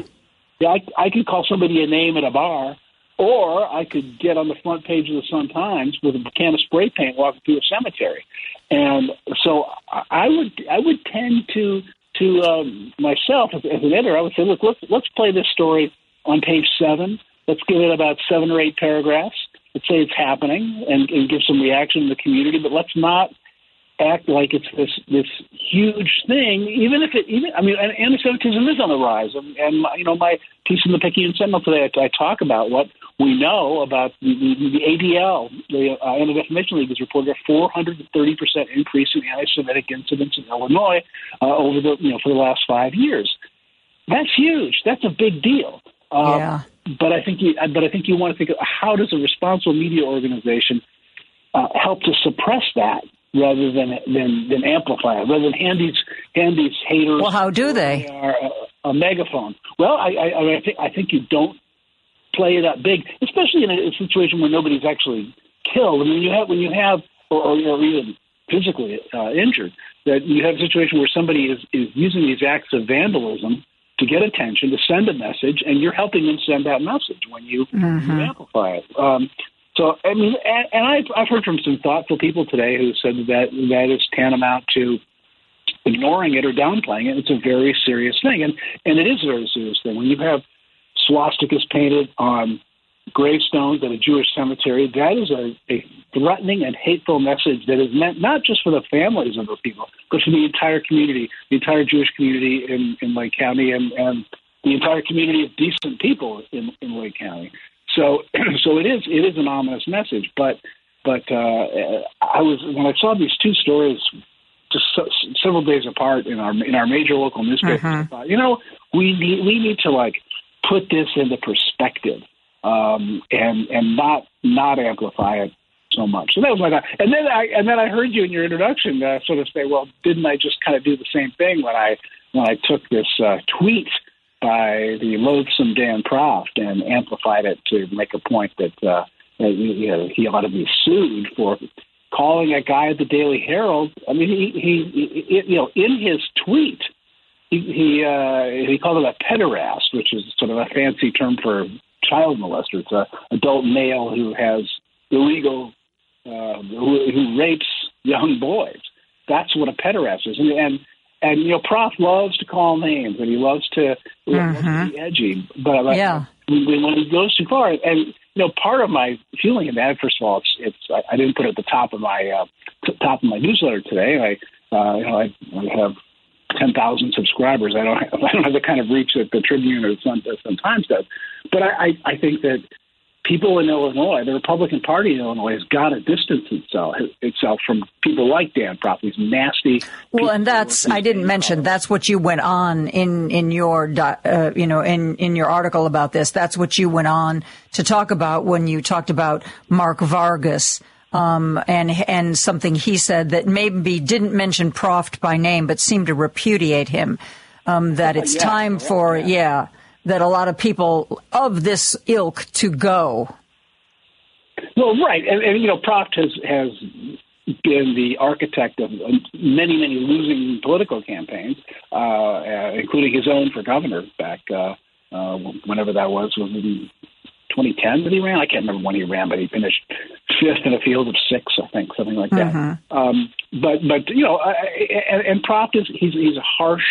Yeah, I, I could call somebody a name at a bar, or I could get on the front page of the Sun Times with a can of spray paint walking through a cemetery. And so I- would I would tend to to um, myself as, as an editor, I would say, look, let's let's play this story on page seven. Let's give it about seven or eight paragraphs. Let's say it's happening and, and give some reaction in the community, but let's not act like it's this this huge thing, even if it even I mean and anti-Semitism is on the rise, and, and my, you know my piece in the Picayune Sentinel today, I, I talk about what we know about the, the, the ADL, the uh, Anti-Defamation League, has reported a 430 percent increase in anti-Semitic incidents in Illinois uh, over the you know for the last five years. That's huge. That's a big deal. Um, Yeah. But I think you, but I think you want to think of how does a responsible media organization uh, help to suppress that rather than than than amplify it, rather than hand these hand these haters. Well, how do they? A, a megaphone. Well, I, I, I think I think you don't play it up big, especially in a, a situation where nobody's actually killed. I mean, you have when you have or, or, or even physically uh, injured, that you have a situation where somebody is is using these acts of vandalism to get attention, to send a message, and you're helping them send that message when you, Mm-hmm. you amplify it. Um, so, I mean, and, I've, I've heard from some thoughtful people today who said that that is tantamount to ignoring it or downplaying it. It's a very serious thing, and and it is a very serious thing when you have swastikas painted on gravestones at a Jewish cemetery. That is a, a threatening and hateful message that is meant not just for the families of those people, but for the entire community, the entire Jewish community in, in Lake County, and, and the entire community of decent people in, in Lake County. So, so it is it is an ominous message. But but uh, I was when I saw these two stories just so, several days apart in our in our major local newspapers, I thought, you know, we need we need to like put this into perspective um, and and not not amplify it so much. So that was my thought. And then I and then I heard you in your introduction uh, sort of say, well, didn't I just kind of do the same thing when I when I took this uh, tweet by the loathsome Dan Proft and amplified it to make a point that uh, that you know, he ought to be sued for calling a guy at the Daily Herald. I mean, he he, he you know in his tweet he he, uh, he called it a pederast, which is sort of a fancy term for child molester. It's a adult male who has illegal uh, who, who rapes young boys. That's what a pederast is, and and, and you know, Proft loves to call names and he loves to, he loves to be edgy, but like, Yeah. when, when he goes too far, and you know, part of my feeling in that, first of all, it's it's I, I didn't put it at the top of my uh, t- top of my newsletter today. I uh, you know I, I have ten thousand subscribers. I don't have, I don't have the kind of reach that the Tribune or Sun Sun Times does. But I, I, I think that people in Illinois, the Republican Party in Illinois, has got to distance itself itself from people like Dan Proft, these nasty. Well, and that's I didn't mention that's what you went on in in your uh, you know in in your article about this. That's what you went on to talk about when you talked about Mark Vargas. Um, and and something he said that maybe didn't mention Proft by name, but seemed to repudiate him. Um, that it's yeah, time for yeah, that a lot of people of this ilk to go. Well, right, and, and you know, Proft has has been the architect of many, many losing political campaigns, uh, uh, including his own for governor back uh, uh, whenever that was was in 2010 that he ran. I can't remember when he ran, but he finished fifth in a field of six, I think, something like that. Um, but but you know, and, and Proft is he's he's a harsh,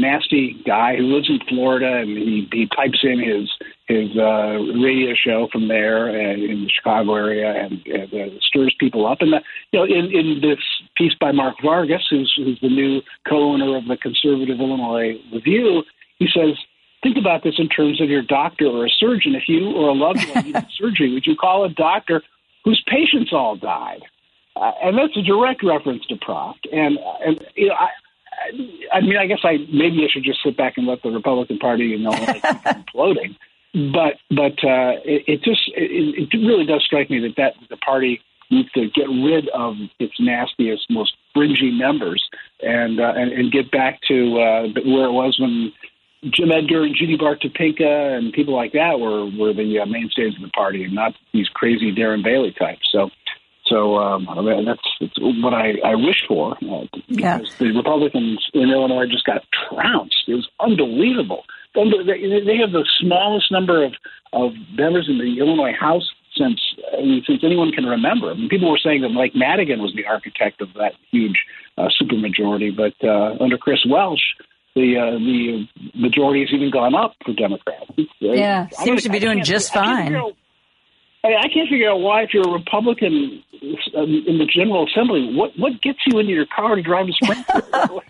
nasty guy who lives in Florida, and he he types in his his uh, radio show from there uh, in the Chicago area, and, and uh, stirs people up. And uh, you know, in in this piece by Mark Vargas, who's who's the new co-owner of the Conservative Illinois Review, he says. Think about this in terms of your doctor or a surgeon. If you or a loved one needed surgery, would you call a doctor whose patients all died? Uh, and that's a direct reference to Proft. And, and you know, I, I, mean, I guess I maybe I should just sit back and let the Republican Party Illinois keep imploding. But but uh, it, it just it, it really does strike me that that the party needs to get rid of its nastiest, most fringy members, and uh, and, and get back to uh, where it was when Jim Edgar and Judy Baar Topinka and people like that were were the uh, mainstays of the party, and not these crazy Darren Bailey types. So, so um, I mean, that's, that's what I, I wish for. Uh, Yeah. the Republicans in Illinois just got trounced. It was unbelievable. They they have the smallest number of of members in the Illinois House since I mean, since anyone can remember. I mean, people were saying that Mike Madigan was the architect of that huge uh, supermajority, but uh, under Chris Welch, the uh, the majority has even gone up for Democrats. Uh, Yeah, I seems to be doing just fine. figure I, I can't figure out why, if you're a Republican um, in the General Assembly, what what gets you into your car to drive to Springfield?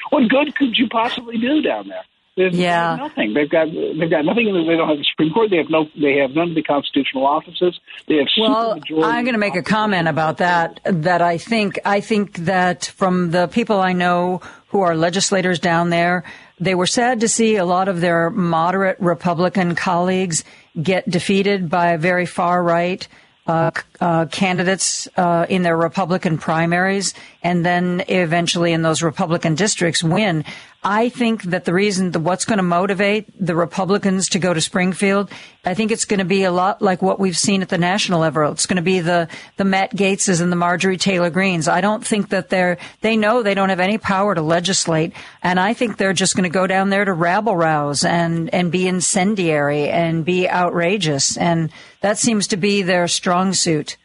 what good could you possibly do down there? There's, Yeah. nothing. They've got they've got nothing. in the- They don't have the Supreme Court. They have no. They have none of the constitutional offices. They have Well, I'm going to make a comment about that. That I think I think that from the people I know who are legislators down there, they were sad to see a lot of their moderate Republican colleagues get defeated by very far right uh, uh, candidates uh, in their Republican primaries and then eventually in those Republican districts win. I think that the reason that what's going to motivate the Republicans to go to Springfield, I think it's going to be a lot like what we've seen at the national level. It's going to be the the Matt Gaetzes and the Marjorie Taylor Greens. I don't think that they're they know they don't have any power to legislate, and I think they're just going to go down there to rabble rouse and and be incendiary and be outrageous, and that seems to be their strong suit.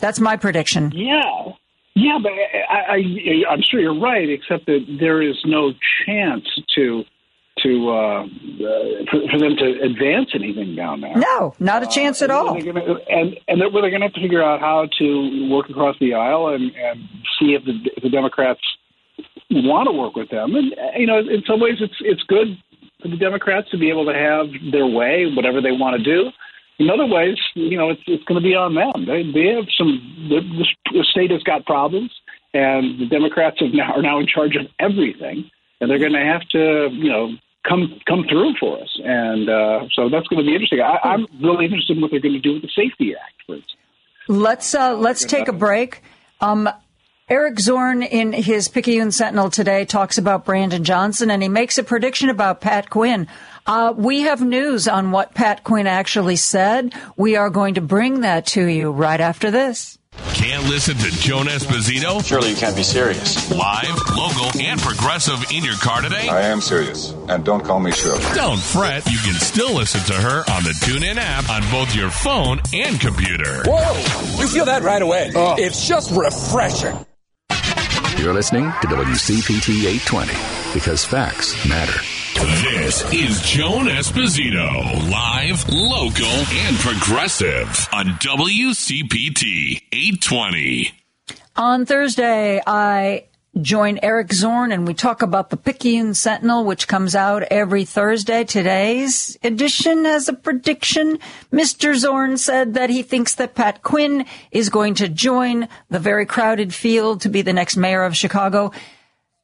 That's my prediction. Yeah. Yeah, but I, I, I'm sure you're right, except that there is no chance to to uh, uh, for, for them to advance anything down there. No, not a chance at all. Gonna, and and they're, they're going to have to figure out how to work across the aisle and, and see if the, if the Democrats want to work with them. And you know, in some ways, it's it's good for the Democrats to be able to have their way, whatever they want to do in other ways, you know, it's it's going to be on them. They they have some. The, the state has got problems, and the Democrats have now, are now in charge of everything, and they're going to have to, you know, come come through for us. And uh, so that's going to be interesting. I, I'm really interested in what they're going to do with the SAFE-T Act, for instance. Let's uh, let's take a break. Um, Eric Zorn in his Picayune Sentinel today talks about Brandon Johnson, and he makes a prediction about Pat Quinn. Uh, we have news on what Pat Quinn actually said. We are going to bring that to you right after this. Can't listen to Joan Esposito? Surely you can't be serious. Live, local, and progressive in your car today? I am serious. And don't call me Shirley. Don't fret. You can still listen to her on the TuneIn app on both your phone and computer. Whoa! You feel that right away. Uh. It's just refreshing. You're listening to WCPT 820 because facts matter. This is Joan Esposito, live, local, and progressive on WCPT 820. On Thursday, I join Eric Zorn and we talk about the Picayune Sentinel, which comes out every Thursday. Today's edition has a prediction. Mr. Zorn said that he thinks that Pat Quinn is going to join the very crowded field to be the next mayor of Chicago.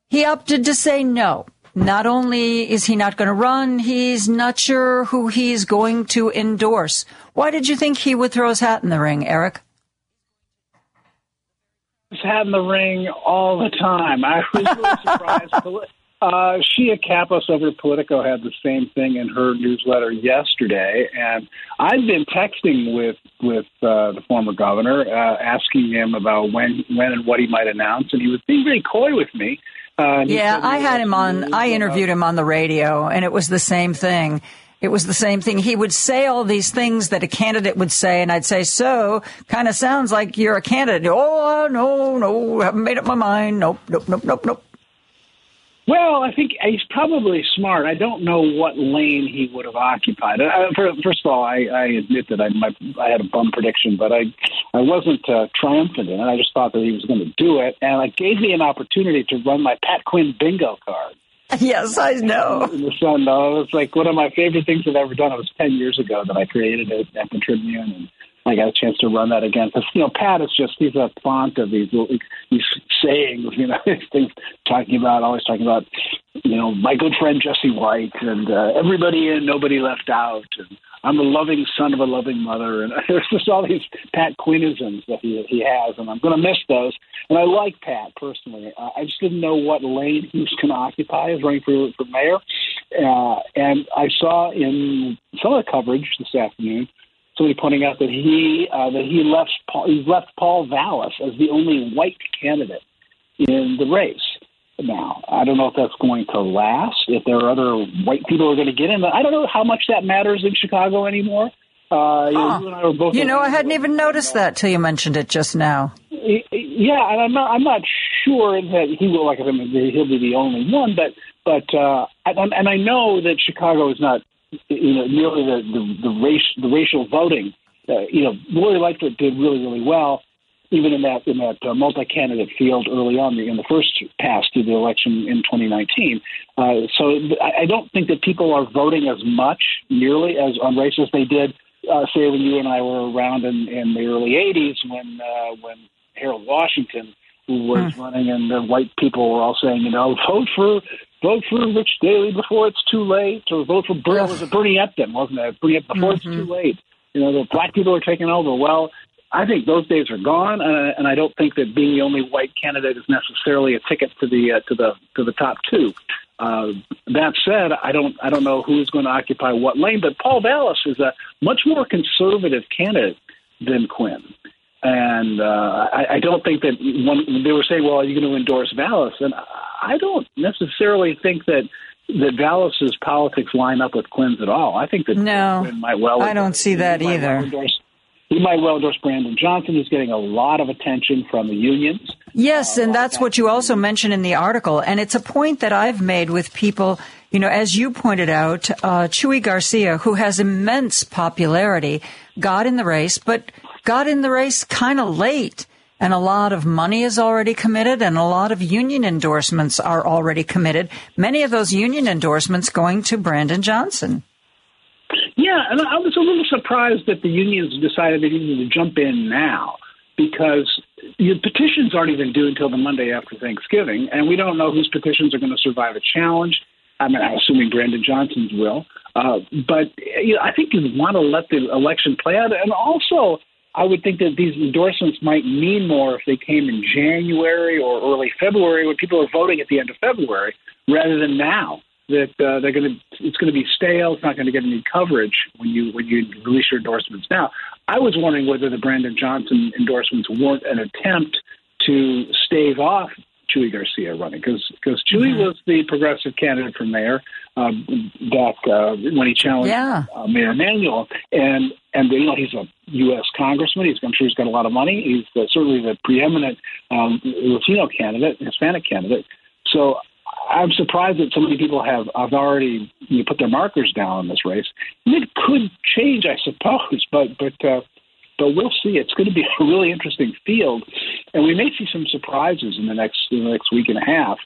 He opted to say no. Not only is he not going to run, he's not sure who he's going to endorse. Why did you think he would throw his hat in the ring, Eric? His hat in the ring all the time. I was really surprised. Uh, Shia Kapos over at Politico had the same thing in her newsletter yesterday, and I've been texting with with uh, the former governor, uh, asking him about when when and what he might announce, and he was being very coy with me. Uh, yeah, I had him on. I interviewed him on the radio, and it was the same thing. It was the same thing. He would say all these things that a candidate would say, and I'd say, "So, kind of sounds like you're a candidate." Oh, no, no, haven't made up my mind. Nope, nope, nope, nope, nope. Well, I think he's probably smart. I don't know what lane he would have occupied. Uh, first of all, I, I admit that I my, I had a bum prediction, but I I wasn't uh, triumphant in it. I just thought that he was going to do it, and it gave me an opportunity to run my Pat Quinn bingo card. Yes, I know. In the Sun, though, it's like one of my favorite things I've ever done. It was ten years ago that I created it at the Tribune, and I got a chance to run that again. Because you know Pat is just he's a font of these these sayings, you know, things talking about always talking about you know my good friend Jesse White and uh, everybody in, nobody left out, and I'm a loving son of a loving mother, and there's just all these Pat Quinnisms that he he has, and I'm going to miss those. And I like Pat personally. Uh, I just didn't know what lane he was going to occupy as running for for mayor, uh, and I saw in some of the coverage this afternoon somebody pointing out that he uh, that he left Paul, he left Paul Vallas as the only white candidate in the race. Now, I don't know if that's going to last. If there are other white people who are going to get in, but I don't know how much that matters in Chicago anymore. Uh, you, know, you and I were both. You know, I hadn't even noticed that till you mentioned it just now. Yeah, and I'm not. I'm not sure that he will. Like I said, he'll be the only one. But but uh, and, and I know that Chicago is not you know, nearly the the, the race the racial voting. Uh, you know, Lori Lightfoot did really really well, even in that in that uh, multi candidate field early on in the first pass to the election in 2019. Uh, so I, I don't think that people are voting as much nearly as on race as they did. Uh, say when you and I were around in, in the early '80s when uh, when Harold Washington who was mm. running, and the white people were all saying, you know, vote for vote for Rich Daley before it's too late, or vote for Bernie, was it Bernie Epton, wasn't it? Bernie Epton before mm-hmm. it's too late. You know, the black people are taking over. Well, I think those days are gone, and, I- and I don't think that being the only white candidate is necessarily a ticket to the uh, to the to the top two. Uh, that said, I don't I don't know who's going to occupy what lane, but Paul Vallas is a much more conservative candidate than Quinn. And uh, I, I don't think that when they were saying, "Well, are you going to endorse Vallas?" and I don't necessarily think that that Vallas's politics line up with Quinn's at all. I think that No, Quinn might well. I don't see that well either. endorse- he might well endorse Brandon Johnson, who's getting a lot of attention from the unions. Yes, and that's what you also mentioned in the article. And it's a point that I've made with people, you know, as you pointed out, uh, Chuy Garcia, who has immense popularity, got in the race, but got in the race kind of late. And a lot of money is already committed and a lot of union endorsements are already committed. Many of those union endorsements going to Brandon Johnson. Yeah, and I was a little surprised that the unions decided they needed to jump in now because your petitions aren't even due until the Monday after Thanksgiving, and we don't know whose petitions are going to survive a challenge. I mean, I'm assuming Brandon Johnson's will, uh, but you know, I think you want to let the election play out, and also. I would think that these endorsements might mean more if they came in January or early February when people are voting at the end of February rather than now that uh, they're going to it's going to be stale. It's not going to get any coverage when you when you release your endorsements now. I was wondering whether the Brandon Johnson endorsements weren't an attempt to stave off Chuy Garcia running because because Chuy was the progressive candidate for mayor um, back uh, when he challenged Yeah. uh, Mayor Emanuel, and and you know he's a U.S. congressman. He's I'm sure he's got a lot of money. He's uh, certainly the preeminent um, Latino candidate, Hispanic candidate. So I'm surprised that so many people have, have already you know, put their markers down in this race. And it could change, I suppose, but but uh, but we'll see. It's going to be a really interesting field, and we may see some surprises in the next in the next week and a half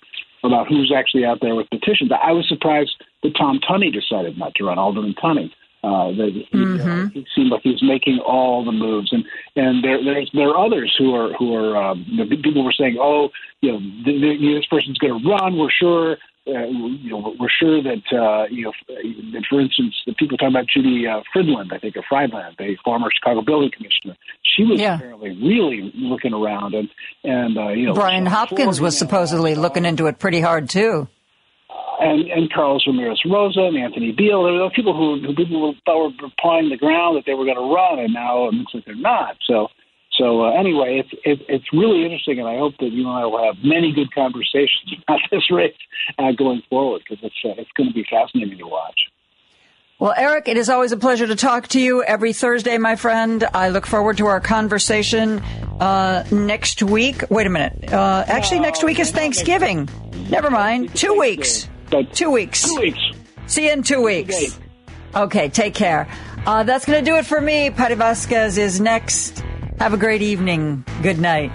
about who's actually out there with petitions. I was surprised that Tom Tunney decided not to run, Alderman Tunney. Uh, that he, uh, he seemed like he was making all the moves, and and there there's there are others who are who are um, you know, people were saying, oh, you know, th- th- this person's going to run. We're sure. Uh, you know, we're sure that uh, you know, that for instance, the people talking about Judy uh, Frydland, I think, or Friedland, the former Chicago building commissioner, she was Yeah. apparently really looking around, and and uh, you know, Brian Hopkins was supposedly looking into it pretty hard too. And and Carlos Ramirez Rosa and Anthony Beale. There were those people who, who people thought were pawing the ground that they were going to run, and now it looks like they're not. So so uh, anyway, it's it, it's really interesting, and I hope that you and I will have many good conversations about this race uh, going forward because it's uh, it's going to be fascinating to watch. Well, Eric, it is always a pleasure to talk to you every Thursday, my friend. I look forward to our conversation uh, next week. Wait a minute. Uh, actually, next week is Thanksgiving. Never mind. Two weeks. Two weeks. Two weeks. See you in two weeks. Okay, take care. Uh, that's going to do it for me. Patty Vasquez is next. Have a great evening. Good night.